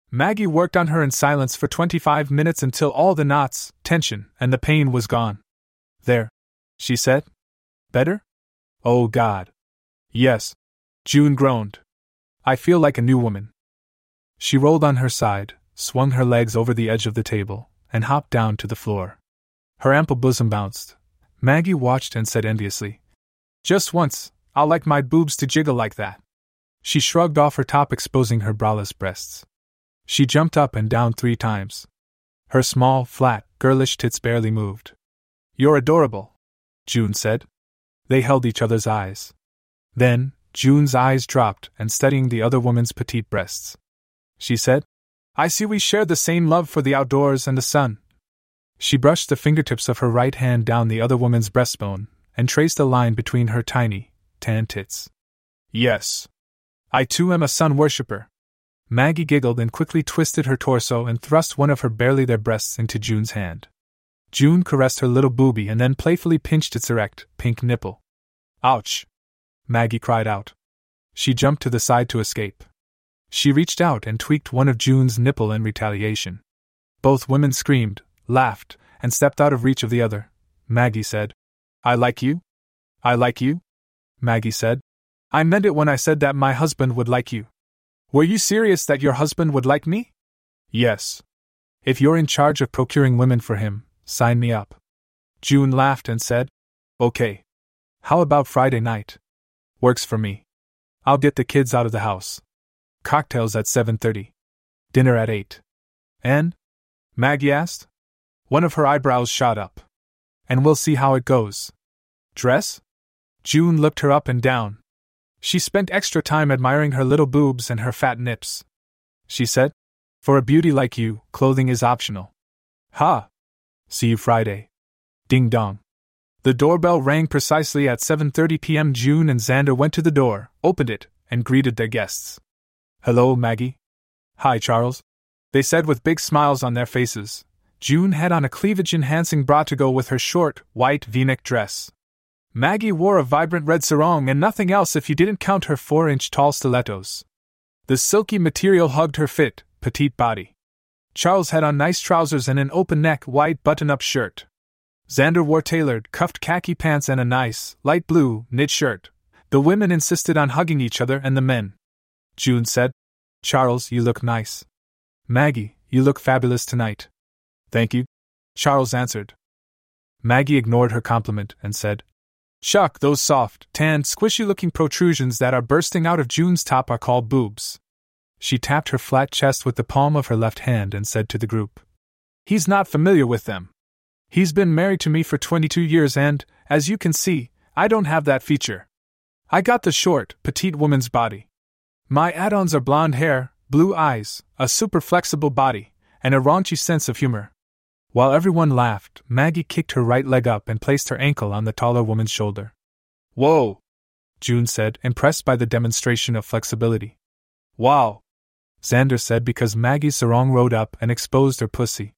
S2: Maggie worked on her in silence for 25 minutes until all the knots, tension, and the pain was gone. There, she said. Better? Oh God. Yes. June groaned. I feel like a new woman. She rolled on her side, swung her legs over the edge of the table, and hopped down to the floor. Her ample bosom bounced. Maggie watched and said enviously, Just once, I'll like my boobs to jiggle like that. She shrugged off her top, exposing her braless breasts. She jumped up and down three times. Her small, flat, girlish tits barely moved. You're adorable, June said. They held each other's eyes. Then, June's eyes dropped, and studying the other woman's petite breasts. She said, I see we share the same love for the outdoors and the sun. She brushed the fingertips of her right hand down the other woman's breastbone, and traced a line between her tiny, tan tits. Yes. I too am a sun worshipper. Maggie giggled and quickly twisted her torso and thrust one of her barely there breasts into June's hand. June caressed her little boobie and then playfully pinched its erect, pink nipple. Ouch! Maggie cried out. She jumped to the side to escape. She reached out and tweaked one of June's nipple in retaliation. Both women screamed, laughed, and stepped out of reach of the other. Maggie said, I like you? I like you? Maggie said. I meant it when I said that my husband would like you. Were you serious that your husband would like me? Yes. If you're in charge of procuring women for him, sign me up. June laughed and said, Okay. How about Friday night? Works for me. I'll get the kids out of the house. Cocktails at 7:30. Dinner at 8. And? Maggie asked. One of her eyebrows shot up. And we'll see how it goes. Dress? June looked her up and down. She spent extra time admiring her little boobs and her fat nips. She said, For a beauty like you, clothing is optional. Ha! See you Friday. Ding dong. The doorbell rang precisely at 7:30 p.m. June and Xander went to the door, opened it, and greeted their guests. "Hello, Maggie." "Hi, Charles." They said with big smiles on their faces. June had on a cleavage enhancing bra to go with her short, white v neck dress. Maggie wore a vibrant red sarong and nothing else if you didn't count her 4 inch tall stilettos. The silky material hugged her fit, petite body. Charles had on nice trousers and an open neck white button up shirt. Xander wore tailored, cuffed khaki pants and a nice, light blue, knit shirt. The women insisted on hugging each other and the men. June said, Charles, you look nice. Maggie, you look fabulous tonight. Thank you, Charles answered. Maggie ignored her compliment and said, Chuck, those soft, tanned, squishy looking protrusions that are bursting out of June's top are called boobs. She tapped her flat chest with the palm of her left hand and said to the group, He's not familiar with them. He's been married to me for 22 years, and, as you can see, I don't have that feature. I got the short, petite woman's body. My add ons are blonde hair, blue eyes, a super flexible body, and a raunchy sense of humor. While everyone laughed, Maggie kicked her right leg up and placed her ankle on the taller woman's shoulder. Whoa! June said, impressed by the demonstration of flexibility. Wow! Xander said because Maggie's sarong rode up and exposed her pussy.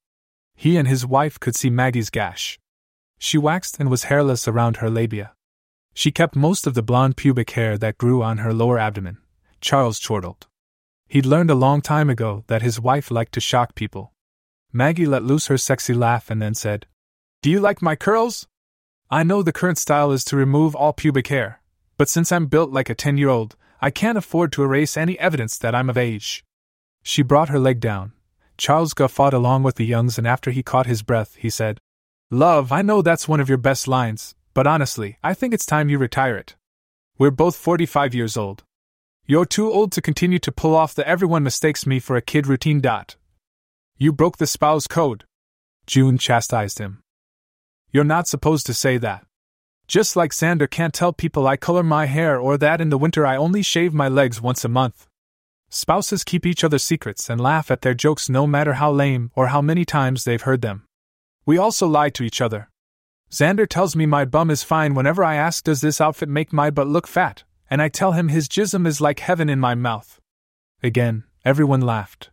S2: He and his wife could see Maggie's gash. She waxed and was hairless around her labia. She kept most of the blonde pubic hair that grew on her lower abdomen. Charles chortled. He'd learned a long time ago that his wife liked to shock people. Maggie let loose her sexy laugh and then said, Do you like my curls? I know the current style is to remove all pubic hair, but since I'm built like a 10 year old, I can't afford to erase any evidence that I'm of age. She brought her leg down, Charles guffawed along with the youngs, and after he caught his breath, he said, Love, I know that's one of your best lines, but honestly, I think it's time you retire it. We're both 45 years old. You're too old to continue to pull off the everyone mistakes me for a kid routine. Dot. You broke the spouse code. June chastised him. You're not supposed to say that. Just like Xander can't tell people I color my hair or that in the winter I only shave my legs once a month. Spouses keep each other's secrets and laugh at their jokes no matter how lame or how many times they've heard them. We also lie to each other. Xander tells me my bum is fine whenever I ask, Does this outfit make my butt look fat? And I tell him his jism is like heaven in my mouth. Again, everyone laughed.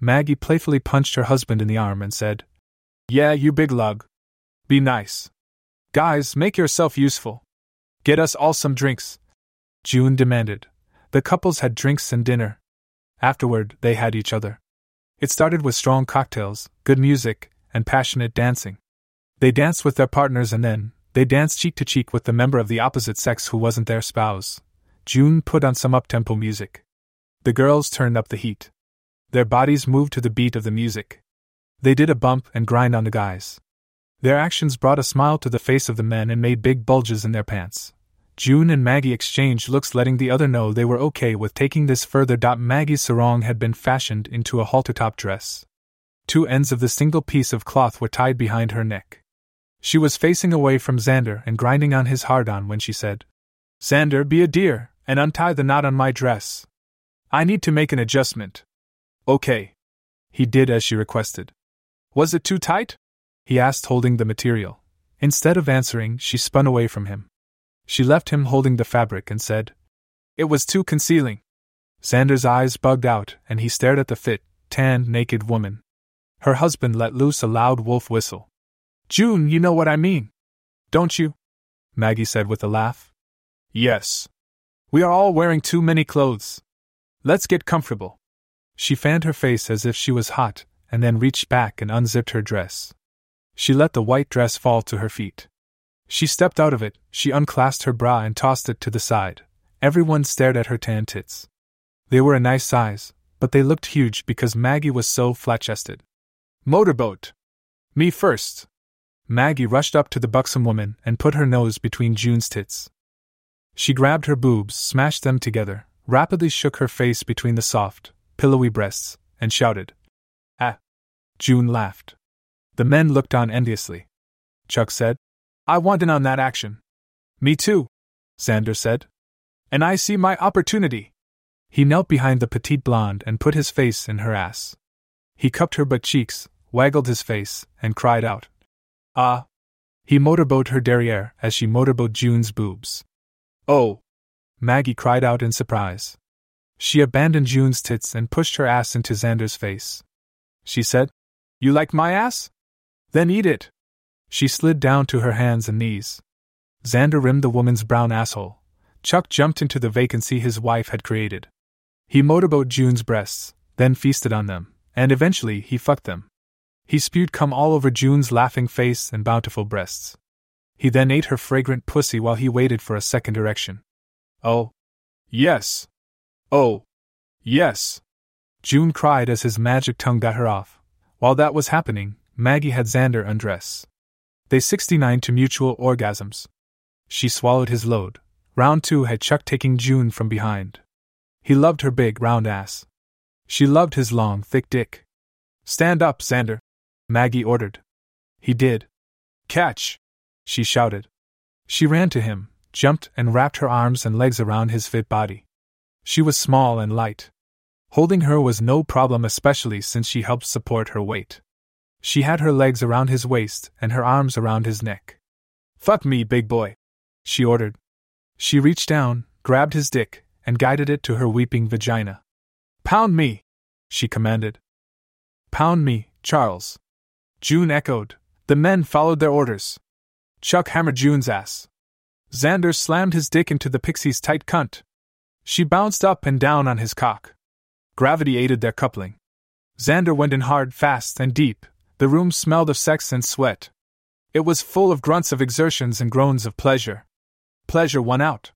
S2: Maggie playfully punched her husband in the arm and said, Yeah, you big lug. Be nice. Guys, make yourself useful. Get us all some drinks. June demanded. The couples had drinks and dinner, Afterward, they had each other. It started with strong cocktails, good music, and passionate dancing. They danced with their partners and then, they danced cheek to cheek with the member of the opposite sex who wasn't their spouse. June put on some uptempo music. The girls turned up the heat. Their bodies moved to the beat of the music. They did a bump and grind on the guys. Their actions brought a smile to the face of the men and made big bulges in their pants. June and Maggie exchanged looks, letting the other know they were okay with taking this further. Maggie's sarong had been fashioned into a halter top dress. Two ends of the single piece of cloth were tied behind her neck. She was facing away from Xander and grinding on his hard on when she said, Xander, be a dear, and untie the knot on my dress. I need to make an adjustment. Okay. He did as she requested. Was it too tight? He asked, holding the material. Instead of answering, she spun away from him. She left him holding the fabric and said, It was too concealing. Xander's eyes bugged out, and he stared at the fit, tanned, naked woman. Her husband let loose a loud wolf whistle. June, you know what I mean. Don't you? Maggie said with a laugh. Yes. We are all wearing too many clothes. Let's get comfortable. She fanned her face as if she was hot, and then reached back and unzipped her dress. She let the white dress fall to her feet. She stepped out of it, she unclasped her bra and tossed it to the side. Everyone stared at her tan tits. They were a nice size, but they looked huge because Maggie was so flat chested. Motorboat! Me first! Maggie rushed up to the buxom woman and put her nose between June's tits. She grabbed her boobs, smashed them together, rapidly shook her face between the soft, pillowy breasts, and shouted, Ah! June laughed. The men looked on enviously. Chuck said, I want in on that action. Me too, Xander said. And I see my opportunity. He knelt behind the petite blonde and put his face in her ass. He cupped her butt cheeks, waggled his face, and cried out. Ah! He motorboat her derriere as she motorboat June's boobs. Oh! Maggie cried out in surprise. She abandoned June's tits and pushed her ass into Xander's face. she said. You like my ass? Then eat it. She slid down to her hands and knees. Xander rimmed the woman's brown asshole. Chuck jumped into the vacancy his wife had created. He motorboat June's breasts, then feasted on them, and eventually he fucked them. He spewed cum all over June's laughing face and bountiful breasts. He then ate her fragrant pussy while he waited for a second erection. Oh. Yes. Oh. Yes. June cried as his magic tongue got her off. While that was happening, Maggie had Xander undress. They 69 to mutual orgasms. She swallowed his load. Round two had Chuck taking June from behind. He loved her big, round ass. She loved his long, thick dick. Stand up, Xander, Maggie ordered. He did. Catch! She shouted. She ran to him, jumped, and wrapped her arms and legs around his fit body. She was small and light. Holding her was no problem, especially since she helped support her weight. She had her legs around his waist and her arms around his neck. Fuck me, big boy, she ordered. She reached down, grabbed his dick, and guided it to her weeping vagina. Pound me, she commanded. Pound me, Charles. June echoed. The men followed their orders. Chuck hammered June's ass. Xander slammed his dick into the pixie's tight cunt. She bounced up and down on his cock. Gravity aided their coupling. Xander went in hard, fast, and deep. The room smelled of sex and sweat. It was full of grunts of exertions and groans of pleasure. Pleasure won out.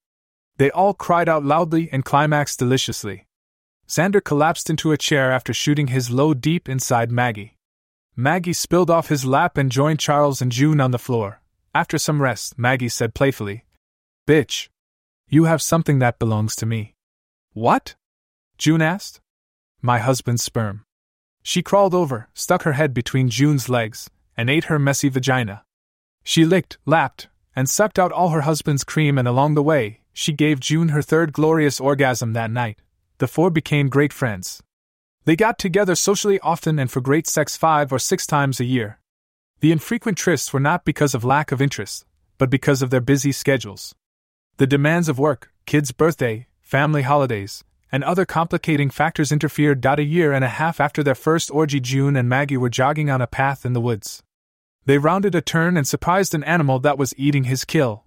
S2: They all cried out loudly and climaxed deliciously. Xander collapsed into a chair after shooting his load deep inside Maggie. Maggie spilled off his lap and joined Charles and June on the floor. After some rest, Maggie said playfully, Bitch. You have something that belongs to me. What? June asked. My husband's sperm. She crawled over, stuck her head between June's legs, and ate her messy vagina. She licked, lapped, and sucked out all her husband's cream, and along the way, she gave June her third glorious orgasm that night. The four became great friends. They got together socially often and for great sex five or six times a year. The infrequent trysts were not because of lack of interest, but because of their busy schedules. The demands of work, kids' birthday, family holidays, and other complicating factors interfered. A year and a half after their first orgy, June and Maggie were jogging on a path in the woods. They rounded a turn and surprised an animal that was eating his kill.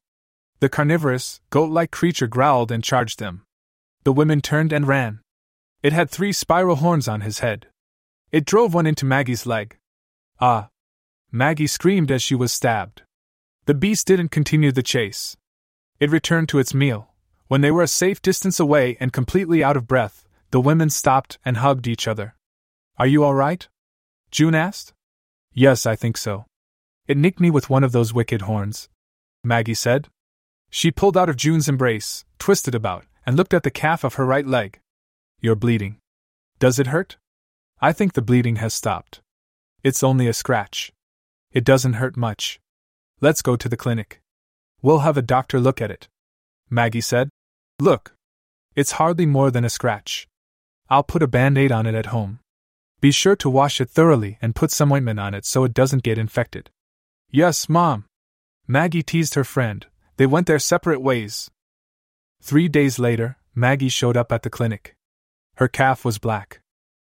S2: The carnivorous, goat like creature growled and charged them. The women turned and ran. It had three spiral horns on his head. It drove one into Maggie's leg. Ah! Maggie screamed as she was stabbed. The beast didn't continue the chase. It returned to its meal, when they were a safe distance away and completely out of breath, the women stopped and hugged each other. Are you all right? June asked. Yes, I think so. It nicked me with one of those wicked horns, Maggie said. She pulled out of June's embrace, twisted about, and looked at the calf of her right leg. You're bleeding. Does it hurt? I think the bleeding has stopped. It's only a scratch. It doesn't hurt much. Let's go to the clinic. We'll have a doctor look at it. Maggie said. Look. It's hardly more than a scratch. I'll put a band aid on it at home. Be sure to wash it thoroughly and put some ointment on it so it doesn't get infected. Yes, Mom. Maggie teased her friend. They went their separate ways. Three days later, Maggie showed up at the clinic. Her calf was black.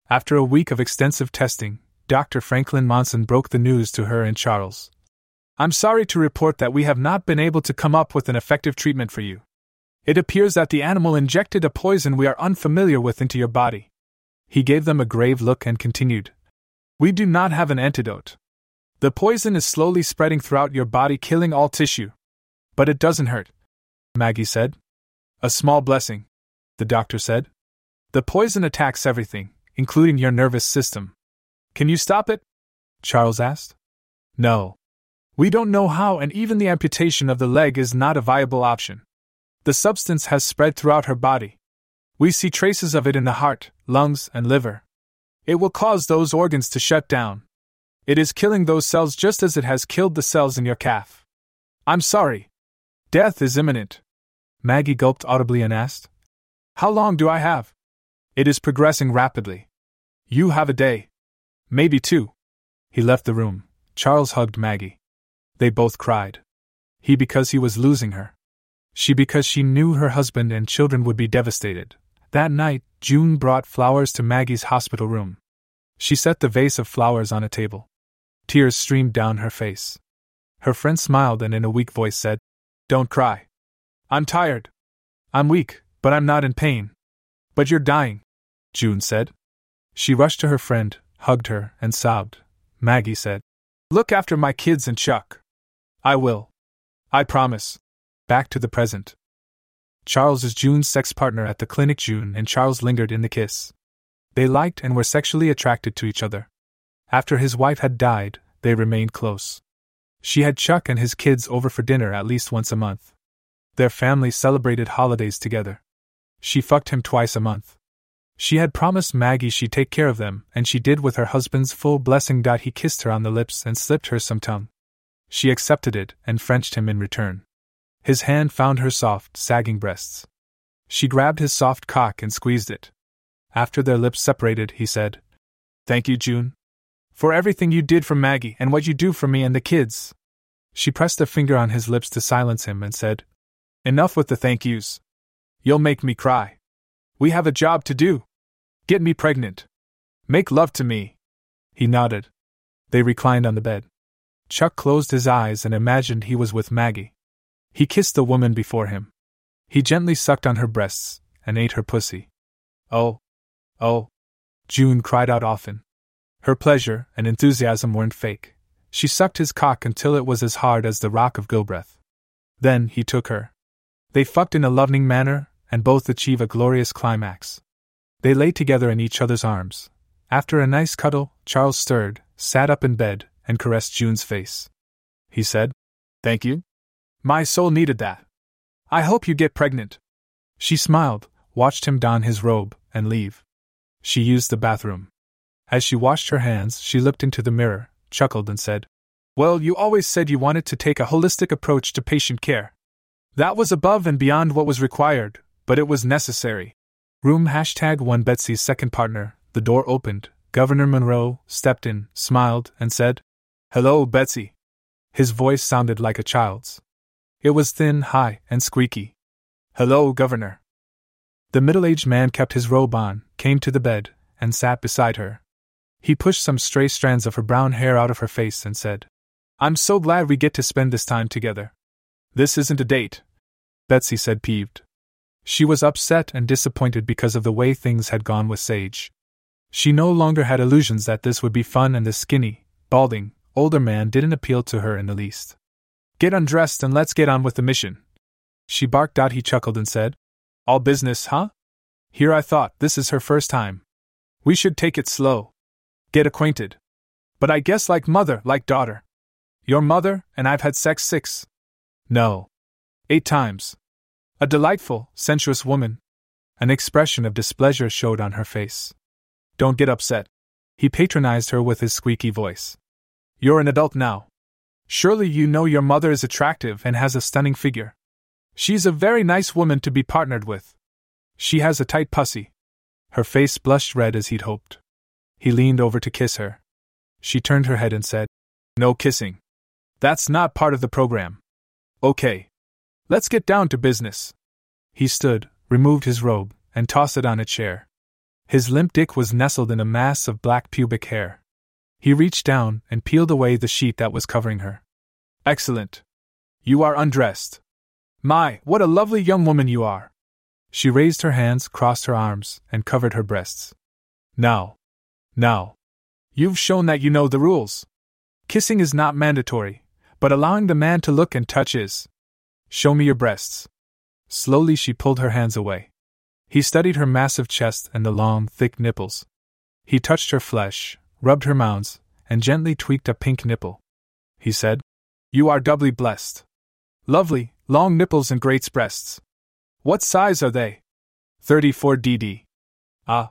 S2: After a week of extensive testing, Dr. Franklin Monson broke the news to her and Charles. I'm sorry to report that we have not been able to come up with an effective treatment for you. It appears that the animal injected a poison we are unfamiliar with into your body. He gave them a grave look and continued. We do not have an antidote. The poison is slowly spreading throughout your body, killing all tissue. But it doesn't hurt, Maggie said. A small blessing, the doctor said. The poison attacks everything, including your nervous system. Can you stop it? Charles asked. No. We don't know how, and even the amputation of the leg is not a viable option. The substance has spread throughout her body. We see traces of it in the heart, lungs, and liver. It will cause those organs to shut down. It is killing those cells just as it has killed the cells in your calf. I'm sorry. Death is imminent. Maggie gulped audibly and asked, How long do I have? It is progressing rapidly. You have a day. Maybe two. He left the room. Charles hugged Maggie. They both cried. He because he was losing her. She because she knew her husband and children would be devastated. That night, June brought flowers to Maggie's hospital room. She set the vase of flowers on a table. Tears streamed down her face. Her friend smiled and in a weak voice said, Don't cry. I'm tired. I'm weak, but I'm not in pain. But you're dying, June said. She rushed to her friend, hugged her, and sobbed. Maggie said, Look after my kids and Chuck. I will. I promise. Back to the present. Charles is June's sex partner at the clinic. June and Charles lingered in the kiss. They liked and were sexually attracted to each other. After his wife had died, they remained close. She had Chuck and his kids over for dinner at least once a month. Their family celebrated holidays together. She fucked him twice a month. She had promised Maggie she'd take care of them, and she did with her husband's full blessing. He kissed her on the lips and slipped her some tongue. She accepted it and Frenched him in return. His hand found her soft, sagging breasts. She grabbed his soft cock and squeezed it. After their lips separated, he said, Thank you, June. For everything you did for Maggie and what you do for me and the kids. She pressed a finger on his lips to silence him and said, Enough with the thank yous. You'll make me cry. We have a job to do. Get me pregnant. Make love to me. He nodded. They reclined on the bed. Chuck closed his eyes and imagined he was with Maggie. He kissed the woman before him. He gently sucked on her breasts and ate her pussy. Oh, oh, June cried out often. Her pleasure and enthusiasm weren't fake. She sucked his cock until it was as hard as the rock of Gibraltar. Then he took her. They fucked in a loving manner, and both achieve a glorious climax. They lay together in each other's arms. After a nice cuddle, Charles stirred, sat up in bed, and caressed June's face. He said, Thank you. My soul needed that. I hope you get pregnant. She smiled, watched him don his robe, and leave. She used the bathroom. As she washed her hands, she looked into the mirror, chuckled, and said, Well, you always said you wanted to take a holistic approach to patient care. That was above and beyond what was required, but it was necessary. Room hashtag one Betsy's second partner, the door opened. Governor Monroe stepped in, smiled, and said, Hello, Betsy. His voice sounded like a child's. It was thin, high, and squeaky. Hello, Governor. The middle aged man kept his robe on, came to the bed, and sat beside her. He pushed some stray strands of her brown hair out of her face and said, I'm so glad we get to spend this time together. This isn't a date, Betsy said, peeved. She was upset and disappointed because of the way things had gone with Sage. She no longer had illusions that this would be fun, and the skinny, balding, older man didn't appeal to her in the least. Get undressed and let's get on with the mission. She barked out, he chuckled and said, All business, huh? Here I thought, this is her first time. We should take it slow. Get acquainted. But I guess like mother, like daughter. Your mother, and I've had sex six. No. Eight times. A delightful, sensuous woman. An expression of displeasure showed on her face. Don't get upset. He patronized her with his squeaky voice. You're an adult now. Surely you know your mother is attractive and has a stunning figure. She's a very nice woman to be partnered with. She has a tight pussy. Her face blushed red as he'd hoped. He leaned over to kiss her. She turned her head and said, No kissing. That's not part of the program. Okay. Let's get down to business. He stood, removed his robe, and tossed it on a chair. His limp dick was nestled in a mass of black pubic hair. He reached down and peeled away the sheet that was covering her. Excellent. You are undressed. My, what a lovely young woman you are. She raised her hands, crossed her arms, and covered her breasts. Now. Now. You've shown that you know the rules. Kissing is not mandatory, but allowing the man to look and touch is. Show me your breasts. Slowly she pulled her hands away. He studied her massive chest and the long, thick nipples. He touched her flesh, rubbed her mounds, and gently tweaked a pink nipple. He said, You are doubly blessed. Lovely, long nipples and great breasts. What size are they? 34 DD. Ah.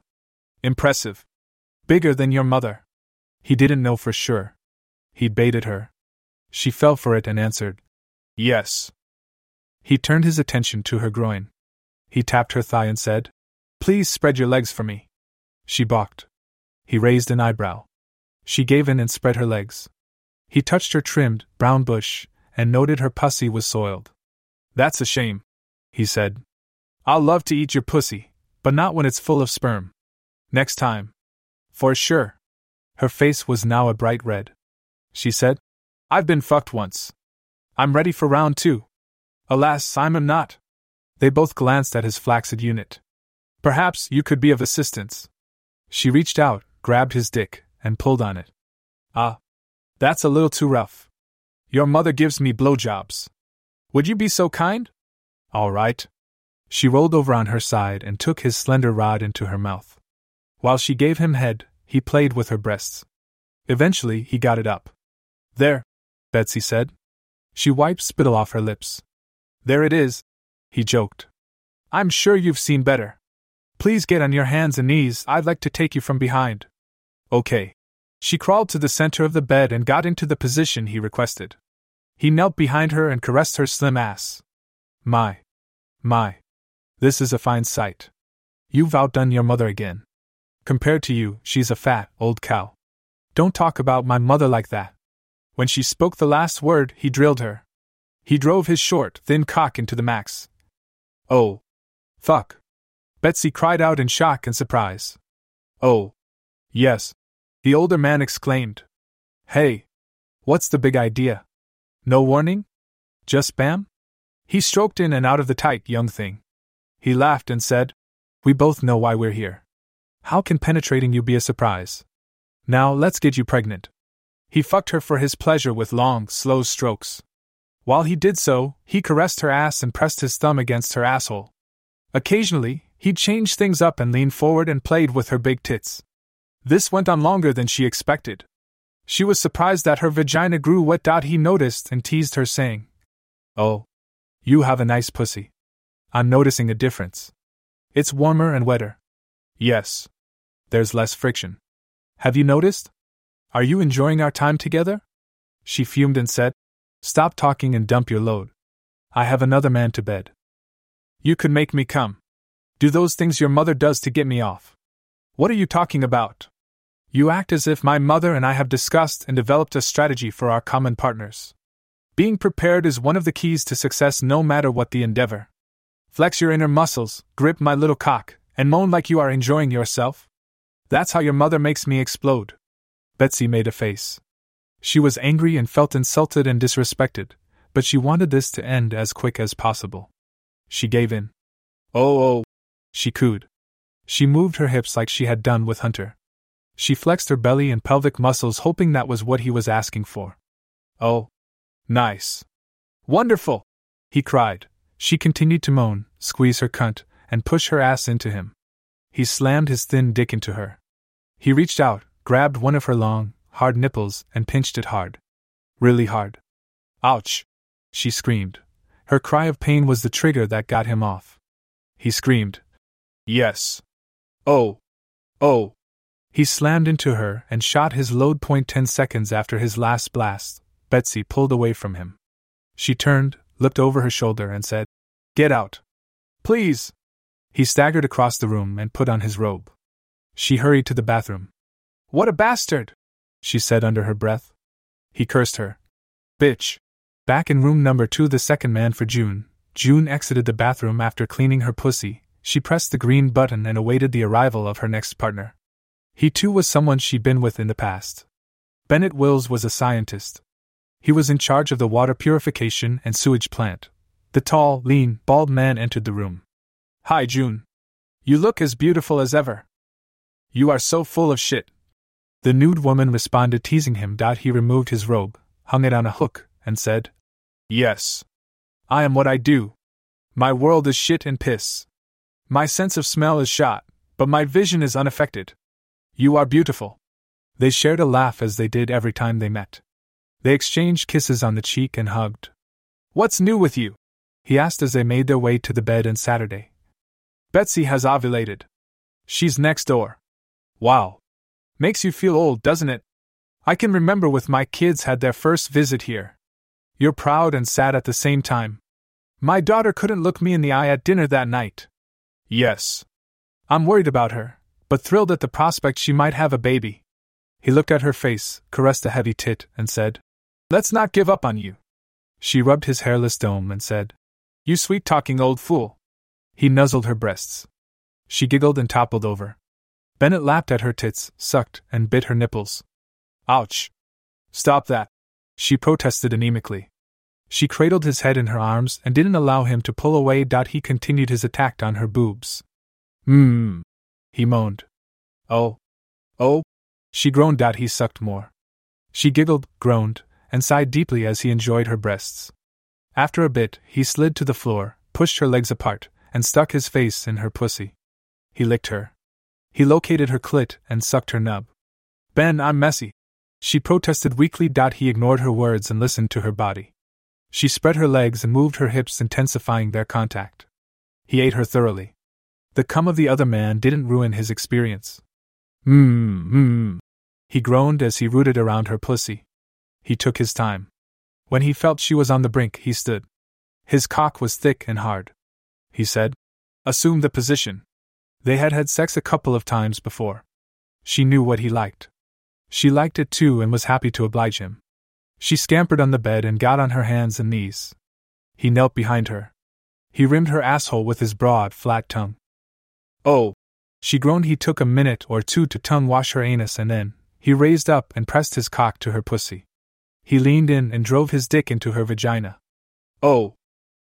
S2: Impressive. Bigger than your mother. He didn't know for sure. He baited her. She fell for it and answered, Yes. He turned his attention to her groin. He tapped her thigh and said, Please spread your legs for me. She balked. He raised an eyebrow. She gave in and spread her legs. He touched her trimmed, brown bush, and noted her pussy was soiled. That's a shame, he said. I'll love to eat your pussy, but not when it's full of sperm. Next time. For sure. Her face was now a bright red. She said, I've been fucked once. I'm ready for round two. Alas, I'm not. They both glanced at his flaccid unit. Perhaps you could be of assistance. She reached out, grabbed his dick, and pulled on it. Ah. That's a little too rough. Your mother gives me blowjobs. Would you be so kind? All right. She rolled over on her side and took his slender rod into her mouth. While she gave him head, he played with her breasts. Eventually, he got it up. There, Betsy said. She wiped spittle off her lips. There it is, he joked. I'm sure you've seen better. Please get on your hands and knees, I'd like to take you from behind. Okay. She crawled to the center of the bed and got into the position he requested. He knelt behind her and caressed her slim ass. My. My. This is a fine sight. You've outdone your mother again. Compared to you, she's a fat, old cow. Don't talk about my mother like that. When she spoke the last word, he drilled her. He drove his short, thin cock into the max. Oh. Fuck. Betsy cried out in shock and surprise. Oh. Yes. The older man exclaimed. Hey. What's the big idea? No warning? Just bam? He stroked in and out of the tight young thing. He laughed and said, We both know why we're here. How can penetrating you be a surprise? Now let's get you pregnant. He fucked her for his pleasure with long, slow strokes. While he did so, he caressed her ass and pressed his thumb against her asshole. Occasionally, he'd change things up and lean forward and played with her big tits. This went on longer than she expected. She was surprised that her vagina grew wet. Dot He noticed and teased her, saying, Oh, you have a nice pussy. I'm noticing a difference. It's warmer and wetter. Yes. There's less friction. Have you noticed? Are you enjoying our time together? She fumed and said, Stop talking and dump your load. I have another man to bed. You could make me come. Do those things your mother does to get me off. What are you talking about? You act as if my mother and I have discussed and developed a strategy for our common partners. Being prepared is one of the keys to success no matter what the endeavor. Flex your inner muscles, grip my little cock, and moan like you are enjoying yourself. That's how your mother makes me explode. Betsy made a face. She was angry and felt insulted and disrespected, but she wanted this to end as quick as possible. She gave in. Oh, oh, she cooed. She moved her hips like she had done with Hunter. She flexed her belly and pelvic muscles, hoping that was what he was asking for. Oh, Nice. Wonderful! He cried. She continued to moan, squeeze her cunt, and push her ass into him. He slammed his thin dick into her. He reached out, grabbed one of her long, hard nipples, and pinched it hard. Really hard. Ouch! She screamed. Her cry of pain was the trigger that got him off. He screamed. Yes. Oh. Oh. He slammed into her and shot his load point ten seconds after his last blast, Betsy pulled away from him. She turned, looked over her shoulder, and said, Get out. Please. He staggered across the room and put on his robe. She hurried to the bathroom. What a bastard! She said under her breath. He cursed her. Bitch. Back in room number two, the second man for June, June exited the bathroom after cleaning her pussy. She pressed the green button and awaited the arrival of her next partner. He too was someone she'd been with in the past. Bennett Wills was a scientist, he was in charge of the water purification and sewage plant. The tall, lean, bald man entered the room. Hi, June. You look as beautiful as ever. You are so full of shit. The nude woman responded, teasing him. He removed his robe, hung it on a hook, and said, Yes. I am what I do. My world is shit and piss. My sense of smell is shot, but my vision is unaffected. You are beautiful. They shared a laugh as they did every time they met. They exchanged kisses on the cheek and hugged. What's new with you? he asked as they made their way to the bed on Saturday. Betsy has ovulated. She's next door. Wow. Makes you feel old, doesn't it? I can remember with my kids had their first visit here. You're proud and sad at the same time. My daughter couldn't look me in the eye at dinner that night. Yes. I'm worried about her, but thrilled at the prospect she might have a baby. He looked at her face, caressed a heavy tit, and said, Let's not give up on you. She rubbed his hairless dome and said, You sweet talking old fool. He nuzzled her breasts. She giggled and toppled over. Bennett lapped at her tits, sucked, and bit her nipples. Ouch! Stop that! She protested anemically. She cradled his head in her arms and didn't allow him to pull away. He continued his attack on her boobs. Mmm. He moaned. Oh. Oh. She groaned. He sucked more. She giggled, groaned, and sighed deeply as he enjoyed her breasts. After a bit, he slid to the floor, pushed her legs apart, and stuck his face in her pussy. He licked her. He located her clit and sucked her nub. Ben, I'm messy. She protested weakly. He ignored her words and listened to her body. She spread her legs and moved her hips, intensifying their contact. He ate her thoroughly. The cum of the other man didn't ruin his experience. Mmm, mmm. He groaned as he rooted around her pussy. He took his time. When he felt she was on the brink, he stood. His cock was thick and hard. He said, Assume the position. They had had sex a couple of times before. She knew what he liked. She liked it too and was happy to oblige him. She scampered on the bed and got on her hands and knees. He knelt behind her. He rimmed her asshole with his broad, flat tongue. Oh! She groaned. He took a minute or two to tongue wash her anus and then, he raised up and pressed his cock to her pussy. He leaned in and drove his dick into her vagina. Oh!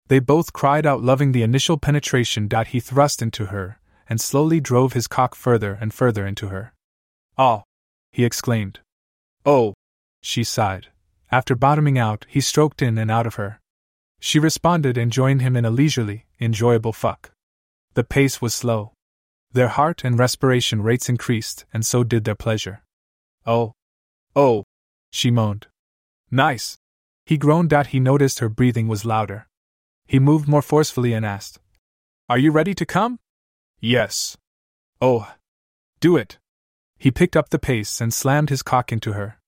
S2: They both cried out, loving the initial penetration. that He thrust into her and slowly drove his cock further and further into her. Oh! he exclaimed. Oh! She sighed. After bottoming out, he stroked in and out of her. She responded and joined him in a leisurely, enjoyable fuck. The pace was slow. Their heart and respiration rates increased, and so did their pleasure. Oh! Oh! She moaned. Nice! He groaned out. He noticed her breathing was louder. He moved more forcefully and asked, Are you ready to come? Yes. Oh! Do it! He picked up the pace and slammed his cock into her.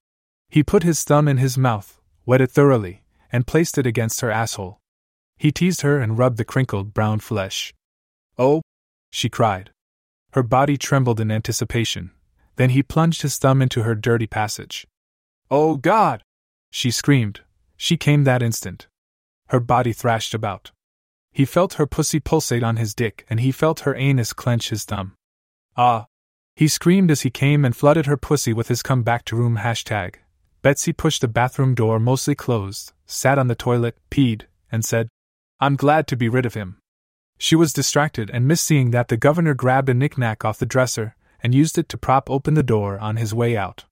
S2: He put his thumb in his mouth, wet it thoroughly, and placed it against her asshole. He teased her and rubbed the crinkled brown flesh. Oh! she cried. Her body trembled in anticipation. Then he plunged his thumb into her dirty passage. Oh God! she screamed. She came that instant. Her body thrashed about. He felt her pussy pulsate on his dick and he felt her anus clench his thumb. Ah! He screamed as he came and flooded her pussy with his come back to room hashtag. Betsy pushed the bathroom door mostly closed, sat on the toilet, peed, and said, I'm glad to be rid of him. She was distracted and missed seeing that the governor grabbed a knickknack off the dresser and used it to prop open the door on his way out.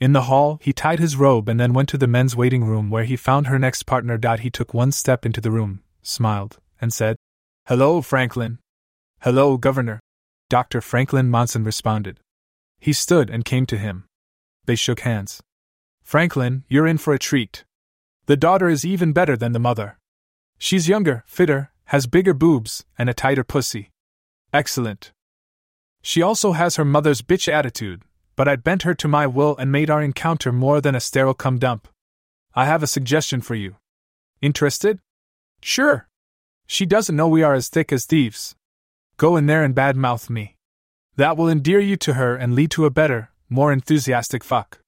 S2: In the hall, he tied his robe and then went to the men's waiting room where he found her next partner. He took one step into the room, smiled, and said, Hello, Franklin. Hello, Governor. Dr. Franklin Monson responded. He stood and came to him. They shook hands. Franklin, you're in for a treat. The daughter is even better than the mother. She's younger, fitter, has bigger boobs, and a tighter pussy. Excellent. She also has her mother's bitch attitude, but I bent her to my will and made our encounter more than a sterile cum dump. I have a suggestion for you. Interested? Sure. She doesn't know we are as thick as thieves. Go in there and badmouth me. That will endear you to her and lead to a better, more enthusiastic fuck.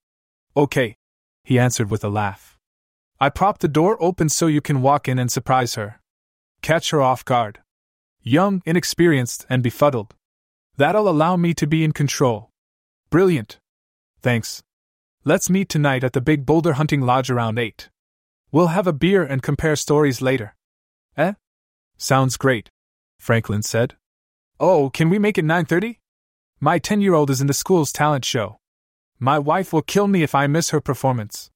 S2: Okay, he answered with a laugh. I propped the door open so you can walk in and surprise her. Catch her off guard. Young, inexperienced, and befuddled. That'll allow me to be in control. Brilliant. Thanks. Let's meet tonight at the Big Boulder Hunting Lodge around 8. We'll have a beer and compare stories later. Sounds great, Franklin said. Oh, can we make it 9:30? My 10-year-old is in the school's talent show. My wife will kill me if I miss her performance.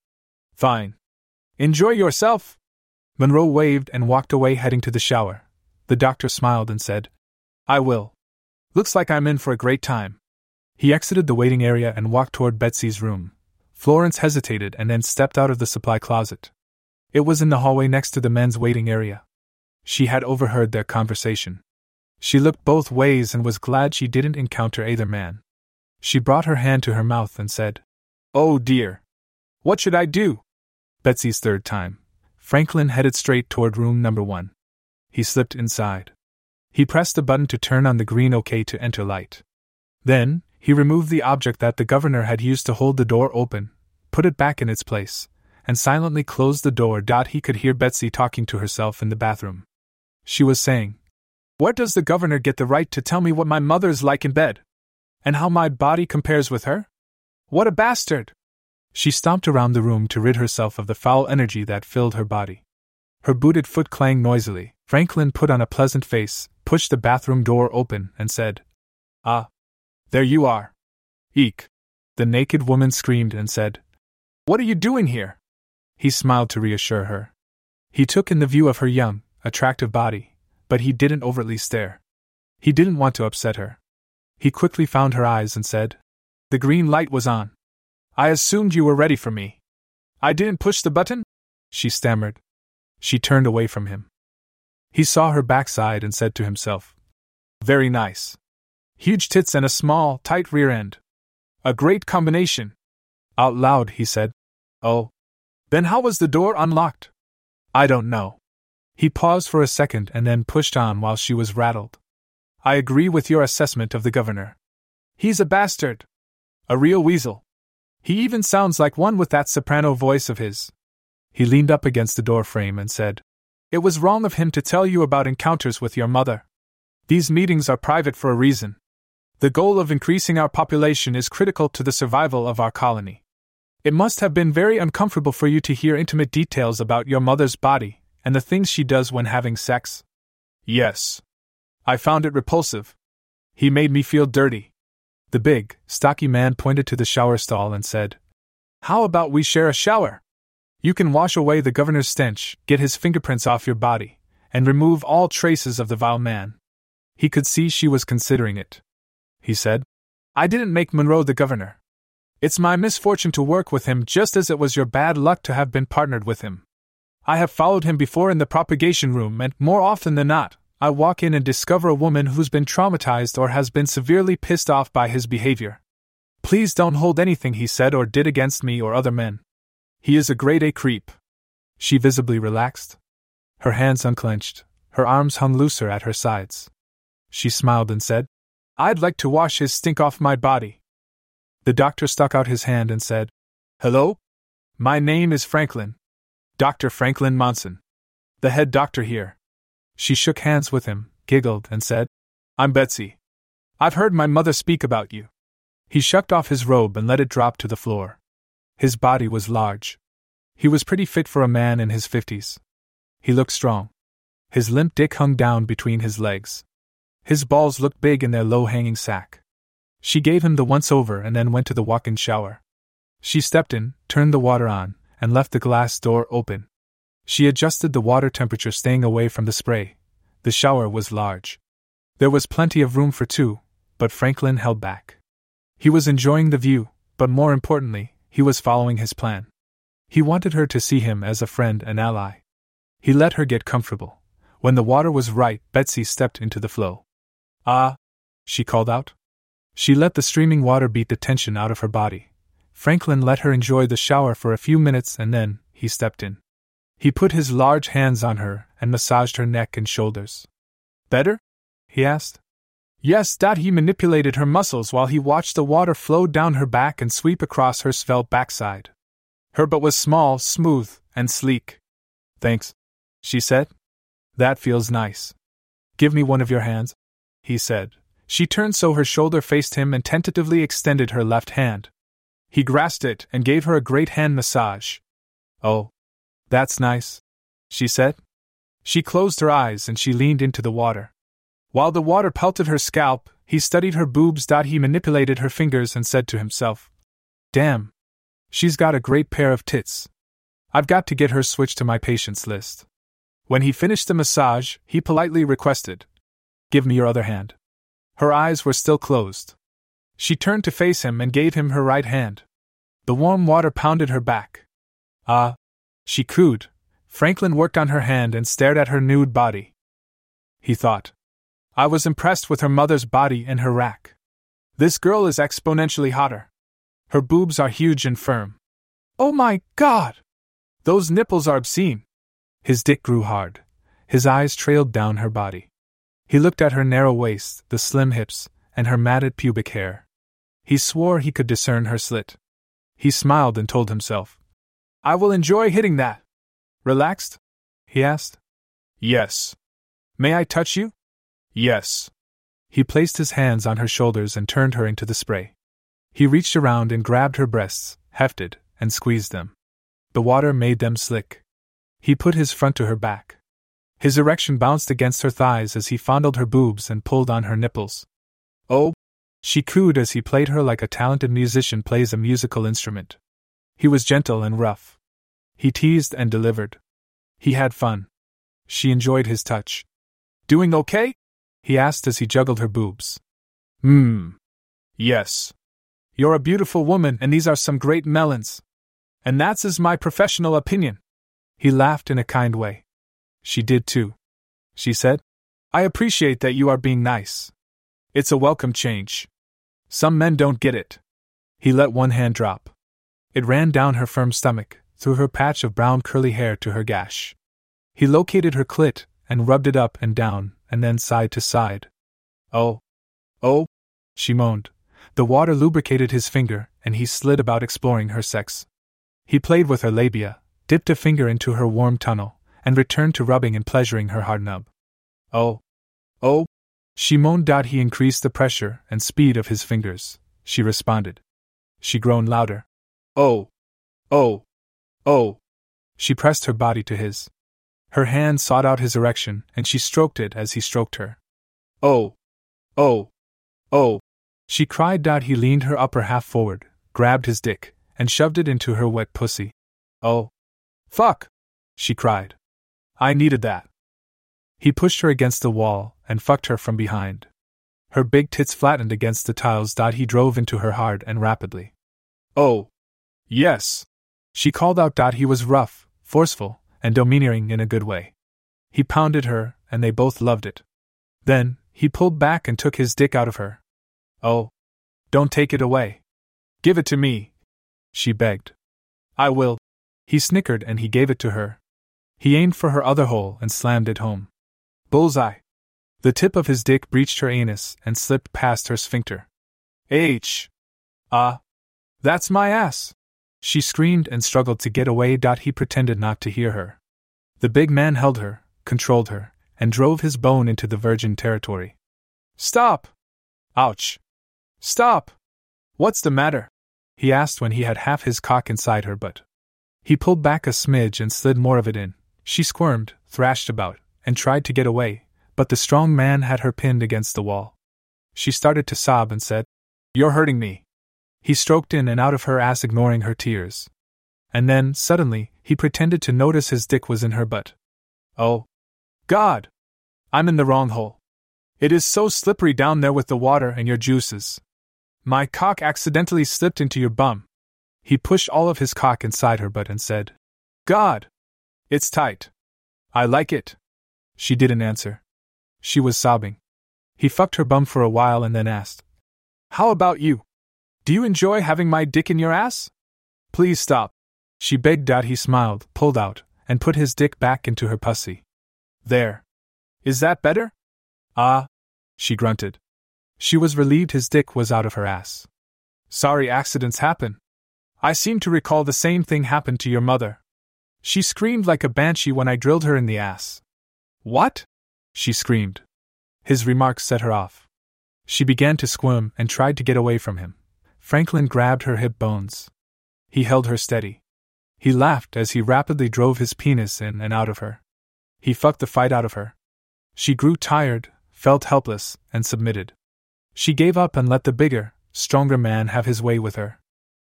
S2: Fine. Enjoy yourself. Monroe waved and walked away, heading to the shower. The doctor smiled and said, I will. Looks like I'm in for a great time. He exited the waiting area and walked toward Betsy's room. Florence hesitated and then stepped out of the supply closet. It was in the hallway next to the men's waiting area. She had overheard their conversation. She looked both ways and was glad she didn't encounter either man. She brought her hand to her mouth and said, Oh dear. What should I do? Betsy's third time. Franklin headed straight toward room number one. He slipped inside. He pressed a button to turn on the green OK to enter light. Then, he removed the object that the governor had used to hold the door open, put it back in its place, and silently closed the door. He could hear Betsy talking to herself in the bathroom. She was saying, Where does the governor get the right to tell me what my mother's like in bed? And how my body compares with her? What a bastard! She stomped around the room to rid herself of the foul energy that filled her body. Her booted foot clanged noisily. Franklin put on a pleasant face, pushed the bathroom door open, and said, Ah, there you are. Eek. The naked woman screamed and said, What are you doing here? He smiled to reassure her. He took in the view of her young, attractive body, but he didn't overtly stare. He didn't want to upset her. He quickly found her eyes and said, The green light was on. I assumed you were ready for me. I didn't push the button? She stammered. She turned away from him. He saw her backside and said to himself, Very nice. Huge tits and a small, tight rear end. A great combination. Out loud, he said, Oh. Then how was the door unlocked? I don't know. He paused for a second and then pushed on while she was rattled. I agree with your assessment of the governor. He's a bastard. A real weasel. He even sounds like one with that soprano voice of his. He leaned up against the door frame and said, It was wrong of him to tell you about encounters with your mother. These meetings are private for a reason. The goal of increasing our population is critical to the survival of our colony. It must have been very uncomfortable for you to hear intimate details about your mother's body and the things she does when having sex. Yes. I found it repulsive. He made me feel dirty. The big, stocky man pointed to the shower stall and said, How about we share a shower? You can wash away the governor's stench, get his fingerprints off your body, and remove all traces of the vile man. He could see she was considering it. He said, I didn't make Monroe the governor. It's my misfortune to work with him just as it was your bad luck to have been partnered with him. I have followed him before in the propagation room, and more often than not, I walk in and discover a woman who's been traumatized or has been severely pissed off by his behavior. Please don't hold anything he said or did against me or other men. He is a grade A creep. She visibly relaxed. Her hands unclenched, her arms hung looser at her sides. She smiled and said, I'd like to wash his stink off my body. The doctor stuck out his hand and said, Hello? My name is Franklin. Dr. Franklin Monson. The head doctor here. She shook hands with him, giggled, and said, I'm Betsy. I've heard my mother speak about you. He shucked off his robe and let it drop to the floor. His body was large. He was pretty fit for a man in his fifties. He looked strong. His limp dick hung down between his legs. His balls looked big in their low hanging sack. She gave him the once over and then went to the walk in shower. She stepped in, turned the water on, and left the glass door open. She adjusted the water temperature, staying away from the spray. The shower was large. There was plenty of room for two, but Franklin held back. He was enjoying the view, but more importantly, he was following his plan. He wanted her to see him as a friend and ally. He let her get comfortable. When the water was right, Betsy stepped into the flow. Ah! she called out. She let the streaming water beat the tension out of her body. Franklin let her enjoy the shower for a few minutes and then he stepped in. He put his large hands on her and massaged her neck and shoulders. Better? he asked. Yes, that he manipulated her muscles while he watched the water flow down her back and sweep across her svelte backside. Her butt was small, smooth, and sleek. Thanks, she said. That feels nice. Give me one of your hands, he said. She turned so her shoulder faced him and tentatively extended her left hand. He grasped it and gave her a great hand massage. Oh, that's nice, she said. She closed her eyes and she leaned into the water. While the water pelted her scalp, he studied her boobs. He manipulated her fingers and said to himself, Damn. She's got a great pair of tits. I've got to get her switched to my patients list. When he finished the massage, he politely requested, Give me your other hand. Her eyes were still closed. She turned to face him and gave him her right hand. The warm water pounded her back. Ah, she cooed. Franklin worked on her hand and stared at her nude body. He thought. I was impressed with her mother's body and her rack. This girl is exponentially hotter. Her boobs are huge and firm. Oh my god! Those nipples are obscene. His dick grew hard. His eyes trailed down her body. He looked at her narrow waist, the slim hips, and her matted pubic hair. He swore he could discern her slit. He smiled and told himself, I will enjoy hitting that. Relaxed? he asked. Yes. May I touch you? Yes. He placed his hands on her shoulders and turned her into the spray. He reached around and grabbed her breasts, hefted, and squeezed them. The water made them slick. He put his front to her back. His erection bounced against her thighs as he fondled her boobs and pulled on her nipples. Oh! She cooed as he played her like a talented musician plays a musical instrument. He was gentle and rough. He teased and delivered. He had fun. She enjoyed his touch. Doing okay? he asked as he juggled her boobs. Hmm. Yes. You're a beautiful woman, and these are some great melons. And that's is my professional opinion. He laughed in a kind way. She did too. She said, I appreciate that you are being nice. It's a welcome change. Some men don't get it. He let one hand drop. It ran down her firm stomach, through her patch of brown curly hair to her gash. He located her clit and rubbed it up and down, and then side to side. Oh. Oh, she moaned. The water lubricated his finger, and he slid about exploring her sex. He played with her labia, dipped a finger into her warm tunnel, and returned to rubbing and pleasuring her hard nub. Oh. Oh. She moaned out he increased the pressure and speed of his fingers. She responded. She groaned louder. Oh. Oh. Oh. She pressed her body to his. Her hand sought out his erection, and she stroked it as he stroked her. Oh! Oh! Oh! She cried out. He leaned her upper half forward, grabbed his dick, and shoved it into her wet pussy. Oh! Fuck! She cried. I needed that. He pushed her against the wall and fucked her from behind. Her big tits flattened against the tiles. He drove into her hard and rapidly. Oh! Yes! She called out. He was rough, forceful, and domineering in a good way. He pounded her, and they both loved it. Then, he pulled back and took his dick out of her. Oh. Don't take it away. Give it to me. She begged. I will. He snickered and he gave it to her. He aimed for her other hole and slammed it home. Bullseye. The tip of his dick breached her anus and slipped past her sphincter. H. Ah. Uh, that's my ass. She screamed and struggled to get away. He pretended not to hear her. The big man held her, controlled her, and drove his bone into the virgin territory. Stop! Ouch! Stop! What's the matter? He asked when he had half his cock inside her butt. He pulled back a smidge and slid more of it in. She squirmed, thrashed about, and tried to get away, but the strong man had her pinned against the wall. She started to sob and said, You're hurting me. He stroked in and out of her ass, ignoring her tears. And then, suddenly, he pretended to notice his dick was in her butt. Oh. God! I'm in the wrong hole. It is so slippery down there with the water and your juices. My cock accidentally slipped into your bum. He pushed all of his cock inside her butt and said, God! It's tight. I like it. She didn't answer. She was sobbing. He fucked her bum for a while and then asked, How about you? Do you enjoy having my dick in your ass? Please stop. She begged out. He smiled, pulled out, and put his dick back into her pussy. There. Is that better? Ah. She grunted. She was relieved his dick was out of her ass. Sorry accidents happen. I seem to recall the same thing happened to your mother. She screamed like a banshee when I drilled her in the ass. What? She screamed. His remarks set her off. She began to squirm and tried to get away from him. Franklin grabbed her hip bones. He held her steady. He laughed as he rapidly drove his penis in and out of her. He fucked the fight out of her. She grew tired, felt helpless, and submitted. She gave up and let the bigger, stronger man have his way with her.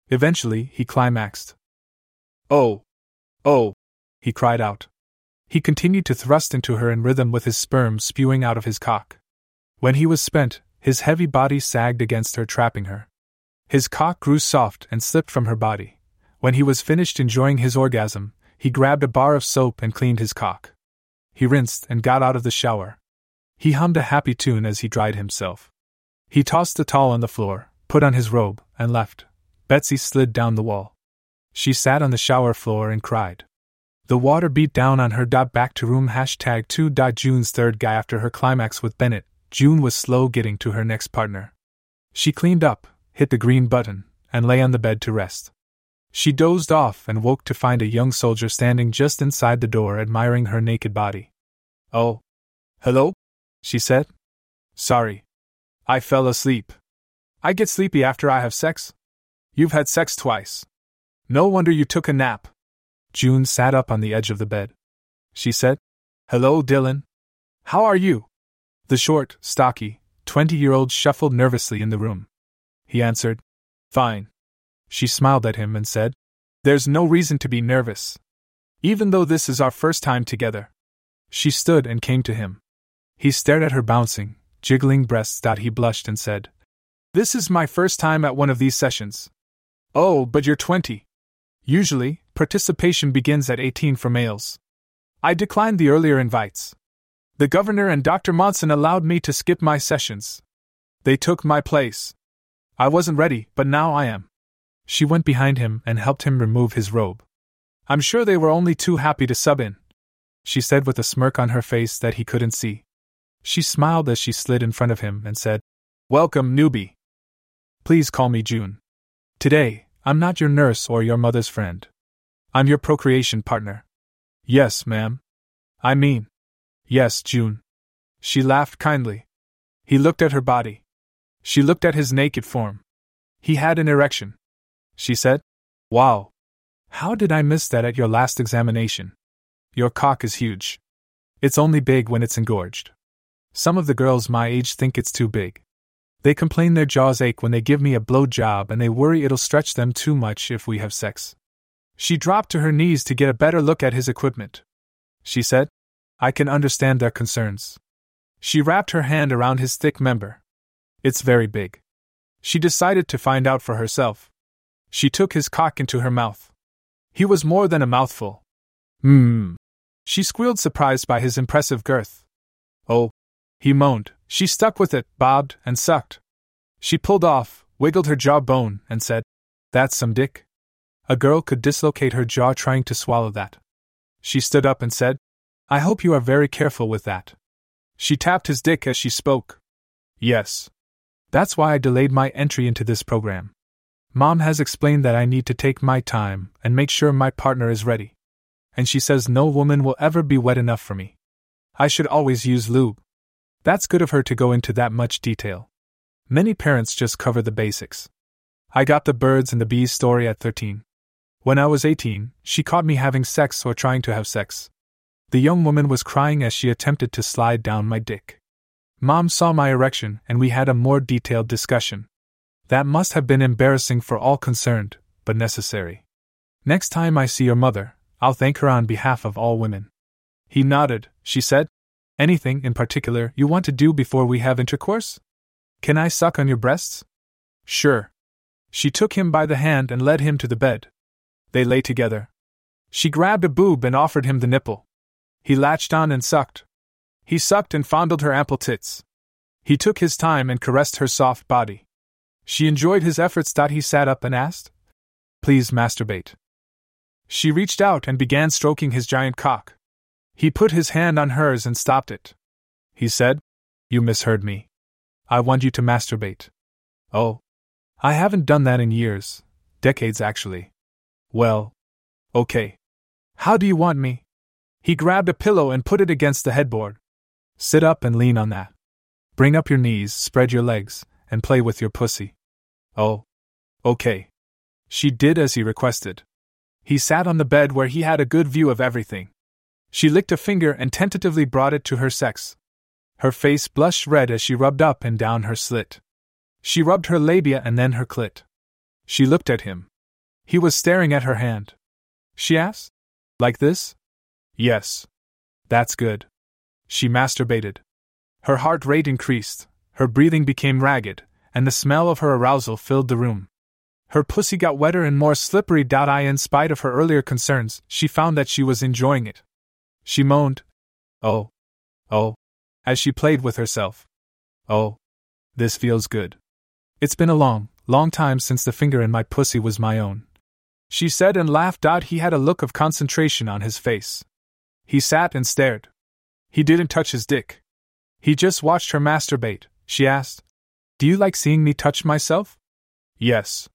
S2: Eventually, he climaxed. Oh! Oh! He cried out. He continued to thrust into her in rhythm with his sperm spewing out of his cock. When he was spent, his heavy body sagged against her, trapping her. His cock grew soft and slipped from her body. When he was finished enjoying his orgasm, he grabbed a bar of soap and cleaned his cock. He rinsed and got out of the shower. He hummed a happy tune as he dried himself. He tossed the towel on the floor, put on his robe, and left. Betsy slid down the wall. She sat on the shower floor and cried. The water beat down on her. Back to room hashtag 2. June's third guy after her climax with Bennett. June was slow getting to her next partner. She cleaned up, hit the green button, and lay on the bed to rest. She dozed off and woke to find a young soldier standing just inside the door admiring her naked body. Oh. Hello? she said. Sorry. I fell asleep. I get sleepy after I have sex. You've had sex twice. No wonder you took a nap. June sat up on the edge of the bed. She said, Hello, Dylan. How are you? The short, stocky, twenty year old shuffled nervously in the room. He answered, Fine. She smiled at him and said, There's no reason to be nervous. Even though this is our first time together. She stood and came to him. He stared at her bouncing, jiggling breasts. He blushed and said, This is my first time at one of these sessions. Oh, but you're 20. Usually, participation begins at 18 for males. I declined the earlier invites. The governor and Dr. Monson allowed me to skip my sessions. They took my place. I wasn't ready, but now I am. She went behind him and helped him remove his robe. I'm sure they were only too happy to sub in. She said with a smirk on her face that he couldn't see. She smiled as she slid in front of him and said, Welcome, newbie. Please call me June. Today, I'm not your nurse or your mother's friend. I'm your procreation partner. Yes, ma'am. I mean, yes, June. She laughed kindly. He looked at her body. She looked at his naked form. He had an erection. She said, Wow. How did I miss that at your last examination? Your cock is huge. It's only big when it's engorged. Some of the girls my age think it's too big. They complain their jaws ache when they give me a blow job and they worry it'll stretch them too much if we have sex. She dropped to her knees to get a better look at his equipment. She said, I can understand their concerns. She wrapped her hand around his thick member. It's very big. She decided to find out for herself. She took his cock into her mouth. He was more than a mouthful. Mmm. She squealed, surprised by his impressive girth. Oh. He moaned. She stuck with it, bobbed, and sucked. She pulled off, wiggled her jawbone, and said, That's some dick. A girl could dislocate her jaw trying to swallow that. She stood up and said, I hope you are very careful with that. She tapped his dick as she spoke. Yes. That's why I delayed my entry into this program. Mom has explained that I need to take my time and make sure my partner is ready. And she says no woman will ever be wet enough for me. I should always use lube. That's good of her to go into that much detail. Many parents just cover the basics. I got the birds and the bees story at 13. When I was 18, she caught me having sex or trying to have sex. The young woman was crying as she attempted to slide down my dick. Mom saw my erection and we had a more detailed discussion. That must have been embarrassing for all concerned, but necessary. Next time I see your mother, I'll thank her on behalf of all women. He nodded, she said. Anything in particular you want to do before we have intercourse? Can I suck on your breasts? Sure. She took him by the hand and led him to the bed. They lay together. She grabbed a boob and offered him the nipple. He latched on and sucked. He sucked and fondled her ample tits. He took his time and caressed her soft body. She enjoyed his efforts. He sat up and asked, Please masturbate. She reached out and began stroking his giant cock. He put his hand on hers and stopped it. He said, You misheard me. I want you to masturbate. Oh. I haven't done that in years. Decades, actually. Well. Okay. How do you want me? He grabbed a pillow and put it against the headboard. Sit up and lean on that. Bring up your knees, spread your legs, and play with your pussy. Oh. Okay. She did as he requested. He sat on the bed where he had a good view of everything. She licked a finger and tentatively brought it to her sex. Her face blushed red as she rubbed up and down her slit. She rubbed her labia and then her clit. She looked at him. He was staring at her hand. She asked, Like this? Yes. That's good. She masturbated. Her heart rate increased, her breathing became ragged, and the smell of her arousal filled the room. Her pussy got wetter and more slippery. I, in spite of her earlier concerns, she found that she was enjoying it. She moaned, Oh, oh, as she played with herself. Oh, this feels good. It's been a long, long time since the finger in my pussy was my own. She said and laughed. Out he had a look of concentration on his face. He sat and stared. He didn't touch his dick. He just watched her masturbate. She asked, do you like seeing me touch myself? Yes.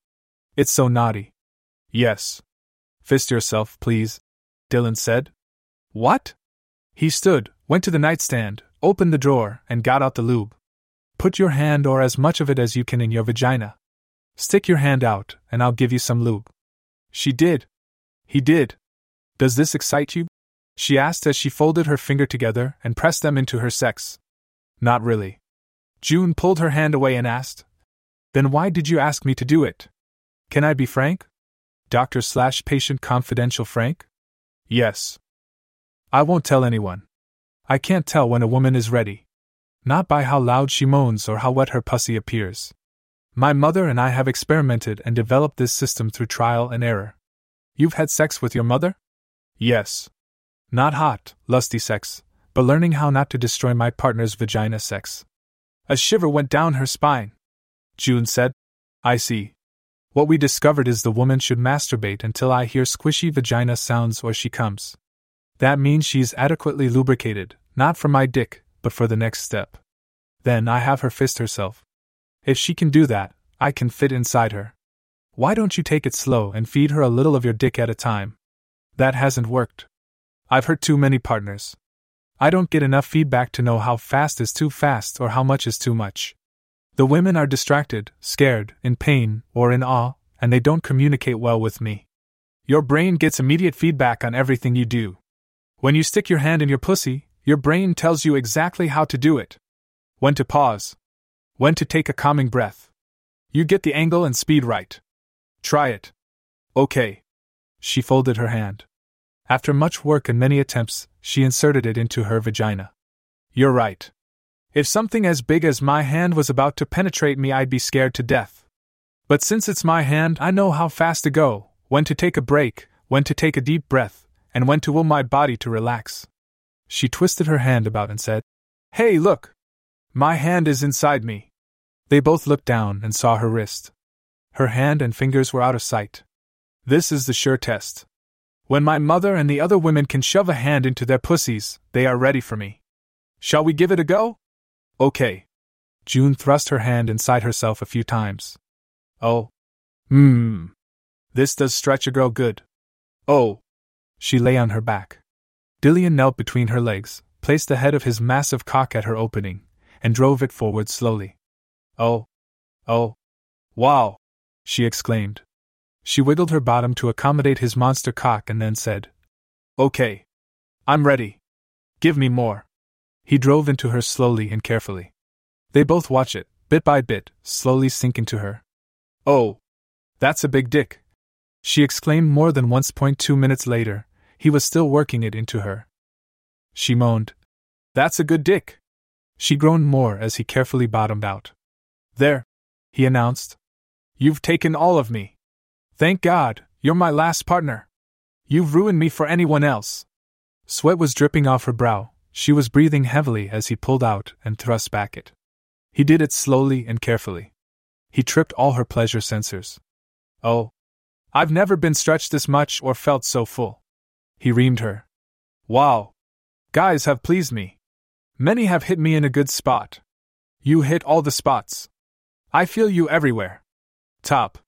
S2: It's so naughty. Yes. Fist yourself, please, Dylan said. What? He stood, went to the nightstand, opened the drawer, and got out the lube. Put your hand or as much of it as you can in your vagina. Stick your hand out, and I'll give you some lube. She did. He did. Does this excite you? She asked as she folded her finger together and pressed them into her sex. Not really. June pulled her hand away and asked, Then why did you ask me to do it? Can I be frank? Doctor slash patient confidential Frank? Yes. I won't tell anyone. I can't tell when a woman is ready. Not by how loud she moans or how wet her pussy appears. My mother and I have experimented and developed this system through trial and error. You've had sex with your mother? Yes. Not hot, lusty sex, but learning how not to destroy my partner's vagina sex. A shiver went down her spine. June said, I see. What we discovered is the woman should masturbate until I hear squishy vagina sounds or she comes. That means she's adequately lubricated, not for my dick, but for the next step. Then I have her fist herself. If she can do that, I can fit inside her. Why don't you take it slow and feed her a little of your dick at a time? That hasn't worked. I've hurt too many partners. I don't get enough feedback to know how fast is too fast or how much is too much. The women are distracted, scared, in pain, or in awe, and they don't communicate well with me. Your brain gets immediate feedback on everything you do. When you stick your hand in your pussy, your brain tells you exactly how to do it. When to pause, when to take a calming breath. You get the angle and speed right. Try it. Okay. She folded her hand. After much work and many attempts, she inserted it into her vagina. You're right. If something as big as my hand was about to penetrate me, I'd be scared to death. But since it's my hand, I know how fast to go, when to take a break, when to take a deep breath, and when to will my body to relax. She twisted her hand about and said, Hey, look! My hand is inside me. They both looked down and saw her wrist. Her hand and fingers were out of sight. This is the sure test. When my mother and the other women can shove a hand into their pussies, they are ready for me. Shall we give it a go? Okay. June thrust her hand inside herself a few times. Oh. Hmm. This does stretch a girl good. Oh. She lay on her back. Dillian knelt between her legs, placed the head of his massive cock at her opening, and drove it forward slowly. Oh! Oh! Wow! she exclaimed. She wiggled her bottom to accommodate his monster cock and then said, Okay. I'm ready. Give me more. He drove into her slowly and carefully. They both watch it, bit by bit, slowly sink into her. Oh! That's a big dick! She exclaimed more than once. Point two minutes later, he was still working it into her. She moaned, That's a good dick! She groaned more as he carefully bottomed out. There, he announced. You've taken all of me. Thank God, you're my last partner. You've ruined me for anyone else. Sweat was dripping off her brow. She was breathing heavily as he pulled out and thrust back it. He did it slowly and carefully. He tripped all her pleasure sensors. Oh. I've never been stretched this much or felt so full. He reamed her. Wow. Guys have pleased me. Many have hit me in a good spot. You hit all the spots. I feel you everywhere. Top.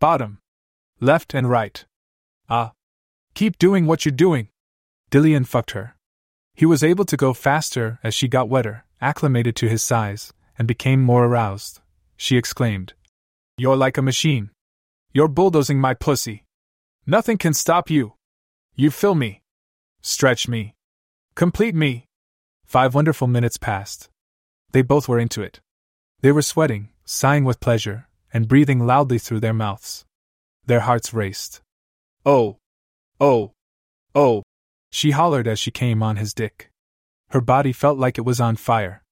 S2: Bottom. Left and right. Ah. Keep doing what you're doing. Dillian fucked her. He was able to go faster as she got wetter, acclimated to his size, and became more aroused. She exclaimed, You're like a machine. You're bulldozing my pussy. Nothing can stop you. You fill me. Stretch me. Complete me. Five wonderful minutes passed. They both were into it. They were sweating, sighing with pleasure, and breathing loudly through their mouths. Their hearts raced. Oh! Oh! Oh! She hollered as she came on his dick. Her body felt like it was on fire.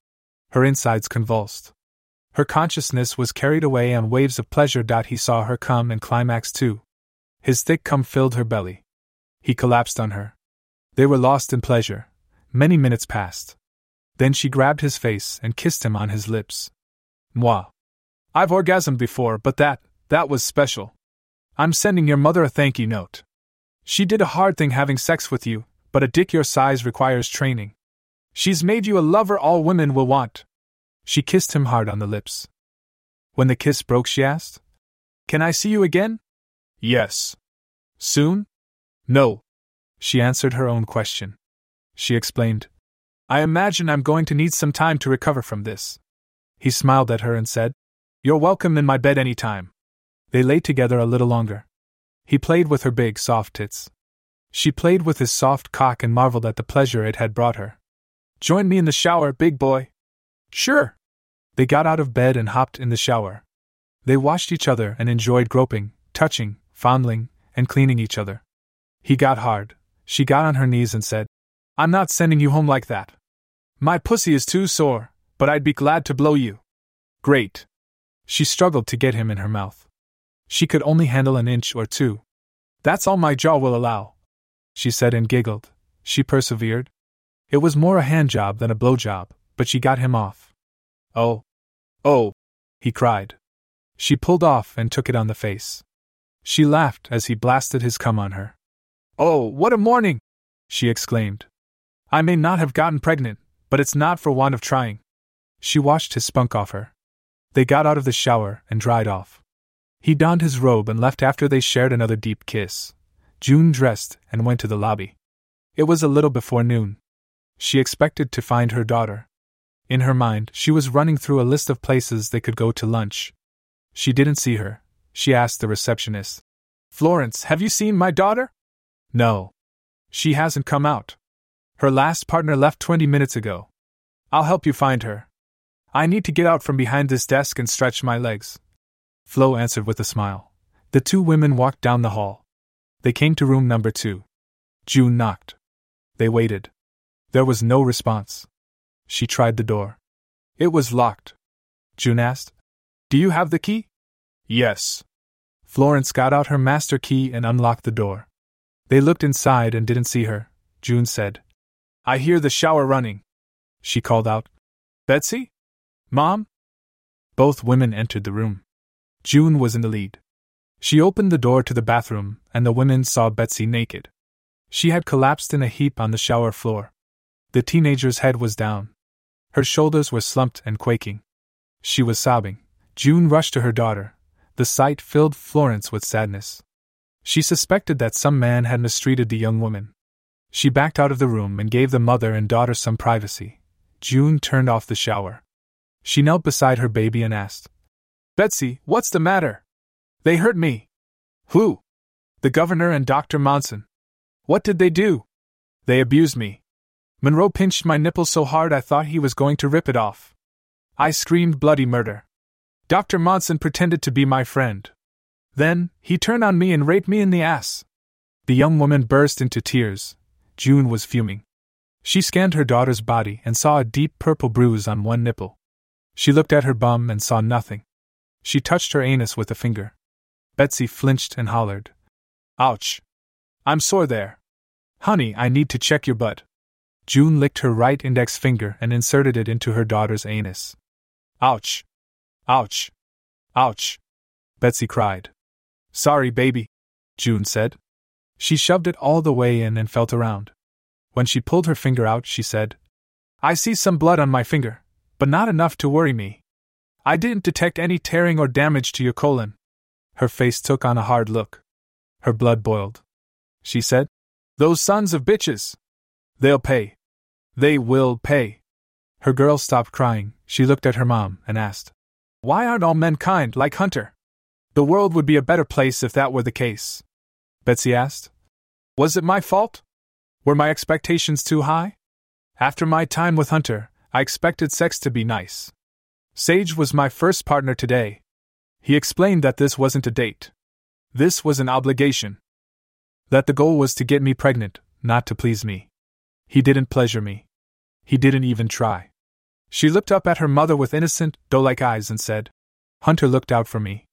S2: Her insides convulsed. Her consciousness was carried away on waves of pleasure. He saw her come and climax too. His thick cum filled her belly. He collapsed on her. They were lost in pleasure. Many minutes passed. Then she grabbed his face and kissed him on his lips. Moi. I've orgasmed before, but that, that was special. I'm sending your mother a thank you note. She did a hard thing having sex with you, but a dick your size requires training. She's made you a lover all women will want. She kissed him hard on the lips. When the kiss broke, she asked, Can I see you again? Yes. Soon? No. She answered her own question. She explained, I imagine I'm going to need some time to recover from this. He smiled at her and said, You're welcome in my bed any time. They lay together a little longer. He played with her big, soft tits. She played with his soft cock and marveled at the pleasure it had brought her. Join me in the shower, big boy. Sure. They got out of bed and hopped in the shower. They washed each other and enjoyed groping, touching, fondling, and cleaning each other. He got hard. She got on her knees and said, I'm not sending you home like that. My pussy is too sore, but I'd be glad to blow you. Great. She struggled to get him in her mouth. She could only handle an inch or two. That's all my jaw will allow she said and giggled. She persevered. It was more a hand job than a blow job, but she got him off. Oh! Oh! he cried. She pulled off and took it on the face. She laughed as he blasted his cum on her. Oh, what a morning! she exclaimed. I may not have gotten pregnant, but it's not for want of trying. She washed his spunk off her. They got out of the shower and dried off. He donned his robe and left after they shared another deep kiss. June dressed and went to the lobby. It was a little before noon. She expected to find her daughter. In her mind, she was running through a list of places they could go to lunch. She didn't see her. She asked the receptionist, Florence, have you seen my daughter? No. She hasn't come out. Her last partner left 20 minutes ago. I'll help you find her. I need to get out from behind this desk and stretch my legs. Flo answered with a smile. The two women walked down the hall. They came to room number two. June knocked. They waited. There was no response. She tried the door. It was locked. June asked, Do you have the key? Yes. Florence got out her master key and unlocked the door. They looked inside and didn't see her. June said, I hear the shower running. She called out, Betsy? Mom? Both women entered the room. June was in the lead. She opened the door to the bathroom, and the women saw Betsy naked. She had collapsed in a heap on the shower floor. The teenager's head was down. Her shoulders were slumped and quaking. She was sobbing. June rushed to her daughter. The sight filled Florence with sadness. She suspected that some man had mistreated the young woman. She backed out of the room and gave the mother and daughter some privacy. June turned off the shower. She knelt beside her baby and asked, Betsy, what's the matter? They hurt me. Who? The governor and Dr. Monson. What did they do? They abused me. Monroe pinched my nipple so hard I thought he was going to rip it off. I screamed bloody murder. Dr. Monson pretended to be my friend. Then, he turned on me and raped me in the ass. The young woman burst into tears. June was fuming. She scanned her daughter's body and saw a deep purple bruise on one nipple. She looked at her bum and saw nothing. She touched her anus with a finger. Betsy flinched and hollered. Ouch! I'm sore there. Honey, I need to check your butt. June licked her right index finger and inserted it into her daughter's anus. Ouch! Ouch! Ouch! Betsy cried. Sorry, baby, June said. She shoved it all the way in and felt around. When she pulled her finger out, she said, I see some blood on my finger, but not enough to worry me. I didn't detect any tearing or damage to your colon. Her face took on a hard look. Her blood boiled. She said, Those sons of bitches! They'll pay. They will pay. Her girl stopped crying. She looked at her mom and asked, Why aren't all men kind like Hunter? The world would be a better place if that were the case. Betsy asked, Was it my fault? Were my expectations too high? After my time with Hunter, I expected sex to be nice. Sage was my first partner today, he explained that this wasn't a date. This was an obligation. That the goal was to get me pregnant, not to please me. He didn't pleasure me. He didn't even try. She looked up at her mother with innocent, doe like eyes and said, Hunter looked out for me.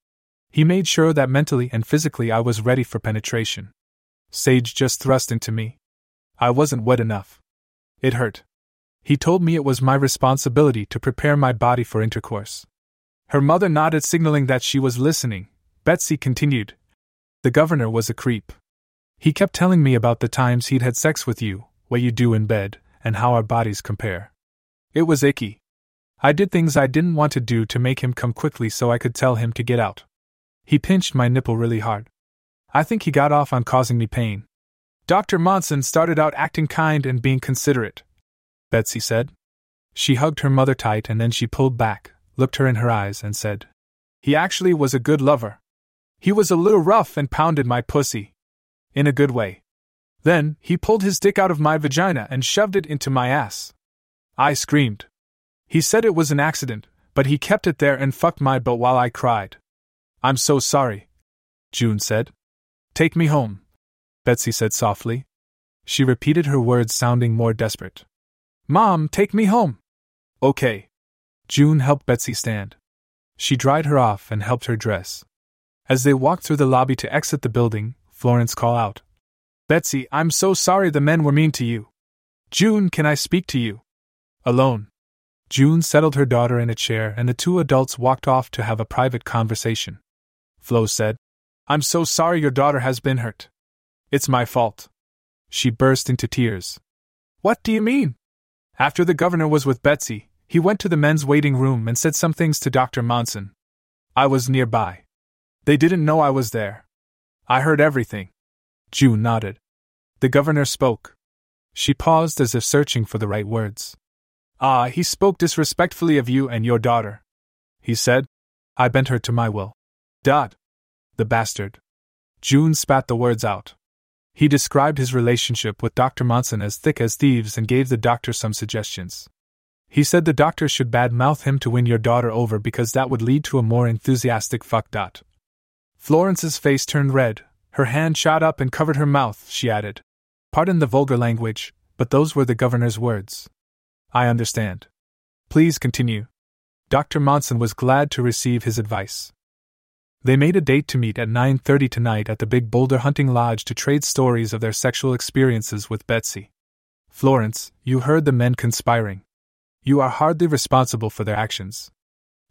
S2: He made sure that mentally and physically I was ready for penetration. Sage just thrust into me. I wasn't wet enough. It hurt. He told me it was my responsibility to prepare my body for intercourse. Her mother nodded, signaling that she was listening. Betsy continued. The governor was a creep. He kept telling me about the times he'd had sex with you, what you do in bed, and how our bodies compare. It was icky. I did things I didn't want to do to make him come quickly so I could tell him to get out. He pinched my nipple really hard. I think he got off on causing me pain. Dr. Monson started out acting kind and being considerate, Betsy said. She hugged her mother tight and then she pulled back, looked her in her eyes, and said, He actually was a good lover. He was a little rough and pounded my pussy. In a good way. Then, he pulled his dick out of my vagina and shoved it into my ass. I screamed. He said it was an accident, but he kept it there and fucked my butt while I cried. I'm so sorry. June said. Take me home. Betsy said softly. She repeated her words, sounding more desperate. Mom, take me home. Okay. June helped Betsy stand. She dried her off and helped her dress. As they walked through the lobby to exit the building, Florence called out, Betsy, I'm so sorry the men were mean to you. June, can I speak to you? Alone. June settled her daughter in a chair and the two adults walked off to have a private conversation. Flo said, I'm so sorry your daughter has been hurt. It's my fault. She burst into tears. What do you mean? After the governor was with Betsy, he went to the men's waiting room and said some things to Dr. Monson. I was nearby. They didn't know I was there. I heard everything. June nodded. The governor spoke. She paused as if searching for the right words. Ah, he spoke disrespectfully of you and your daughter. He said, I bent her to my will. Dot. The bastard. June spat the words out. He described his relationship with Dr. Monson as thick as thieves and gave the doctor some suggestions. He said the doctor should badmouth him to win your daughter over because that would lead to a more enthusiastic fuck. Dot. Florence's face turned red, her hand shot up and covered her mouth, she added. Pardon the vulgar language, but those were the governor's words. I understand. Please continue. Dr. Monson was glad to receive his advice. They made a date to meet at 9:30 tonight at the Big Boulder Hunting Lodge to trade stories of their sexual experiences with Betsy. Florence, you heard the men conspiring. You are hardly responsible for their actions.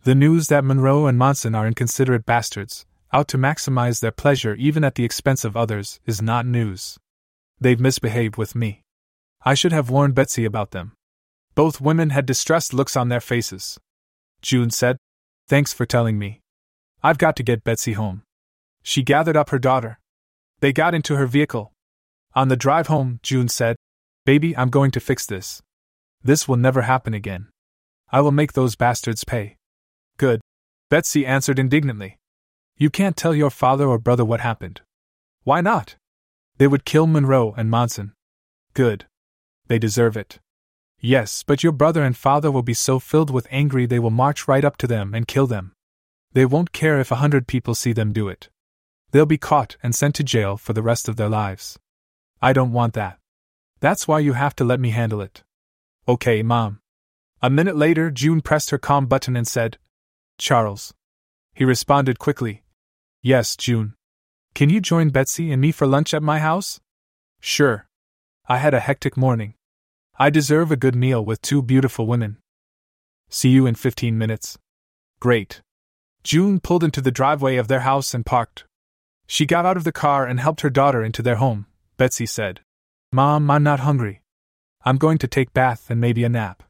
S2: The news that Monroe and Monson are inconsiderate bastards, out to maximize their pleasure even at the expense of others, is not news. They've misbehaved with me. I should have warned Betsy about them. Both women had distressed looks on their faces. June said, Thanks for telling me. I've got to get Betsy home. She gathered up her daughter. They got into her vehicle. On the drive home, June said, Baby, I'm going to fix this. This will never happen again. I will make those bastards pay. Good. Betsy answered indignantly. You can't tell your father or brother what happened. Why not? They would kill Monroe and Monson. Good. They deserve it. Yes, but your brother and father will be so filled with angry they will march right up to them and kill them. They won't care if a hundred people see them do it. They'll be caught and sent to jail for the rest of their lives. I don't want that. That's why you have to let me handle it. Okay, Mom. A minute later, June pressed her comm button and said, Charles. He responded quickly, Yes, June. Can you join Betsy and me for lunch at my house? Sure. I had a hectic morning. I deserve a good meal with two beautiful women. See you in 15 minutes. Great. June pulled into the driveway of their house and parked. She got out of the car and helped her daughter into their home. Betsy said, Mom, I'm not hungry. I'm going to take a bath and maybe a nap.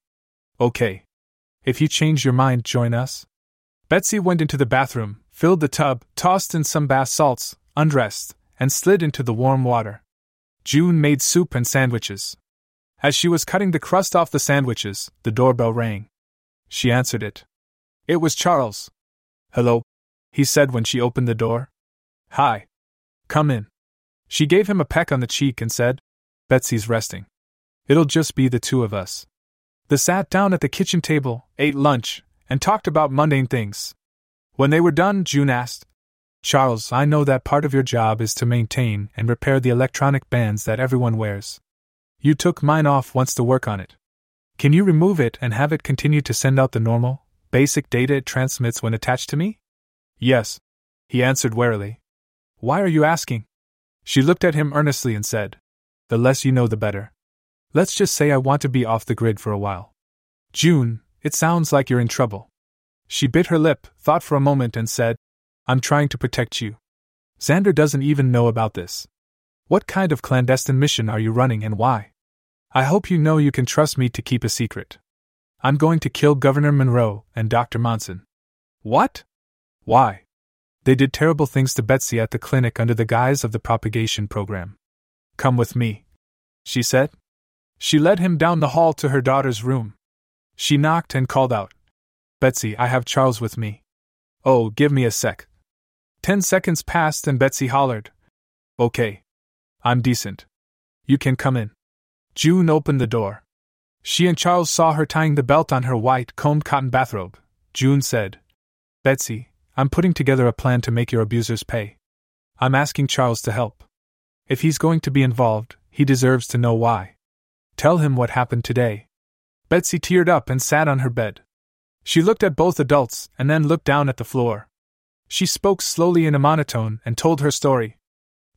S2: Okay. If you change your mind, join us. Betsy went into the bathroom, filled the tub, tossed in some bath salts, undressed, and slid into the warm water. June made soup and sandwiches. As she was cutting the crust off the sandwiches, the doorbell rang. She answered it. It was Charles. Hello, he said when she opened the door. Hi. Come in. She gave him a peck on the cheek and said, Betsy's resting. It'll just be the two of us. They sat down at the kitchen table, ate lunch, and talked about mundane things. When they were done, June asked, Charles, I know that part of your job is to maintain and repair the electronic bands that everyone wears. You took mine off once to work on it. Can you remove it and have it continue to send out the normal, basic data it transmits when attached to me? Yes, he answered warily. Why are you asking? She looked at him earnestly and said, The less you know, the better. Let's just say I want to be off the grid for a while. June, it sounds like you're in trouble. She bit her lip, thought for a moment, and said, I'm trying to protect you. Xander doesn't even know about this. What kind of clandestine mission are you running and why? I hope you know you can trust me to keep a secret. I'm going to kill Governor Monroe and Dr. Monson. What? Why? They did terrible things to Betsy at the clinic under the guise of the propagation program. Come with me, she said. She led him down the hall to her daughter's room. She knocked and called out, Betsy, I have Charles with me. Oh, give me a sec. Ten seconds passed and Betsy hollered. Okay. I'm decent. You can come in. June opened the door. She and Charles saw her tying the belt on her white, combed cotton bathrobe. June said, Betsy, I'm putting together a plan to make your abusers pay. I'm asking Charles to help. If he's going to be involved, he deserves to know why. Tell him what happened today. Betsy teared up and sat on her bed. She looked at both adults and then looked down at the floor. She spoke slowly in a monotone and told her story.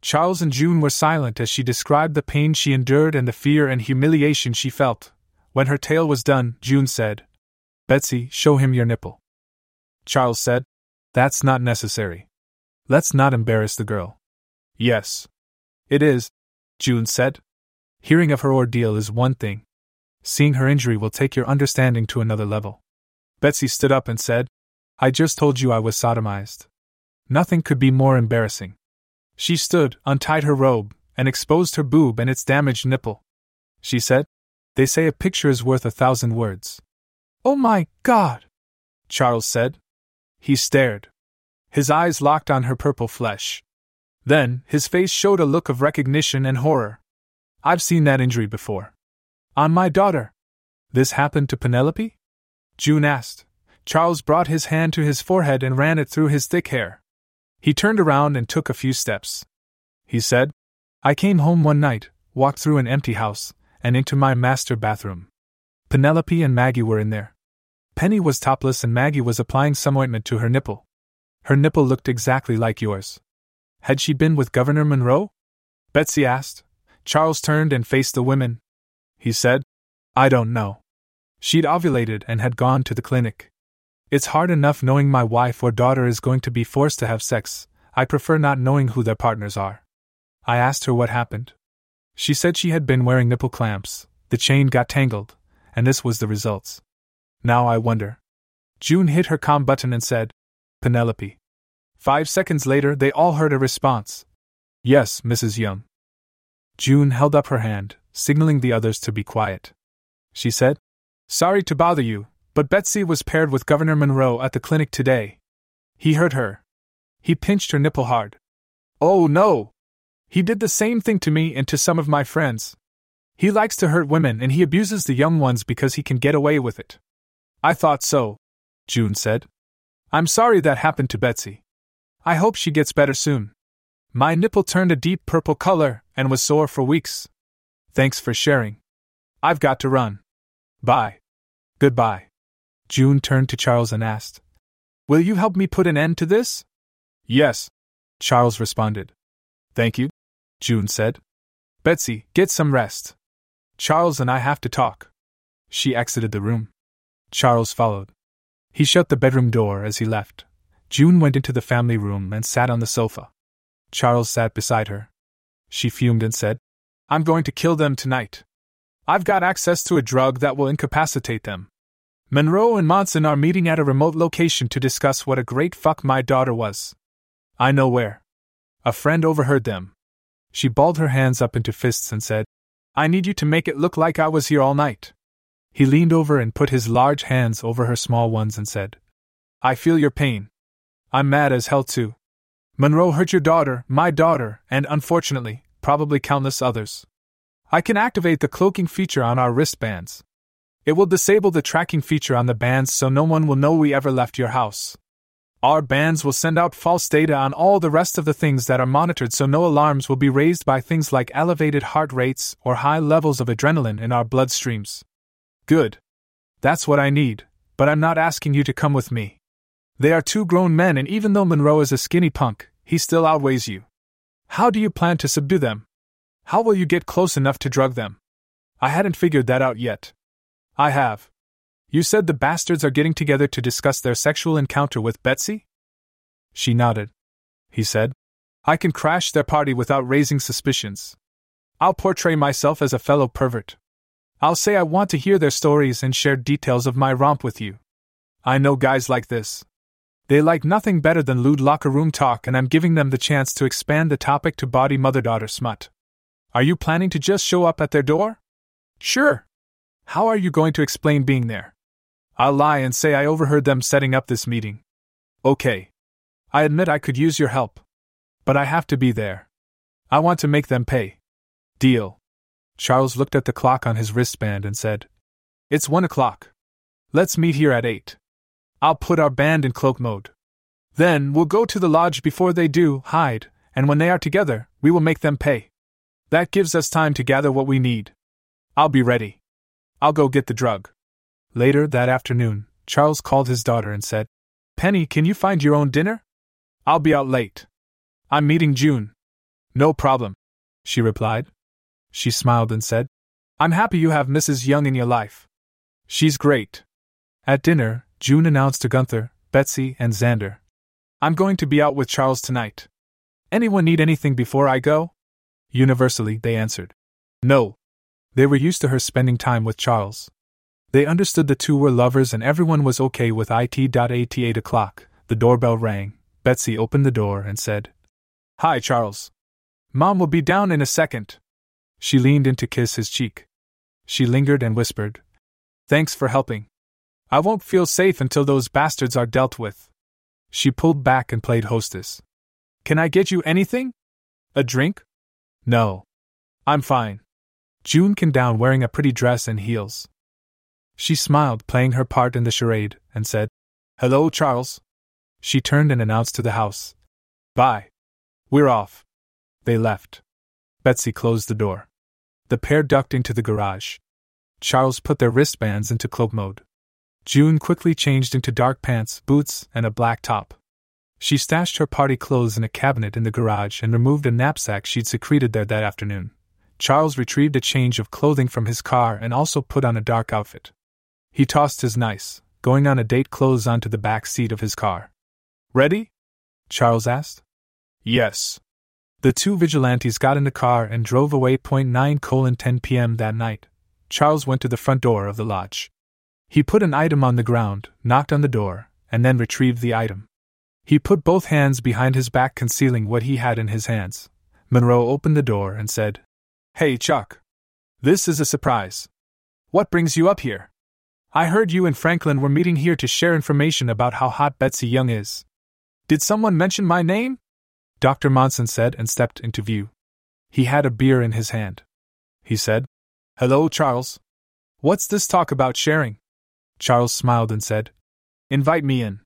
S2: Charles and June were silent as she described the pain she endured and the fear and humiliation she felt. When her tale was done, June said, Betsy, show him your nipple. Charles said, That's not necessary. Let's not embarrass the girl. Yes. It is, June said. Hearing of her ordeal is one thing. Seeing her injury will take your understanding to another level. Betsy stood up and said, I just told you I was sodomized. Nothing could be more embarrassing. She stood, untied her robe, and exposed her boob and its damaged nipple. She said, They say a picture is worth a thousand words. Oh my God! Charles said. He stared. His eyes locked on her purple flesh. Then, his face showed a look of recognition and horror. I've seen that injury before. On my daughter. This happened to Penelope? June asked. Charles brought his hand to his forehead and ran it through his thick hair. He turned around and took a few steps. He said, I came home one night, walked through an empty house, and into my master bathroom. Penelope and Maggie were in there. Penny was topless and Maggie was applying some ointment to her nipple. Her nipple looked exactly like yours. Had she been with Governor Monroe? Betsy asked. Charles turned and faced the women. He said, I don't know. She'd ovulated and had gone to the clinic. It's hard enough knowing my wife or daughter is going to be forced to have sex, I prefer not knowing who their partners are. I asked her what happened. She said she had been wearing nipple clamps, the chain got tangled, and this was the results. Now I wonder. June hit her comm button and said, Penelope. Five seconds later, they all heard a response. Yes, Mrs. Young. June held up her hand, signaling the others to be quiet. She said, Sorry to bother you, but Betsy was paired with Governor Monroe at the clinic today. He heard her. He pinched her nipple hard. Oh no! He did the same thing to me and to some of my friends. He likes to hurt women and he abuses the young ones because he can get away with it. I thought so, June said. I'm sorry that happened to Betsy. I hope she gets better soon. My nipple turned a deep purple color and was sore for weeks. Thanks for sharing. I've got to run. Bye. Goodbye. June turned to Charles and asked, Will you help me put an end to this? Yes, Charles responded. Thank you, June said. Betsy, get some rest. Charles and I have to talk. She exited the room. Charles followed. He shut the bedroom door as he left. June went into the family room and sat on the sofa. Charles sat beside her. She fumed and said, I'm going to kill them tonight. I've got access to a drug that will incapacitate them. Monroe and Monson are meeting at a remote location to discuss what a great fuck my daughter was. I know where. A friend overheard them. She balled her hands up into fists and said, I need you to make it look like I was here all night. He leaned over and put his large hands over her small ones and said, I feel your pain. I'm mad as hell too. Monroe hurt your daughter, my daughter, and unfortunately, probably countless others. I can activate the cloaking feature on our wristbands. It will disable the tracking feature on the bands so no one will know we ever left your house. Our bands will send out false data on all the rest of the things that are monitored so no alarms will be raised by things like elevated heart rates or high levels of adrenaline in our bloodstreams. Good. That's what I need, but I'm not asking you to come with me. They are two grown men, and even though Monroe is a skinny punk, he still outweighs you. How do you plan to subdue them? How will you get close enough to drug them? I hadn't figured that out yet. I have. You said the bastards are getting together to discuss their sexual encounter with Betsy? She nodded. He said, I can crash their party without raising suspicions. I'll portray myself as a fellow pervert. I'll say I want to hear their stories and share details of my romp with you. I know guys like this. They like nothing better than lewd locker room talk, and I'm giving them the chance to expand the topic to body mother daughter smut. Are you planning to just show up at their door? Sure. How are you going to explain being there? I'll lie and say I overheard them setting up this meeting. Okay. I admit I could use your help. But I have to be there. I want to make them pay. Deal. Charles looked at the clock on his wristband and said, It's one o'clock. Let's meet here at eight. I'll put our band in cloak mode. Then we'll go to the lodge before they do hide, and when they are together, we will make them pay. That gives us time to gather what we need. I'll be ready. I'll go get the drug. Later that afternoon, Charles called his daughter and said, Penny, can you find your own dinner? I'll be out late. I'm meeting June. No problem, she replied. She smiled and said, I'm happy you have Mrs. Young in your life. She's great. At dinner, June announced to Gunther, Betsy, and Xander, I'm going to be out with Charles tonight. Anyone need anything before I go? Universally, they answered. No. They were used to her spending time with Charles. They understood the two were lovers and everyone was okay with it. At 8 o'clock, the doorbell rang. Betsy opened the door and said, Hi, Charles. Mom will be down in a second. She leaned in to kiss his cheek. She lingered and whispered, Thanks for helping. I won't feel safe until those bastards are dealt with. She pulled back and played hostess. Can I get you anything? A drink? No. I'm fine. June came down wearing a pretty dress and heels. She smiled, playing her part in the charade, and said, Hello, Charles. She turned and announced to the house, Bye. We're off. They left. Betsy closed the door. The pair ducked into the garage. Charles put their wristbands into cloak mode. June quickly changed into dark pants, boots, and a black top. She stashed her party clothes in a cabinet in the garage and removed a knapsack she'd secreted there that afternoon. Charles retrieved a change of clothing from his car and also put on a dark outfit. He tossed his nice, going on a date clothes onto the back seat of his car. Ready? Charles asked. Yes. The two vigilantes got in the car and drove away. 9 colon 10 p.m. that night. Charles went to the front door of the lodge. He put an item on the ground, knocked on the door, and then retrieved the item. He put both hands behind his back, concealing what he had in his hands. Monroe opened the door and said, Hey, Chuck. This is a surprise. What brings you up here? I heard you and Franklin were meeting here to share information about how hot Betsy Young is. Did someone mention my name? Dr. Monson said and stepped into view. He had a beer in his hand. He said, Hello, Charles. What's this talk about sharing? Charles smiled and said, Invite me in.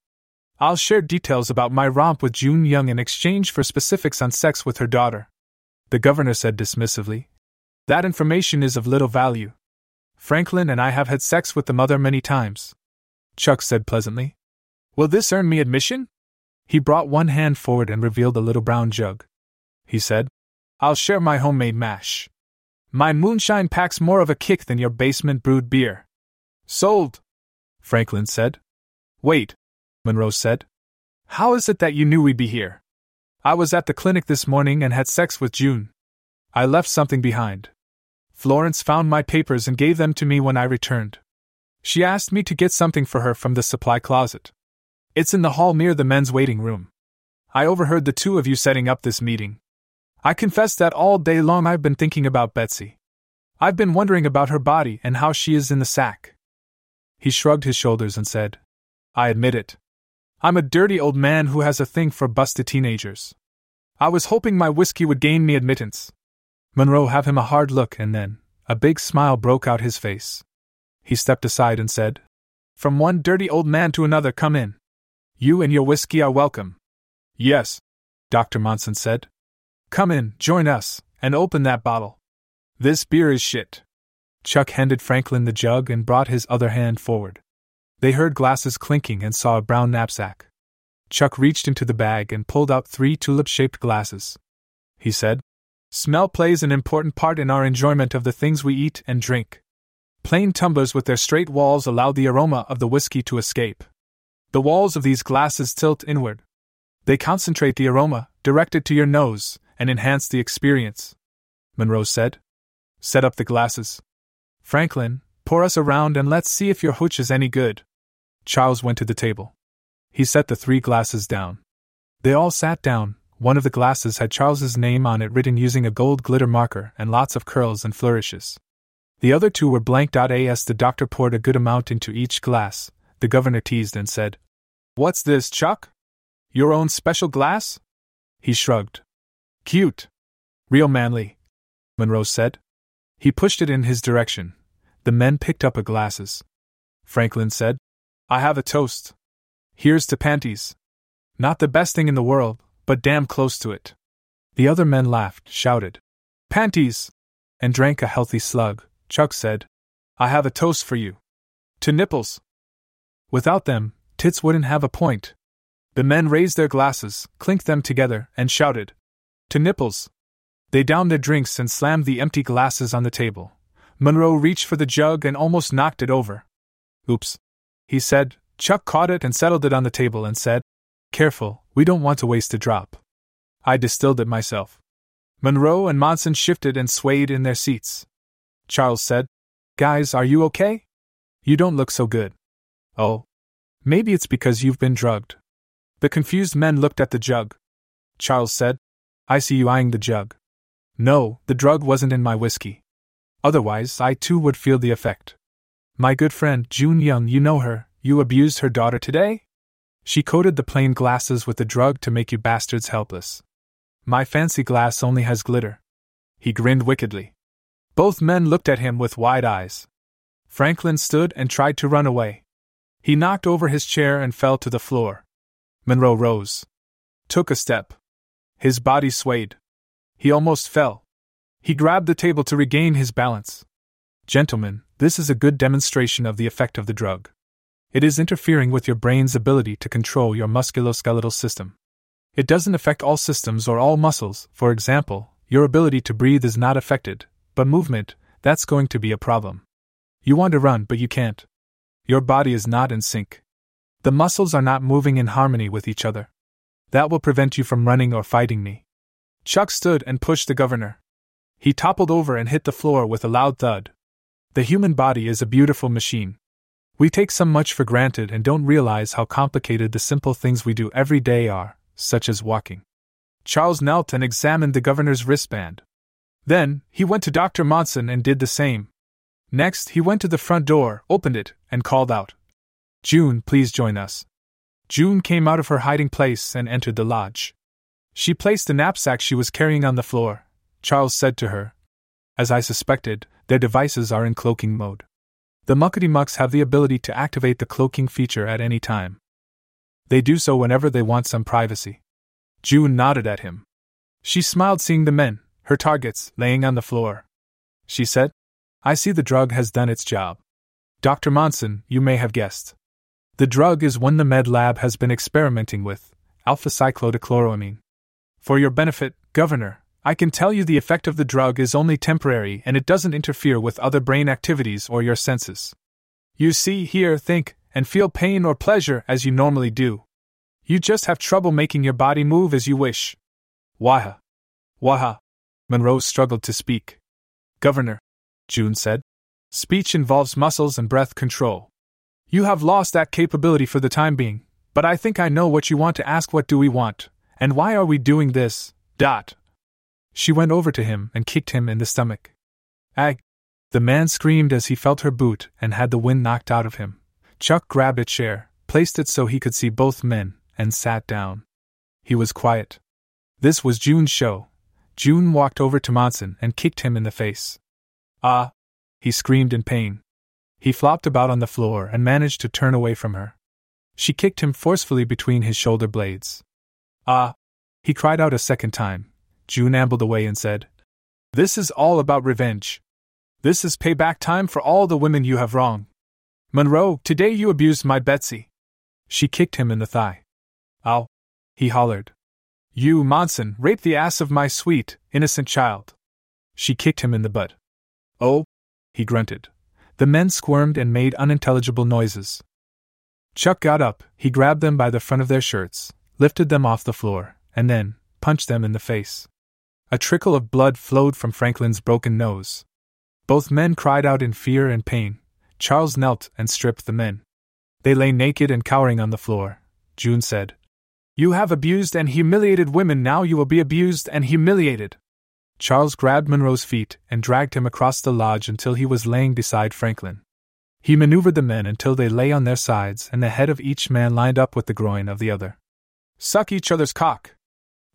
S2: I'll share details about my romp with June Young in exchange for specifics on sex with her daughter. The governor said dismissively, That information is of little value. Franklin and I have had sex with the mother many times. Chuck said pleasantly, Will this earn me admission? He brought one hand forward and revealed a little brown jug. He said, I'll share my homemade mash. My moonshine packs more of a kick than your basement brewed beer. Sold, Franklin said. Wait, Monroe said. How is it that you knew we'd be here? I was at the clinic this morning and had sex with June. I left something behind. Florence found my papers and gave them to me when I returned. She asked me to get something for her from the supply closet. It's in the hall near the men's waiting room. I overheard the two of you setting up this meeting. I confess that all day long I've been thinking about Betsy. I've been wondering about her body and how she is in the sack. He shrugged his shoulders and said, I admit it. I'm a dirty old man who has a thing for busted teenagers. I was hoping my whiskey would gain me admittance. Monroe have him a hard look, and then a big smile broke out his face. He stepped aside and said, From one dirty old man to another, come in. You and your whiskey are welcome. Yes, Dr. Monson said. Come in, join us, and open that bottle. This beer is shit. Chuck handed Franklin the jug and brought his other hand forward. They heard glasses clinking and saw a brown knapsack. Chuck reached into the bag and pulled out three tulip shaped glasses. He said, Smell plays an important part in our enjoyment of the things we eat and drink. Plain tumblers with their straight walls allow the aroma of the whiskey to escape. The walls of these glasses tilt inward. They concentrate the aroma, direct it to your nose, and enhance the experience. Monroe said. Set up the glasses. Franklin, pour us around and let's see if your hooch is any good. Charles went to the table. He set the three glasses down. They all sat down. One of the glasses had Charles's name on it written using a gold glitter marker and lots of curls and flourishes. The other two were blank. As the doctor poured a good amount into each glass, the governor teased and said, What's this, Chuck? Your own special glass? He shrugged. Cute. Real manly, Monroe said. He pushed it in his direction. The men picked up a glasses. Franklin said, I have a toast. Here's to panties. Not the best thing in the world, but damn close to it. The other men laughed, shouted, Panties! and drank a healthy slug. Chuck said, I have a toast for you. To nipples. Without them, tits wouldn't have a point. The men raised their glasses, clinked them together, and shouted, To nipples. They downed their drinks and slammed the empty glasses on the table. Monroe reached for the jug and almost knocked it over. Oops. He said. Chuck caught it and settled it on the table and said, Careful, we don't want to waste a drop. I distilled it myself. Monroe and Monson shifted and swayed in their seats. Charles said, Guys, are you okay? You don't look so good. Oh. Maybe it's because you've been drugged. The confused men looked at the jug. Charles said, I see you eyeing the jug. No, the drug wasn't in my whiskey. Otherwise, I too would feel the effect. My good friend, June Young, you know her, you abused her daughter today? She coated the plain glasses with the drug to make you bastards helpless. My fancy glass only has glitter. He grinned wickedly. Both men looked at him with wide eyes. Franklin stood and tried to run away. He knocked over his chair and fell to the floor. Monroe rose. Took a step. His body swayed. He almost fell. He grabbed the table to regain his balance. Gentlemen, this is a good demonstration of the effect of the drug. It is interfering with your brain's ability to control your musculoskeletal system. It doesn't affect all systems or all muscles, for example, your ability to breathe is not affected, but movement, that's going to be a problem. You want to run, but you can't. Your body is not in sync. The muscles are not moving in harmony with each other. That will prevent you from running or fighting me. Chuck stood and pushed the governor. He toppled over and hit the floor with a loud thud. The human body is a beautiful machine. We take so much for granted and don't realize how complicated the simple things we do every day are, such as walking. Charles knelt and examined the governor's wristband. Then, he went to Dr. Monson and did the same. Next, he went to the front door, opened it, and called out, June, please join us. June came out of her hiding place and entered the lodge. She placed the knapsack she was carrying on the floor. Charles said to her, As I suspected, their devices are in cloaking mode. The Muckety Mucks have the ability to activate the cloaking feature at any time. They do so whenever they want some privacy. June nodded at him. She smiled seeing the men, her targets, laying on the floor. She said, I see the drug has done its job. Dr. Monson, you may have guessed. The drug is one the med lab has been experimenting with alpha cyclodichloroamine. For your benefit, Governor, I can tell you the effect of the drug is only temporary and it doesn't interfere with other brain activities or your senses. You see, hear, think, and feel pain or pleasure as you normally do. You just have trouble making your body move as you wish. Waha. Waha. Monroe struggled to speak. Governor, June said, speech involves muscles and breath control. You have lost that capability for the time being, but I think I know what you want to ask what do we want, and why are we doing this? Dot. She went over to him and kicked him in the stomach. Ag! The man screamed as he felt her boot and had the wind knocked out of him. Chuck grabbed a chair, placed it so he could see both men, and sat down. He was quiet. This was June's show. June walked over to Monson and kicked him in the face. Ah! He screamed in pain. He flopped about on the floor and managed to turn away from her. She kicked him forcefully between his shoulder blades. Ah! He cried out a second time. June ambled away and said, This is all about revenge. This is payback time for all the women you have wronged. Monroe, today you abused my Betsy. She kicked him in the thigh. Ow! He hollered. You, Monson, raped the ass of my sweet, innocent child. She kicked him in the butt. Oh! He grunted. The men squirmed and made unintelligible noises. Chuck got up, he grabbed them by the front of their shirts, lifted them off the floor, and then punched them in the face. A trickle of blood flowed from Franklin's broken nose. Both men cried out in fear and pain. Charles knelt and stripped the men. They lay naked and cowering on the floor. June said, You have abused and humiliated women, now you will be abused and humiliated. Charles grabbed Monroe's feet and dragged him across the lodge until he was laying beside Franklin. He maneuvered the men until they lay on their sides and the head of each man lined up with the groin of the other. Suck each other's cock.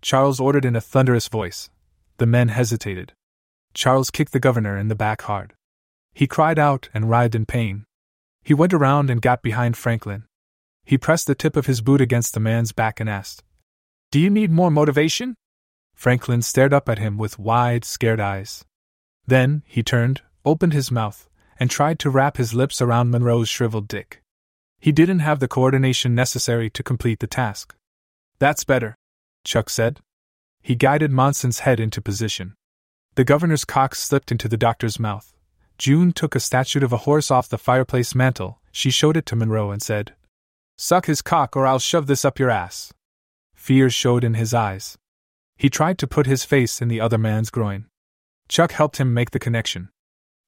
S2: Charles ordered in a thunderous voice. The men hesitated. Charles kicked the governor in the back hard. He cried out and writhed in pain. He went around and got behind Franklin. He pressed the tip of his boot against the man's back and asked, Do you need more motivation? Franklin stared up at him with wide, scared eyes. Then, he turned, opened his mouth, and tried to wrap his lips around Monroe's shriveled dick. He didn't have the coordination necessary to complete the task. That's better, Chuck said. He guided Monson's head into position. The governor's cock slipped into the doctor's mouth. June took a statue of a horse off the fireplace mantel. She showed it to Monroe and said, Suck his cock or I'll shove this up your ass. Fear showed in his eyes. He tried to put his face in the other man's groin. Chuck helped him make the connection.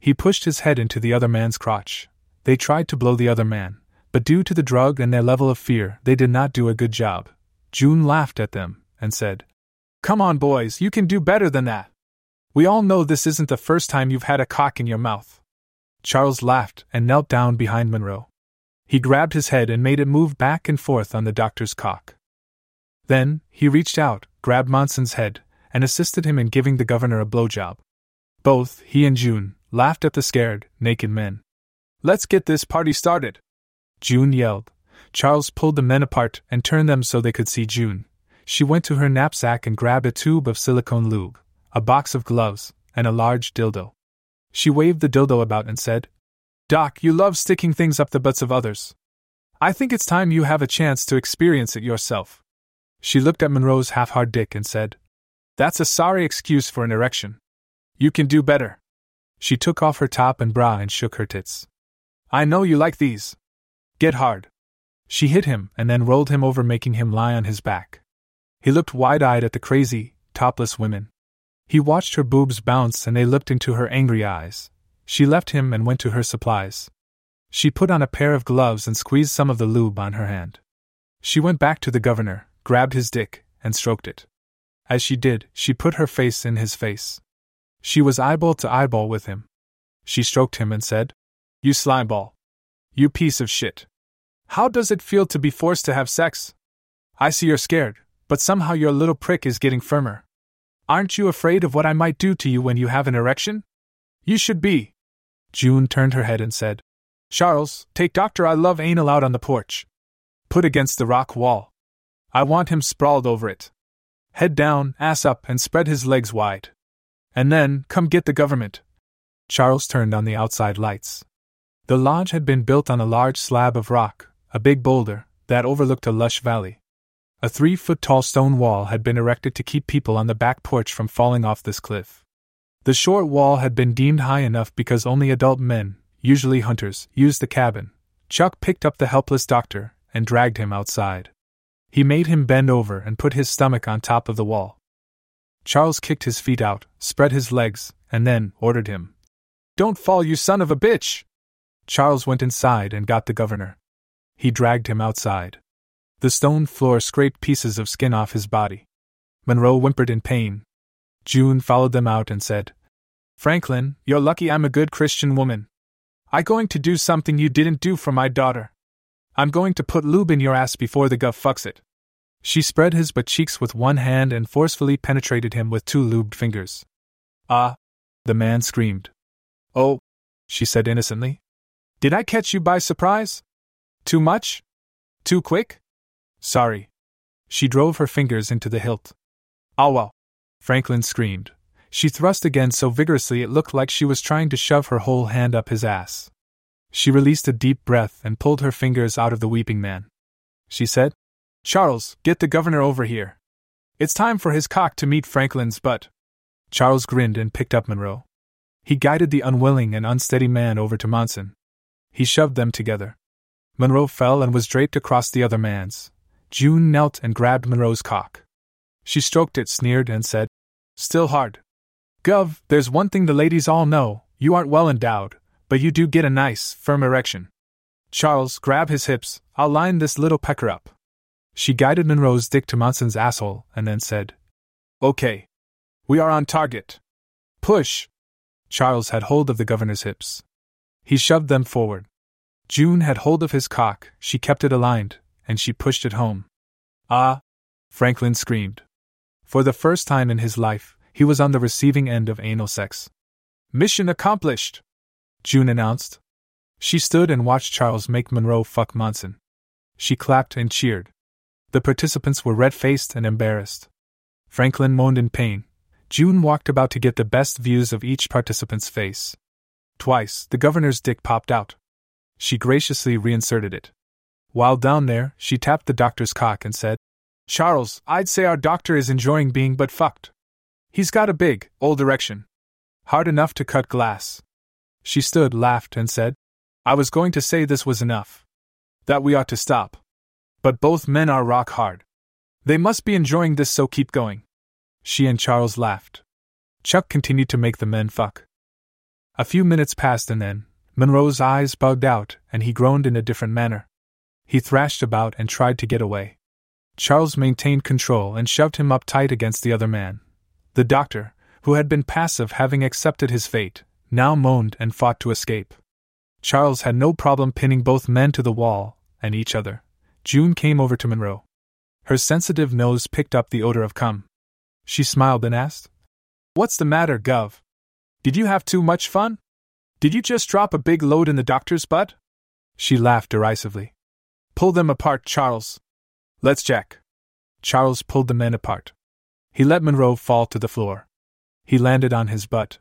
S2: He pushed his head into the other man's crotch. They tried to blow the other man, but due to the drug and their level of fear, they did not do a good job. June laughed at them and said, Come on, boys, you can do better than that. We all know this isn't the first time you've had a cock in your mouth. Charles laughed and knelt down behind Monroe. He grabbed his head and made it move back and forth on the doctor's cock. Then, he reached out, grabbed Monson's head, and assisted him in giving the governor a blowjob. Both, he and June, laughed at the scared, naked men. Let's get this party started! June yelled. Charles pulled the men apart and turned them so they could see June. She went to her knapsack and grabbed a tube of silicone lube, a box of gloves, and a large dildo. She waved the dildo about and said, Doc, you love sticking things up the butts of others. I think it's time you have a chance to experience it yourself. She looked at Monroe's half hard dick and said, That's a sorry excuse for an erection. You can do better. She took off her top and bra and shook her tits. I know you like these. Get hard. She hit him and then rolled him over, making him lie on his back. He looked wide eyed at the crazy, topless women. He watched her boobs bounce and they looked into her angry eyes. She left him and went to her supplies. She put on a pair of gloves and squeezed some of the lube on her hand. She went back to the governor, grabbed his dick, and stroked it. As she did, she put her face in his face. She was eyeball to eyeball with him. She stroked him and said, You slimeball. You piece of shit. How does it feel to be forced to have sex? I see you're scared, but somehow your little prick is getting firmer. Aren't you afraid of what I might do to you when you have an erection? You should be. June turned her head and said, Charles, take Dr. I Love Anal out on the porch. Put against the rock wall. I want him sprawled over it. Head down, ass up, and spread his legs wide. And then, come get the government. Charles turned on the outside lights. The lodge had been built on a large slab of rock, a big boulder, that overlooked a lush valley. A three foot tall stone wall had been erected to keep people on the back porch from falling off this cliff. The short wall had been deemed high enough because only adult men, usually hunters, used the cabin. Chuck picked up the helpless doctor and dragged him outside. He made him bend over and put his stomach on top of the wall. Charles kicked his feet out, spread his legs, and then ordered him. Don't fall, you son of a bitch! Charles went inside and got the governor. He dragged him outside. The stone floor scraped pieces of skin off his body. Monroe whimpered in pain. June followed them out and said, Franklin, you're lucky I'm a good Christian woman. I'm going to do something you didn't do for my daughter. I'm going to put lube in your ass before the gov fucks it. She spread his butt cheeks with one hand and forcefully penetrated him with two lubed fingers. Ah! The man screamed. Oh, she said innocently. Did I catch you by surprise? Too much? Too quick? Sorry. She drove her fingers into the hilt. Ah well. Franklin screamed. She thrust again so vigorously it looked like she was trying to shove her whole hand up his ass. She released a deep breath and pulled her fingers out of the weeping man. She said, Charles, get the governor over here. It's time for his cock to meet Franklin's butt. Charles grinned and picked up Monroe. He guided the unwilling and unsteady man over to Monson. He shoved them together. Monroe fell and was draped across the other man's. June knelt and grabbed Monroe's cock. She stroked it, sneered, and said, Still hard. Gov, there's one thing the ladies all know you aren't well endowed, but you do get a nice, firm erection. Charles, grab his hips, I'll line this little pecker up. She guided Monroe's dick to Monson's asshole and then said, Okay. We are on target. Push. Charles had hold of the governor's hips. He shoved them forward. June had hold of his cock, she kept it aligned, and she pushed it home. Ah! Franklin screamed. For the first time in his life, he was on the receiving end of anal sex. Mission accomplished, June announced. She stood and watched Charles make Monroe fuck Monson. She clapped and cheered. The participants were red faced and embarrassed. Franklin moaned in pain. June walked about to get the best views of each participant's face. Twice, the governor's dick popped out. She graciously reinserted it. While down there, she tapped the doctor's cock and said, Charles, I'd say our doctor is enjoying being butt fucked. He's got a big, old erection. Hard enough to cut glass. She stood, laughed, and said, I was going to say this was enough. That we ought to stop. But both men are rock hard. They must be enjoying this, so keep going. She and Charles laughed. Chuck continued to make the men fuck. A few minutes passed and then, Monroe's eyes bugged out and he groaned in a different manner. He thrashed about and tried to get away. Charles maintained control and shoved him up tight against the other man. The doctor, who had been passive having accepted his fate, now moaned and fought to escape. Charles had no problem pinning both men to the wall and each other. June came over to Monroe. Her sensitive nose picked up the odor of cum. She smiled and asked, What's the matter, Gov? Did you have too much fun? Did you just drop a big load in the doctor's butt? She laughed derisively. Pull them apart, Charles. Let's check. Charles pulled the men apart. He let Monroe fall to the floor. He landed on his butt.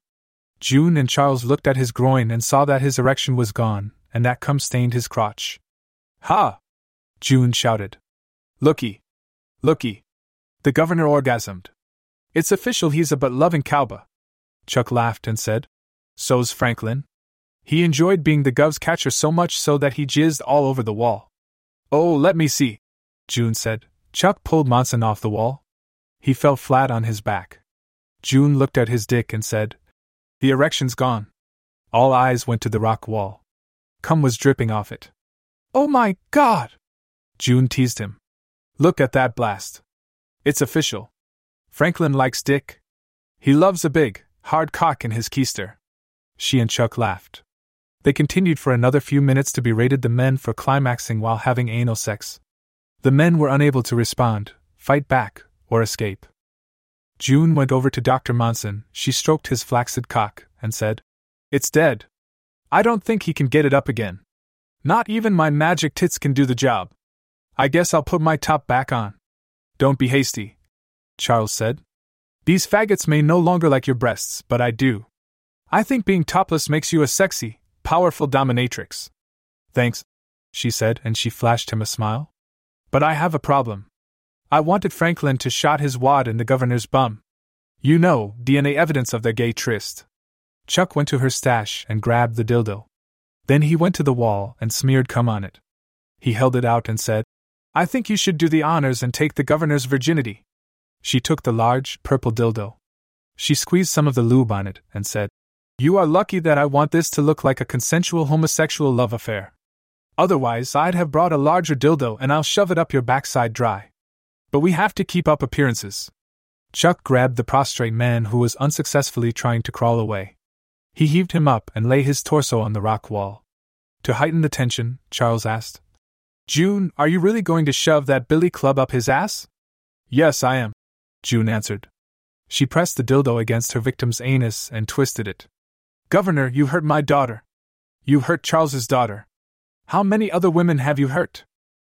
S2: June and Charles looked at his groin and saw that his erection was gone, and that cum stained his crotch. Ha! June shouted. Looky! Looky! The governor orgasmed. It's official he's a butt loving cowba. Chuck laughed and said, So's Franklin. He enjoyed being the gov's catcher so much so that he jizzed all over the wall. Oh, let me see, June said. Chuck pulled Monson off the wall. He fell flat on his back. June looked at his dick and said, The erection's gone. All eyes went to the rock wall. Cum was dripping off it. Oh my god! June teased him. Look at that blast. It's official. Franklin likes dick. He loves a big, hard cock in his keister. She and Chuck laughed. They continued for another few minutes to berate the men for climaxing while having anal sex. The men were unable to respond, fight back, or escape. June went over to Dr. Monson, she stroked his flaccid cock, and said, It's dead. I don't think he can get it up again. Not even my magic tits can do the job. I guess I'll put my top back on. Don't be hasty, Charles said. These faggots may no longer like your breasts, but I do. I think being topless makes you a sexy, powerful dominatrix. Thanks, she said, and she flashed him a smile. But I have a problem. I wanted Franklin to shot his wad in the governor's bum. You know, DNA evidence of their gay tryst. Chuck went to her stash and grabbed the dildo. Then he went to the wall and smeared cum on it. He held it out and said, I think you should do the honors and take the governor's virginity. She took the large, purple dildo. She squeezed some of the lube on it and said, You are lucky that I want this to look like a consensual homosexual love affair. Otherwise, I'd have brought a larger dildo and I'll shove it up your backside dry. But we have to keep up appearances. Chuck grabbed the prostrate man who was unsuccessfully trying to crawl away. He heaved him up and lay his torso on the rock wall. To heighten the tension, Charles asked, June, are you really going to shove that billy club up his ass? Yes, I am, June answered. She pressed the dildo against her victim's anus and twisted it. Governor, you hurt my daughter. You hurt Charles's daughter. How many other women have you hurt?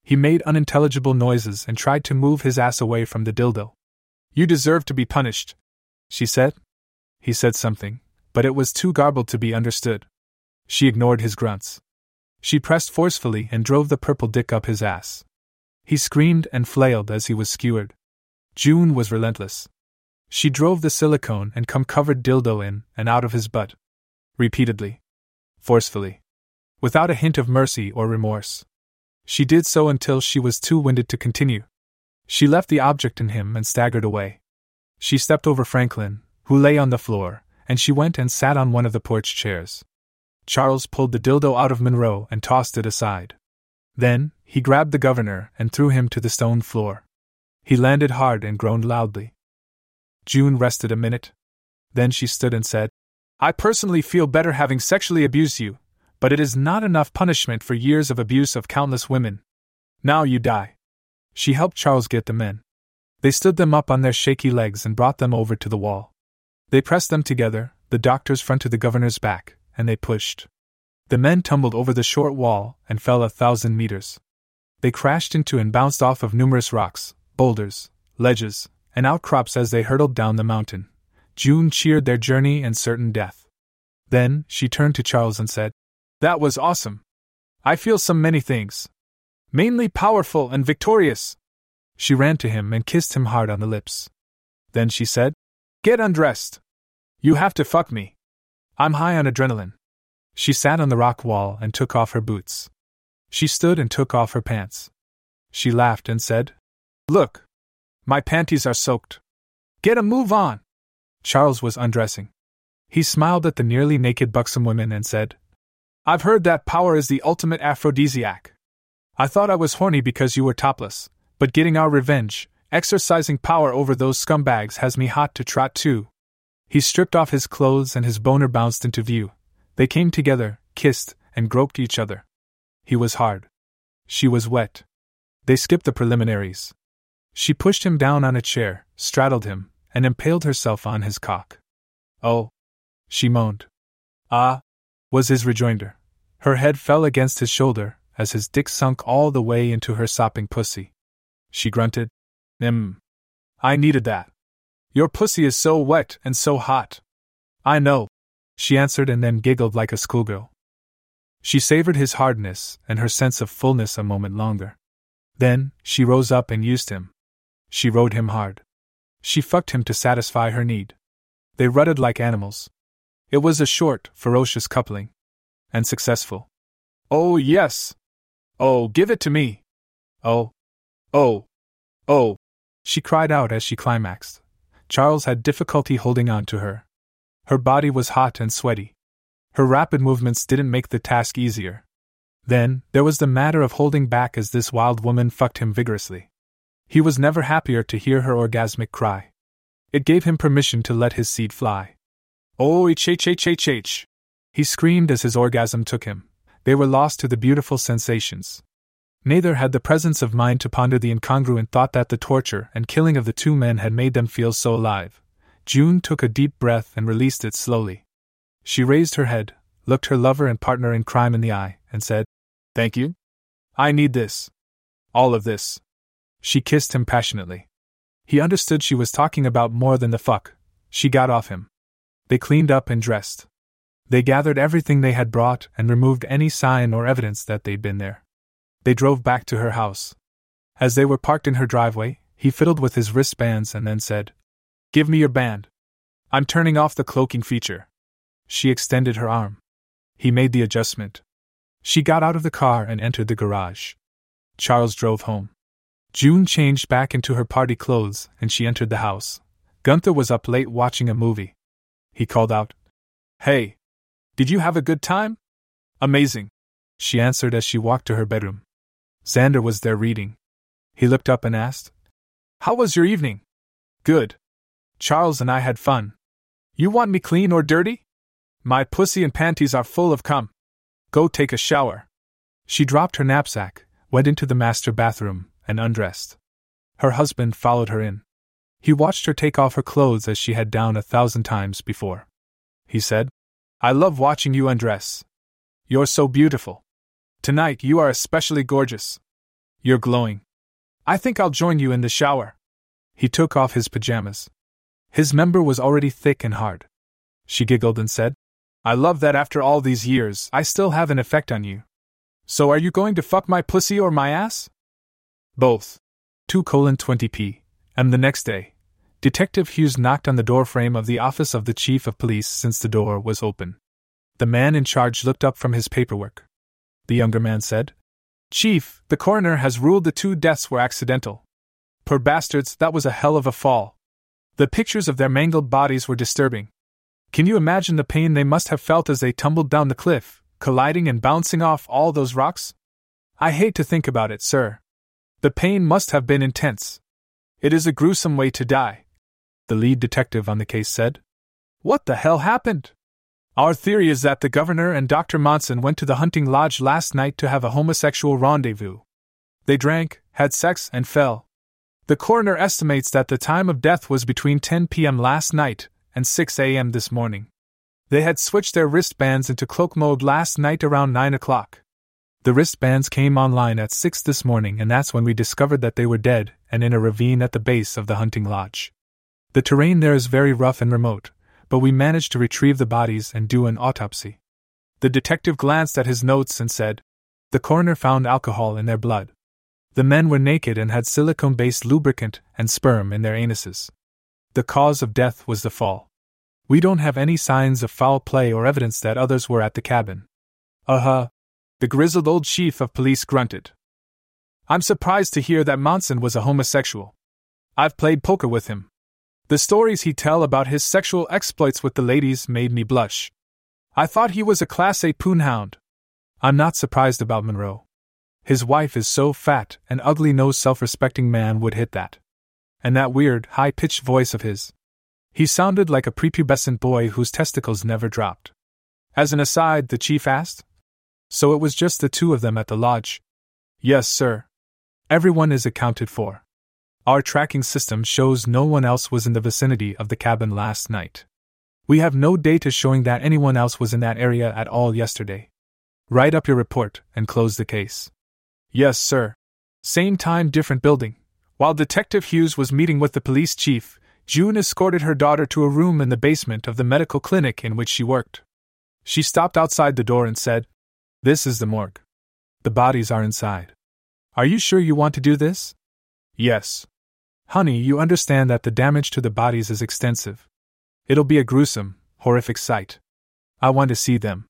S2: He made unintelligible noises and tried to move his ass away from the dildo. You deserve to be punished, she said. He said something, but it was too garbled to be understood. She ignored his grunts. She pressed forcefully and drove the purple dick up his ass. He screamed and flailed as he was skewered. June was relentless. She drove the silicone and cum covered dildo in and out of his butt. Repeatedly. Forcefully. Without a hint of mercy or remorse. She did so until she was too winded to continue. She left the object in him and staggered away. She stepped over Franklin, who lay on the floor, and she went and sat on one of the porch chairs. Charles pulled the dildo out of Monroe and tossed it aside. Then, he grabbed the governor and threw him to the stone floor. He landed hard and groaned loudly. June rested a minute. Then she stood and said, I personally feel better having sexually abused you, but it is not enough punishment for years of abuse of countless women. Now you die. She helped Charles get the men. They stood them up on their shaky legs and brought them over to the wall. They pressed them together, the doctor's front to the governor's back, and they pushed. The men tumbled over the short wall and fell a thousand meters. They crashed into and bounced off of numerous rocks, boulders, ledges, and outcrops as they hurtled down the mountain. June cheered their journey and certain death. Then she turned to Charles and said, That was awesome. I feel some many things. Mainly powerful and victorious. She ran to him and kissed him hard on the lips. Then she said, Get undressed. You have to fuck me. I'm high on adrenaline. She sat on the rock wall and took off her boots. She stood and took off her pants. She laughed and said, Look, my panties are soaked. Get a move on. Charles was undressing. He smiled at the nearly naked buxom women and said, I've heard that power is the ultimate aphrodisiac. I thought I was horny because you were topless, but getting our revenge, exercising power over those scumbags has me hot to trot too. He stripped off his clothes and his boner bounced into view. They came together, kissed, and groped each other. He was hard. She was wet. They skipped the preliminaries. She pushed him down on a chair, straddled him, and impaled herself on his cock. Oh! She moaned. Ah! was his rejoinder. Her head fell against his shoulder as his dick sunk all the way into her sopping pussy. She grunted. Mm. I needed that. Your pussy is so wet and so hot. I know, she answered and then giggled like a schoolgirl. She savored his hardness and her sense of fullness a moment longer. Then, she rose up and used him. She rode him hard. She fucked him to satisfy her need. They rutted like animals. It was a short, ferocious coupling. And successful. Oh, yes! Oh, give it to me! Oh! Oh! Oh! She cried out as she climaxed. Charles had difficulty holding on to her. Her body was hot and sweaty. Her rapid movements didn't make the task easier. Then, there was the matter of holding back as this wild woman fucked him vigorously. He was never happier to hear her orgasmic cry. It gave him permission to let his seed fly. Oh, h h h h h! He screamed as his orgasm took him. They were lost to the beautiful sensations. Neither had the presence of mind to ponder the incongruent thought that the torture and killing of the two men had made them feel so alive. June took a deep breath and released it slowly. She raised her head, looked her lover and partner in crime in the eye, and said, Thank you. I need this. All of this. She kissed him passionately. He understood she was talking about more than the fuck. She got off him. They cleaned up and dressed. They gathered everything they had brought and removed any sign or evidence that they'd been there. They drove back to her house. As they were parked in her driveway, he fiddled with his wristbands and then said, Give me your band. I'm turning off the cloaking feature. She extended her arm. He made the adjustment. She got out of the car and entered the garage. Charles drove home. June changed back into her party clothes and she entered the house. Gunther was up late watching a movie. He called out, Hey! Did you have a good time? Amazing! She answered as she walked to her bedroom. Xander was there reading. He looked up and asked, How was your evening? Good. Charles and I had fun. You want me clean or dirty? My pussy and panties are full of cum. Go take a shower. She dropped her knapsack, went into the master bathroom, and undressed. Her husband followed her in. He watched her take off her clothes as she had done a thousand times before. He said, I love watching you undress. You're so beautiful. Tonight you are especially gorgeous. You're glowing. I think I'll join you in the shower. He took off his pajamas. His member was already thick and hard. She giggled and said, I love that after all these years, I still have an effect on you. So are you going to fuck my pussy or my ass? Both. 2 colon 20p. And the next day, Detective Hughes knocked on the doorframe of the office of the chief of police since the door was open. The man in charge looked up from his paperwork the younger man said. Chief, the coroner has ruled the two deaths were accidental. Poor bastards, that was a hell of a fall. The pictures of their mangled bodies were disturbing. Can you imagine the pain they must have felt as they tumbled down the cliff, colliding and bouncing off all those rocks? I hate to think about it, sir. The pain must have been intense. It is a gruesome way to die. The lead detective on the case said. What the hell happened? Our theory is that the governor and Dr. Monson went to the hunting lodge last night to have a homosexual rendezvous. They drank, had sex, and fell. The coroner estimates that the time of death was between 10 p.m. last night and 6 a.m. this morning. They had switched their wristbands into cloak mode last night around 9 o'clock. The wristbands came online at 6 this morning, and that's when we discovered that they were dead and in a ravine at the base of the hunting lodge. The terrain there is very rough and remote, but we managed to retrieve the bodies and do an autopsy. The detective glanced at his notes and said, The coroner found alcohol in their blood. The men were naked and had silicone based lubricant and sperm in their anuses. The cause of death was the fall. We don't have any signs of foul play or evidence that others were at the cabin. Uh huh, the grizzled old chief of police grunted. I'm surprised to hear that Monson was a homosexual. I've played poker with him. The stories he tell about his sexual exploits with the ladies made me blush. I thought he was a Class A poonhound. I'm not surprised about Monroe. His wife is so fat, an ugly nosed self respecting man would hit that. And that weird, high pitched voice of his. He sounded like a prepubescent boy whose testicles never dropped. As an aside, the chief asked, so it was just the two of them at the lodge? Yes, sir. Everyone is accounted for. Our tracking system shows no one else was in the vicinity of the cabin last night. We have no data showing that anyone else was in that area at all yesterday. Write up your report and close the case. Yes, sir. Same time, different building. While Detective Hughes was meeting with the police chief, June escorted her daughter to a room in the basement of the medical clinic in which she worked. She stopped outside the door and said, this is the morgue. The bodies are inside. Are you sure you want to do this? Yes. Honey, you understand that the damage to the bodies is extensive. It'll be a gruesome, horrific sight. I want to see them.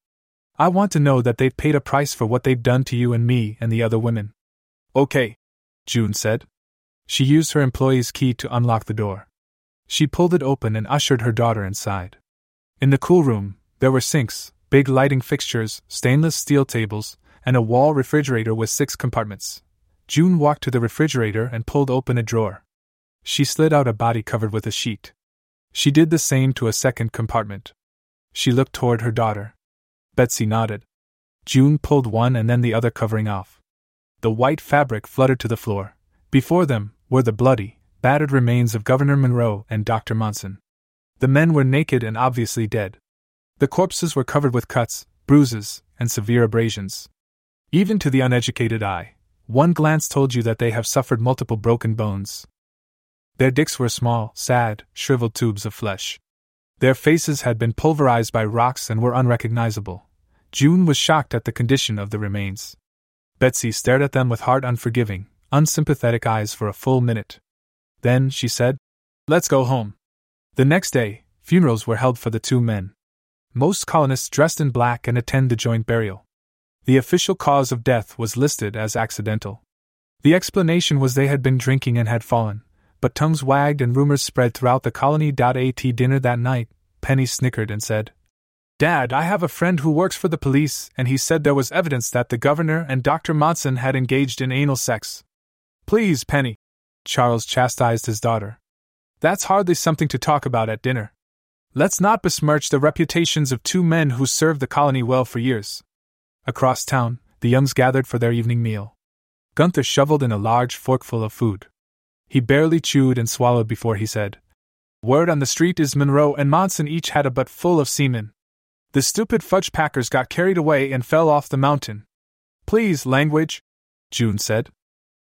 S2: I want to know that they've paid a price for what they've done to you and me and the other women. Okay, June said. She used her employee's key to unlock the door. She pulled it open and ushered her daughter inside. In the cool room, there were sinks, big lighting fixtures, stainless steel tables, and a wall refrigerator with six compartments. June walked to the refrigerator and pulled open a drawer. She slid out a body covered with a sheet. She did the same to a second compartment. She looked toward her daughter. Betsy nodded. June pulled one and then the other covering off. The white fabric fluttered to the floor. Before them were the bloody, battered remains of Governor Monroe and Dr. Monson. The men were naked and obviously dead. The corpses were covered with cuts, bruises, and severe abrasions. Even to the uneducated eye, one glance told you that they have suffered multiple broken bones. Their dicks were small, sad, shriveled tubes of flesh. Their faces had been pulverized by rocks and were unrecognizable. June was shocked at the condition of the remains. Betsy stared at them with hard, unforgiving, unsympathetic eyes for a full minute. Then she said, Let's go home. The next day, funerals were held for the two men. Most colonists dressed in black and attend the joint burial. The official cause of death was listed as accidental. The explanation was they had been drinking and had fallen, but tongues wagged and rumors spread throughout the colony. At dinner that night, Penny snickered and said, Dad, I have a friend who works for the police, and he said there was evidence that the governor and Dr. Monson had engaged in anal sex. Please, Penny, Charles chastised his daughter. That's hardly something to talk about at dinner. Let's not besmirch the reputations of two men who served the colony well for years. Across town, the Youngs gathered for their evening meal. Gunther shoveled in a large forkful of food. He barely chewed and swallowed before he said, Word on the street is Monroe and Monson each had a butt full of semen. The stupid fudge packers got carried away and fell off the mountain. Please, language, June said.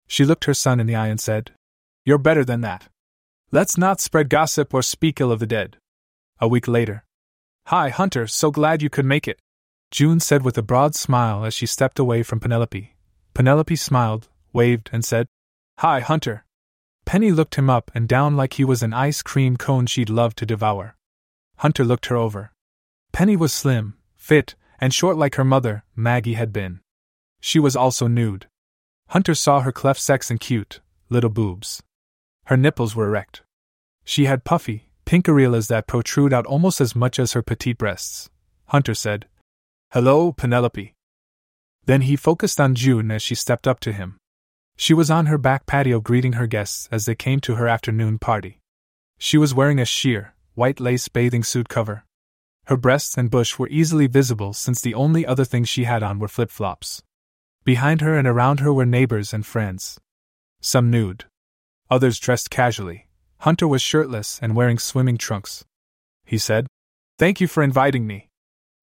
S2: She looked her son in the eye and said, You're better than that. Let's not spread gossip or speak ill of the dead. A week later. Hi, Hunter, so glad you could make it. June said with a broad smile as she stepped away from Penelope. Penelope smiled, waved, and said, Hi, Hunter. Penny looked him up and down like he was an ice cream cone she'd love to devour. Hunter looked her over. Penny was slim, fit, and short like her mother, Maggie, had been. She was also nude. Hunter saw her cleft sex and cute, little boobs. Her nipples were erect. She had puffy, pink areolas that protrude out almost as much as her petite breasts. Hunter said, Hello, Penelope. Then he focused on June as she stepped up to him. She was on her back patio greeting her guests as they came to her afternoon party. She was wearing a sheer, white lace bathing suit cover. Her breasts and bush were easily visible since the only other things she had on were flip flops. Behind her and around her were neighbors and friends. Some nude. Others dressed casually. Hunter was shirtless and wearing swimming trunks. He said, Thank you for inviting me.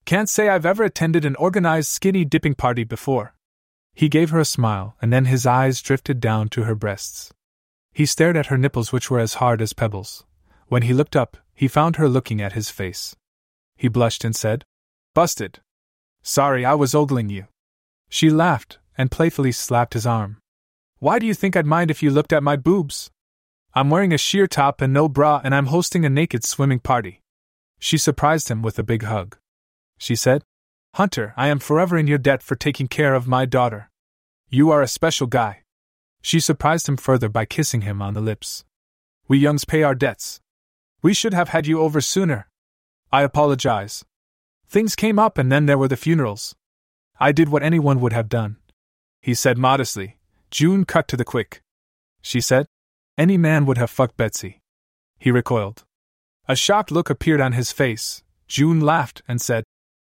S2: Can't say I've ever attended an organized skinny dipping party before. He gave her a smile, and then his eyes drifted down to her breasts. He stared at her nipples, which were as hard as pebbles. When he looked up, he found her looking at his face. He blushed and said, Busted. Sorry, I was ogling you. She laughed and playfully slapped his arm. Why do you think I'd mind if you looked at my boobs? I'm wearing a sheer top and no bra, and I'm hosting a naked swimming party. She surprised him with a big hug. She said, Hunter, I am forever in your debt for taking care of my daughter. You are a special guy. She surprised him further by kissing him on the lips. We youngs pay our debts. We should have had you over sooner. I apologize. Things came up and then there were the funerals. I did what anyone would have done. He said modestly. June cut to the quick. She said, Any man would have fucked Betsy. He recoiled. A shocked look appeared on his face. June laughed and said,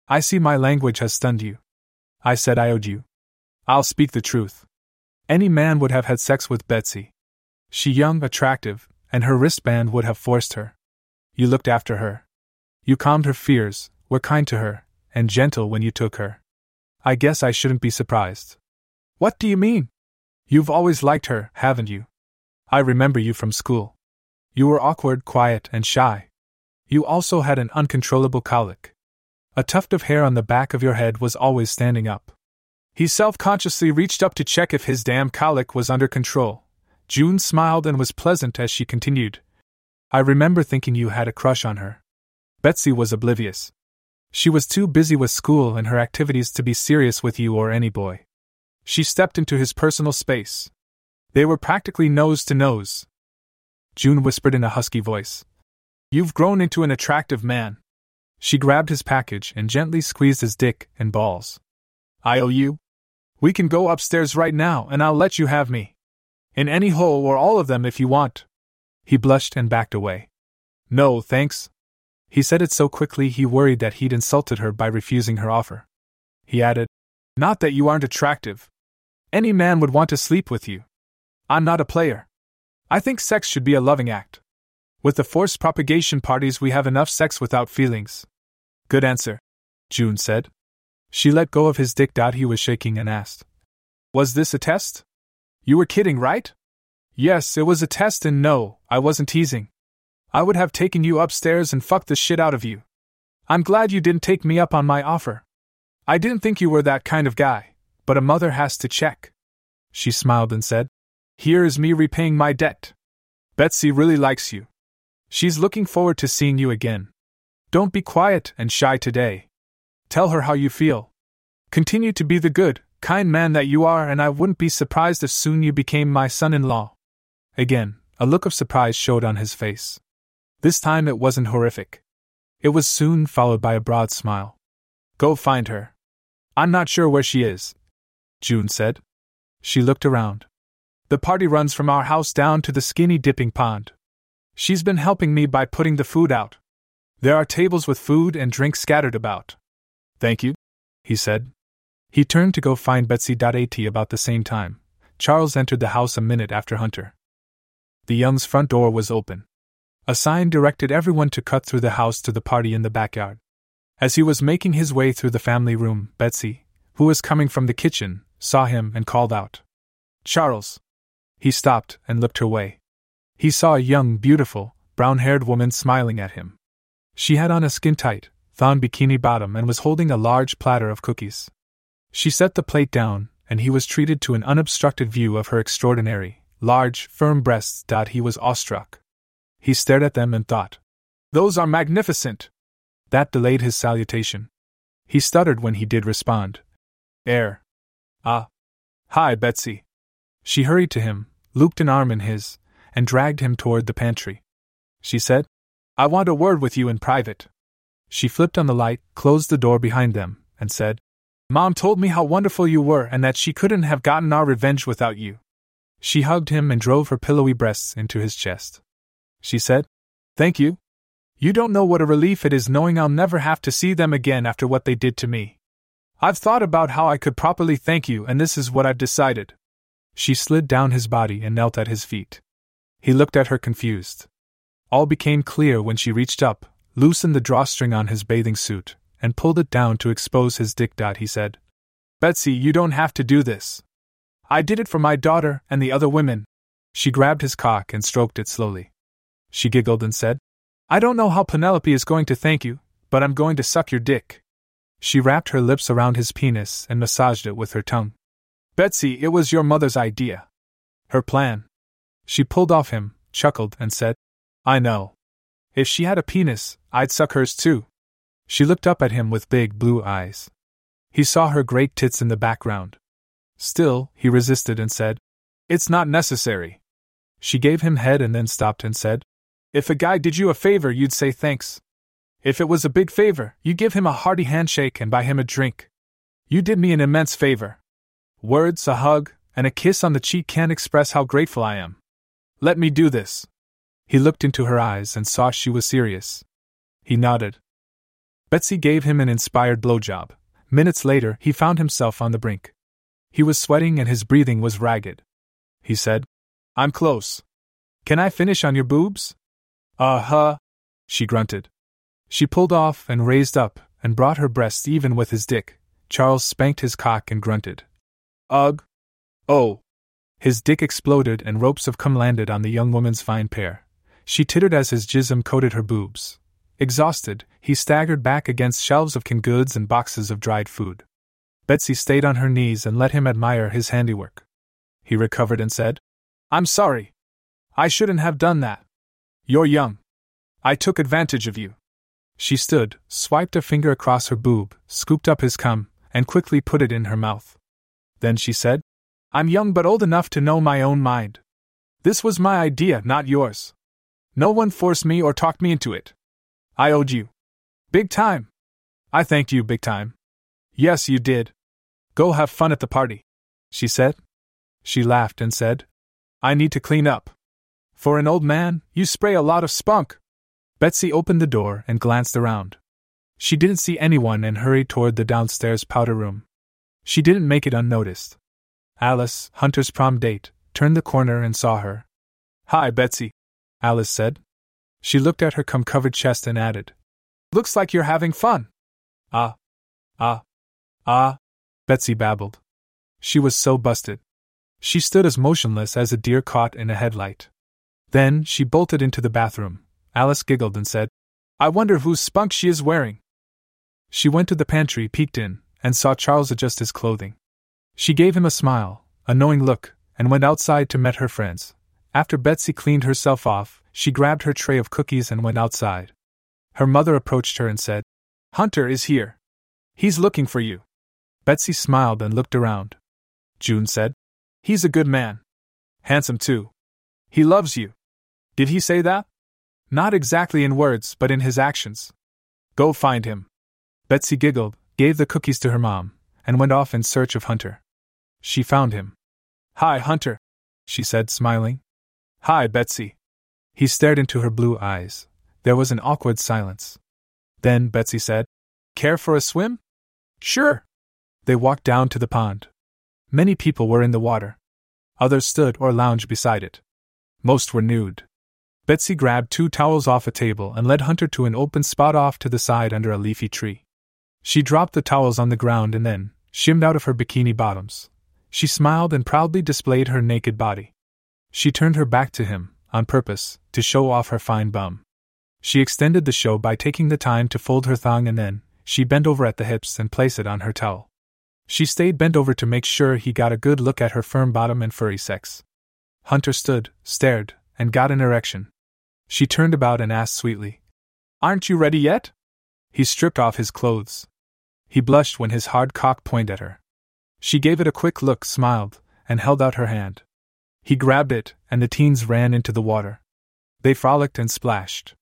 S2: I see my language has stunned you. I said I owed you. I'll speak the truth. Any man would have had sex with Betsy. She young, attractive, and her wristband would have forced her. You looked after her. You calmed her fears, were kind to her, and gentle when you took her. I guess I shouldn't be surprised. What do you mean? You've always liked her, haven't you? I remember you from school. You were awkward, quiet, and shy. You also had an uncontrollable colic. A tuft of hair on the back of your head was always standing up. He self consciously reached up to check if his damn colic was under control. June smiled and was pleasant as she continued. I remember thinking you had a crush on her. Betsy was oblivious. She was too busy with school and her activities to be serious with you or any boy. She stepped into his personal space. They were practically nose to nose. June whispered in a husky voice. You've grown into an attractive man. She grabbed his package and gently squeezed his dick and balls. I owe you? We can go upstairs right now and I'll let you have me. In any hole or all of them if you want. He blushed and backed away. No, thanks. He said it so quickly he worried that he'd insulted her by refusing her offer. He added, Not that you aren't attractive. Any man would want to sleep with you. I'm not a player. I think sex should be a loving act. With the forced propagation parties, we have enough sex without feelings. Good answer, June said. She let go of his dick. He was shaking and asked, Was this a test? You were kidding, right? Yes, it was a test, and no, I wasn't teasing. I would have taken you upstairs and fucked the shit out of you. I'm glad you didn't take me up on my offer. I didn't think you were that kind of guy, but a mother has to check. She smiled and said, Here is me repaying my debt. Betsy really likes you. She's looking forward to seeing you again. Don't be quiet and shy today. Tell her how you feel. Continue to be the good, kind man that you are, and I wouldn't be surprised if soon you became my son in law. Again, a look of surprise showed on his face. This time it wasn't horrific. It was soon followed by a broad smile. Go find her. I'm not sure where she is, June said. She looked around. The party runs from our house down to the skinny dipping pond. She's been helping me by putting the food out. There are tables with food and drink scattered about. Thank you, he said. He turned to go find Betsy. At about the same time, Charles entered the house a minute after Hunter. The Young's front door was open. A sign directed everyone to cut through the house to the party in the backyard. As he was making his way through the family room, Betsy, who was coming from the kitchen, saw him and called out, Charles! He stopped and looked her way. He saw a young, beautiful, brown haired woman smiling at him. She had on a skin tight, thon bikini bottom and was holding a large platter of cookies. She set the plate down, and he was treated to an unobstructed view of her extraordinary, large, firm breasts. He was awestruck. He stared at them and thought, Those are magnificent! That delayed his salutation. He stuttered when he did respond. Air. Ah. Hi, Betsy. She hurried to him, looped an arm in his, and dragged him toward the pantry. She said, I want a word with you in private. She flipped on the light, closed the door behind them, and said, Mom told me how wonderful you were and that she couldn't have gotten our revenge without you. She hugged him and drove her pillowy breasts into his chest. She said, Thank you. You don't know what a relief it is knowing I'll never have to see them again after what they did to me. I've thought about how I could properly thank you, and this is what I've decided. She slid down his body and knelt at his feet. He looked at her confused. All became clear when she reached up, loosened the drawstring on his bathing suit, and pulled it down to expose his dick. He said, Betsy, you don't have to do this. I did it for my daughter and the other women. She grabbed his cock and stroked it slowly. She giggled and said, I don't know how Penelope is going to thank you, but I'm going to suck your dick. She wrapped her lips around his penis and massaged it with her tongue. Betsy, it was your mother's idea. Her plan. She pulled off him, chuckled, and said, I know. If she had a penis, I'd suck hers too. She looked up at him with big blue eyes. He saw her great tits in the background. Still, he resisted and said, It's not necessary. She gave him head and then stopped and said, If a guy did you a favor, you'd say thanks. If it was a big favor, you give him a hearty handshake and buy him a drink. You did me an immense favor. Words, a hug, and a kiss on the cheek can't express how grateful I am. Let me do this. He looked into her eyes and saw she was serious. He nodded. Betsy gave him an inspired blowjob. Minutes later, he found himself on the brink. He was sweating and his breathing was ragged. He said, I'm close. Can I finish on your boobs? Uh huh, she grunted. She pulled off and raised up and brought her breast even with his dick. Charles spanked his cock and grunted. Ugh. Oh. His dick exploded and ropes of cum landed on the young woman's fine pair. She tittered as his jism coated her boobs. Exhausted, he staggered back against shelves of canned goods and boxes of dried food. Betsy stayed on her knees and let him admire his handiwork. He recovered and said, I'm sorry. I shouldn't have done that. You're young. I took advantage of you. She stood, swiped a finger across her boob, scooped up his cum, and quickly put it in her mouth. Then she said, I'm young but old enough to know my own mind. This was my idea, not yours. No one forced me or talked me into it. I owed you. Big time. I thanked you big time. Yes, you did. Go have fun at the party, she said. She laughed and said, I need to clean up. For an old man, you spray a lot of spunk. Betsy opened the door and glanced around. She didn't see anyone and hurried toward the downstairs powder room. She didn't make it unnoticed. Alice, Hunter's prom date, turned the corner and saw her. Hi, Betsy, Alice said. She looked at her cum covered chest and added, Looks like you're having fun. Ah. Ah. Ah. Betsy babbled. She was so busted. She stood as motionless as a deer caught in a headlight. Then she bolted into the bathroom. Alice giggled and said, I wonder whose spunk she is wearing. She went to the pantry, peeked in, and saw Charles adjust his clothing. She gave him a smile, a knowing look, and went outside to meet her friends. After Betsy cleaned herself off, she grabbed her tray of cookies and went outside. Her mother approached her and said, Hunter is here. He's looking for you. Betsy smiled and looked around. June said, He's a good man. Handsome, too. He loves you. Did he say that? Not exactly in words, but in his actions. Go find him. Betsy giggled, gave the cookies to her mom, and went off in search of Hunter. She found him. Hi, Hunter, she said, smiling. Hi, Betsy. He stared into her blue eyes. There was an awkward silence. Then Betsy said, Care for a swim? Sure. They walked down to the pond. Many people were in the water. Others stood or lounged beside it. Most were nude. Betsy grabbed two towels off a table and led Hunter to an open spot off to the side under a leafy tree. She dropped the towels on the ground and then, shimmed out of her bikini bottoms. She smiled and proudly displayed her naked body. She turned her back to him, on purpose, to show off her fine bum. She extended the show by taking the time to fold her thong and then, she bent over at the hips and placed it on her towel. She stayed bent over to make sure he got a good look at her firm bottom and furry sex. Hunter stood, stared, and got an erection. She turned about and asked sweetly, Aren't you ready yet? He stripped off his clothes. He blushed when his hard cock pointed at her. She gave it a quick look, smiled, and held out her hand. He grabbed it, and the teens ran into the water. They frolicked and splashed.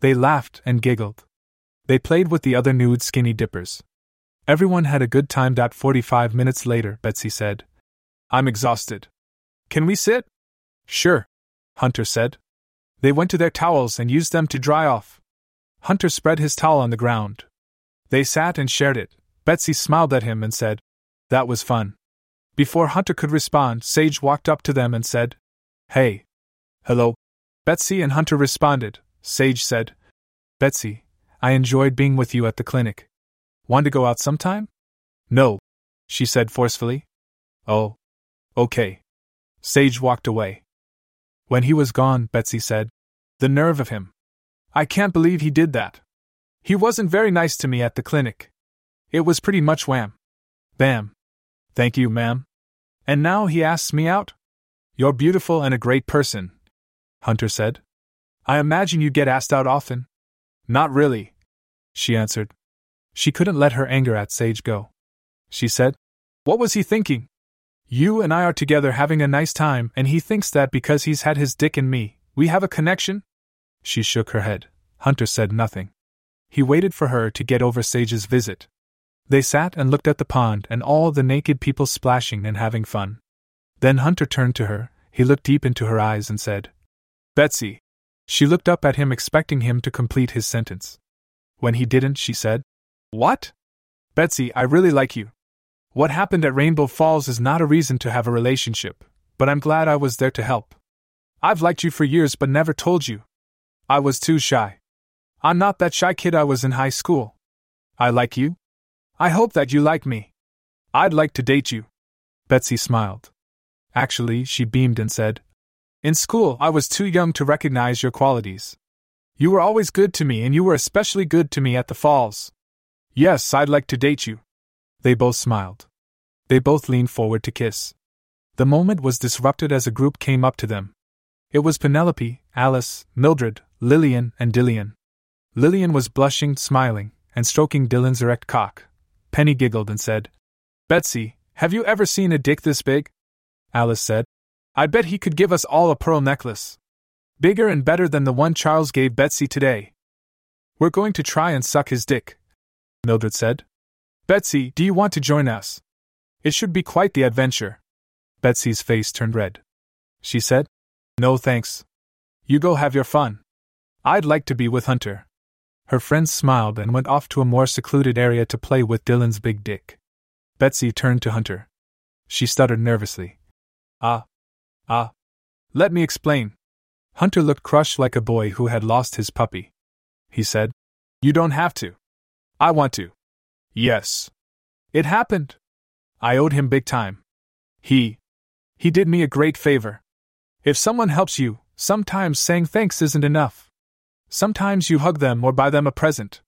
S2: They laughed and giggled. They played with the other nude skinny dippers. Everyone had a good time. That 45 minutes later, Betsy said, I'm exhausted. Can we sit? Sure, Hunter said. They went to their towels and used them to dry off. Hunter spread his towel on the ground, they sat and shared it. Betsy smiled at him and said, That was fun. Before Hunter could respond, Sage walked up to them and said, Hey. Hello? Betsy and Hunter responded. Sage said, Betsy, I enjoyed being with you at the clinic. Want to go out sometime? No, she said forcefully. Oh. Okay. Sage walked away. When he was gone, Betsy said, The nerve of him. I can't believe he did that. He wasn't very nice to me at the clinic. It was pretty much wham. Bam. Thank you, ma'am. And now he asks me out? You're beautiful and a great person, Hunter said. I imagine you get asked out often. Not really, she answered. She couldn't let her anger at Sage go. She said, What was he thinking? You and I are together having a nice time, and he thinks that because he's had his dick in me, we have a connection? She shook her head. Hunter said nothing. He waited for her to get over Sage's visit. They sat and looked at the pond and all the naked people splashing and having fun. Then Hunter turned to her, he looked deep into her eyes and said, Betsy. She looked up at him expecting him to complete his sentence. When he didn't, she said, What? Betsy, I really like you. What happened at Rainbow Falls is not a reason to have a relationship, but I'm glad I was there to help. I've liked you for years but never told you. I was too shy. I'm not that shy kid I was in high school. I like you. I hope that you like me. I'd like to date you. Betsy smiled. Actually, she beamed and said, In school, I was too young to recognize your qualities. You were always good to me, and you were especially good to me at the falls. Yes, I'd like to date you. They both smiled. They both leaned forward to kiss. The moment was disrupted as a group came up to them. It was Penelope, Alice, Mildred, Lillian, and Dylan. Lillian was blushing, smiling, and stroking Dylan's erect cock. Penny giggled and said, Betsy, have you ever seen a dick this big? Alice said, I bet he could give us all a pearl necklace. Bigger and better than the one Charles gave Betsy today. We're going to try and suck his dick, Mildred said. Betsy, do you want to join us? It should be quite the adventure. Betsy's face turned red. She said, No thanks. You go have your fun. I'd like to be with Hunter. Her friends smiled and went off to a more secluded area to play with Dylan's big dick. Betsy turned to Hunter. She stuttered nervously. Ah. Ah. Let me explain. Hunter looked crushed like a boy who had lost his puppy. He said, You don't have to. I want to. Yes. It happened. I owed him big time. He. He did me a great favor. If someone helps you, sometimes saying thanks isn't enough. Sometimes you hug them or buy them a present.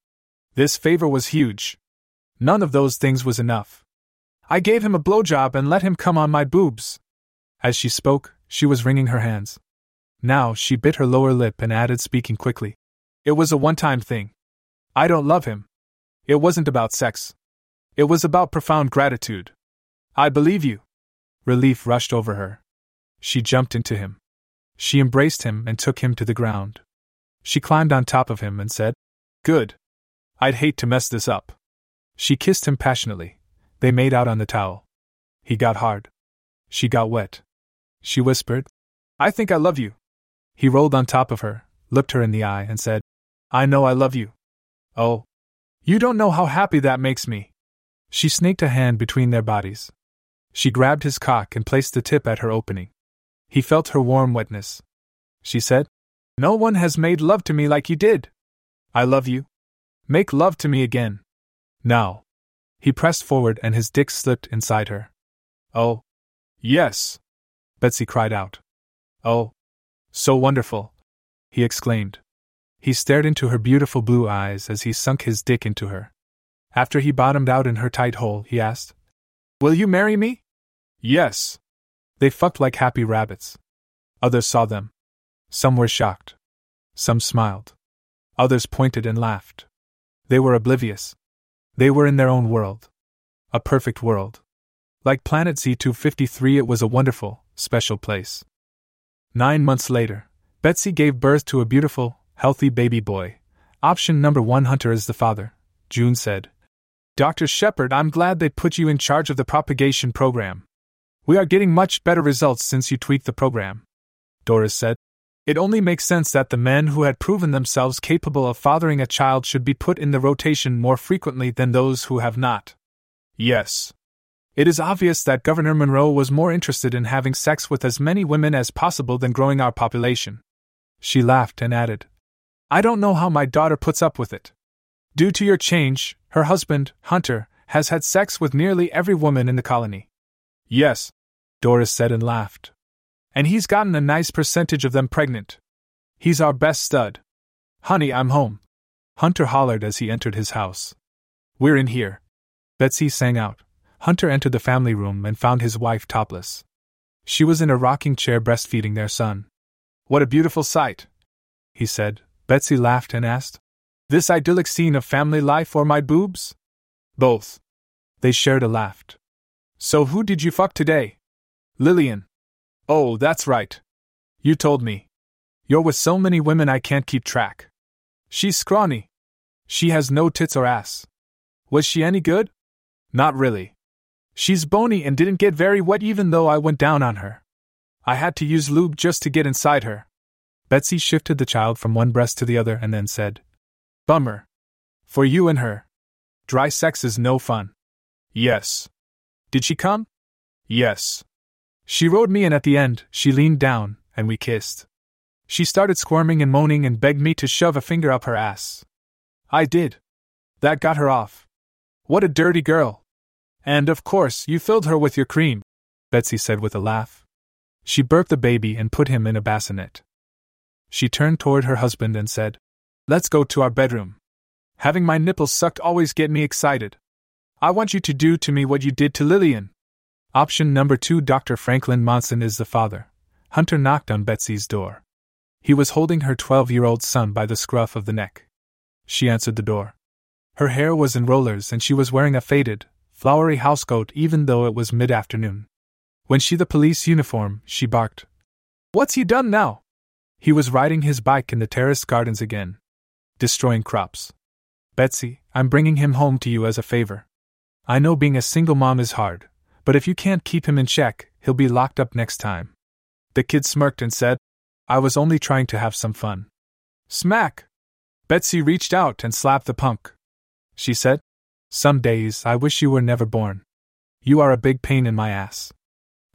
S2: This favor was huge. None of those things was enough. I gave him a blowjob and let him come on my boobs. As she spoke, she was wringing her hands. Now she bit her lower lip and added, speaking quickly. It was a one time thing. I don't love him. It wasn't about sex. It was about profound gratitude. I believe you. Relief rushed over her. She jumped into him. She embraced him and took him to the ground. She climbed on top of him and said, Good. I'd hate to mess this up. She kissed him passionately. They made out on the towel. He got hard. She got wet. She whispered, I think I love you. He rolled on top of her, looked her in the eye, and said, I know I love you. Oh, you don't know how happy that makes me. She snaked a hand between their bodies. She grabbed his cock and placed the tip at her opening. He felt her warm wetness. She said, No one has made love to me like you did. I love you. Make love to me again. Now. He pressed forward and his dick slipped inside her. Oh. Yes. Betsy cried out. Oh. So wonderful. He exclaimed. He stared into her beautiful blue eyes as he sunk his dick into her. After he bottomed out in her tight hole, he asked, Will you marry me? Yes. They fucked like happy rabbits. Others saw them. Some were shocked. Some smiled. Others pointed and laughed. They were oblivious. They were in their own world. A perfect world. Like Planet Z253, it was a wonderful, special place. Nine months later, Betsy gave birth to a beautiful, healthy baby boy. Option number one Hunter is the father, June said. Dr. Shepard, I'm glad they put you in charge of the propagation program. We are getting much better results since you tweaked the program. Doris said. It only makes sense that the men who had proven themselves capable of fathering a child should be put in the rotation more frequently than those who have not. Yes. It is obvious that Governor Monroe was more interested in having sex with as many women as possible than growing our population. She laughed and added, I don't know how my daughter puts up with it. Due to your change, her husband, Hunter, has had sex with nearly every woman in the colony. Yes, Doris said and laughed. And he's gotten a nice percentage of them pregnant. He's our best stud. Honey, I'm home. Hunter hollered as he entered his house. We're in here. Betsy sang out. Hunter entered the family room and found his wife topless. She was in a rocking chair breastfeeding their son. What a beautiful sight, he said. Betsy laughed and asked, This idyllic scene of family life or my boobs? Both. They shared a laugh. So who did you fuck today? Lillian. Oh, that's right. You told me. You're with so many women I can't keep track. She's scrawny. She has no tits or ass. Was she any good? Not really. She's bony and didn't get very wet even though I went down on her. I had to use lube just to get inside her. Betsy shifted the child from one breast to the other and then said, Bummer. For you and her. Dry sex is no fun. Yes. Did she come? Yes. She rode me, and at the end, she leaned down, and we kissed. She started squirming and moaning and begged me to shove a finger up her ass. I did. That got her off. What a dirty girl. And of course, you filled her with your cream, Betsy said with a laugh. She burped the baby and put him in a bassinet. She turned toward her husband and said, Let's go to our bedroom. Having my nipples sucked always get me excited. I want you to do to me what you did to Lillian. Option number two Dr. Franklin Monson is the father. Hunter knocked on Betsy's door. He was holding her 12 year old son by the scruff of the neck. She answered the door. Her hair was in rollers and she was wearing a faded, flowery housecoat even though it was mid afternoon. When she the police uniform, she barked. What's he done now? He was riding his bike in the terrace gardens again. Destroying crops. Betsy, I'm bringing him home to you as a favor. I know being a single mom is hard, but if you can't keep him in check, he'll be locked up next time. The kid smirked and said, I was only trying to have some fun. Smack! Betsy reached out and slapped the punk. She said, Some days I wish you were never born. You are a big pain in my ass.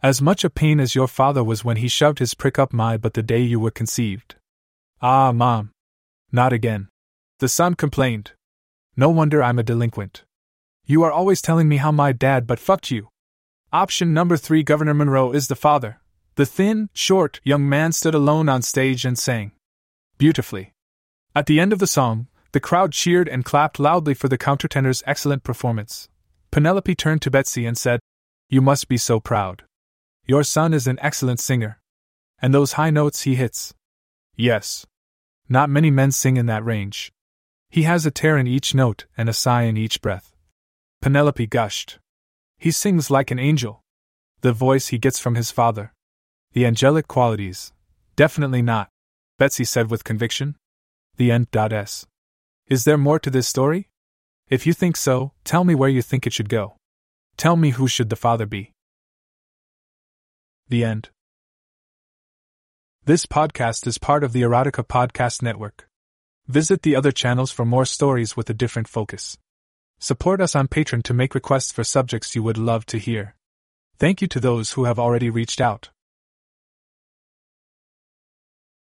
S2: As much a pain as your father was when he shoved his prick up my butt the day you were conceived. Ah, Mom. Not again. The son complained. No wonder I'm a delinquent. You are always telling me how my dad butt fucked you. Option number three Governor Monroe is the father. The thin, short, young man stood alone on stage and sang. Beautifully. At the end of the song, the crowd cheered and clapped loudly for the countertenor's excellent performance. Penelope turned to Betsy and said, You must be so proud. Your son is an excellent singer. And those high notes he hits. Yes. Not many men sing in that range. He has a tear in each note and a sigh in each breath. Penelope gushed. He sings like an angel. The voice he gets from his father. The angelic qualities. Definitely not, Betsy said with conviction. The end. S. Is there more to this story? If you think so, tell me where you think it should go. Tell me who should the father be. The end. This podcast is part of the Erotica Podcast Network. Visit the other channels for more stories with a different focus. Support us on Patreon to make requests for subjects you would love to hear. Thank you to those who have already reached out.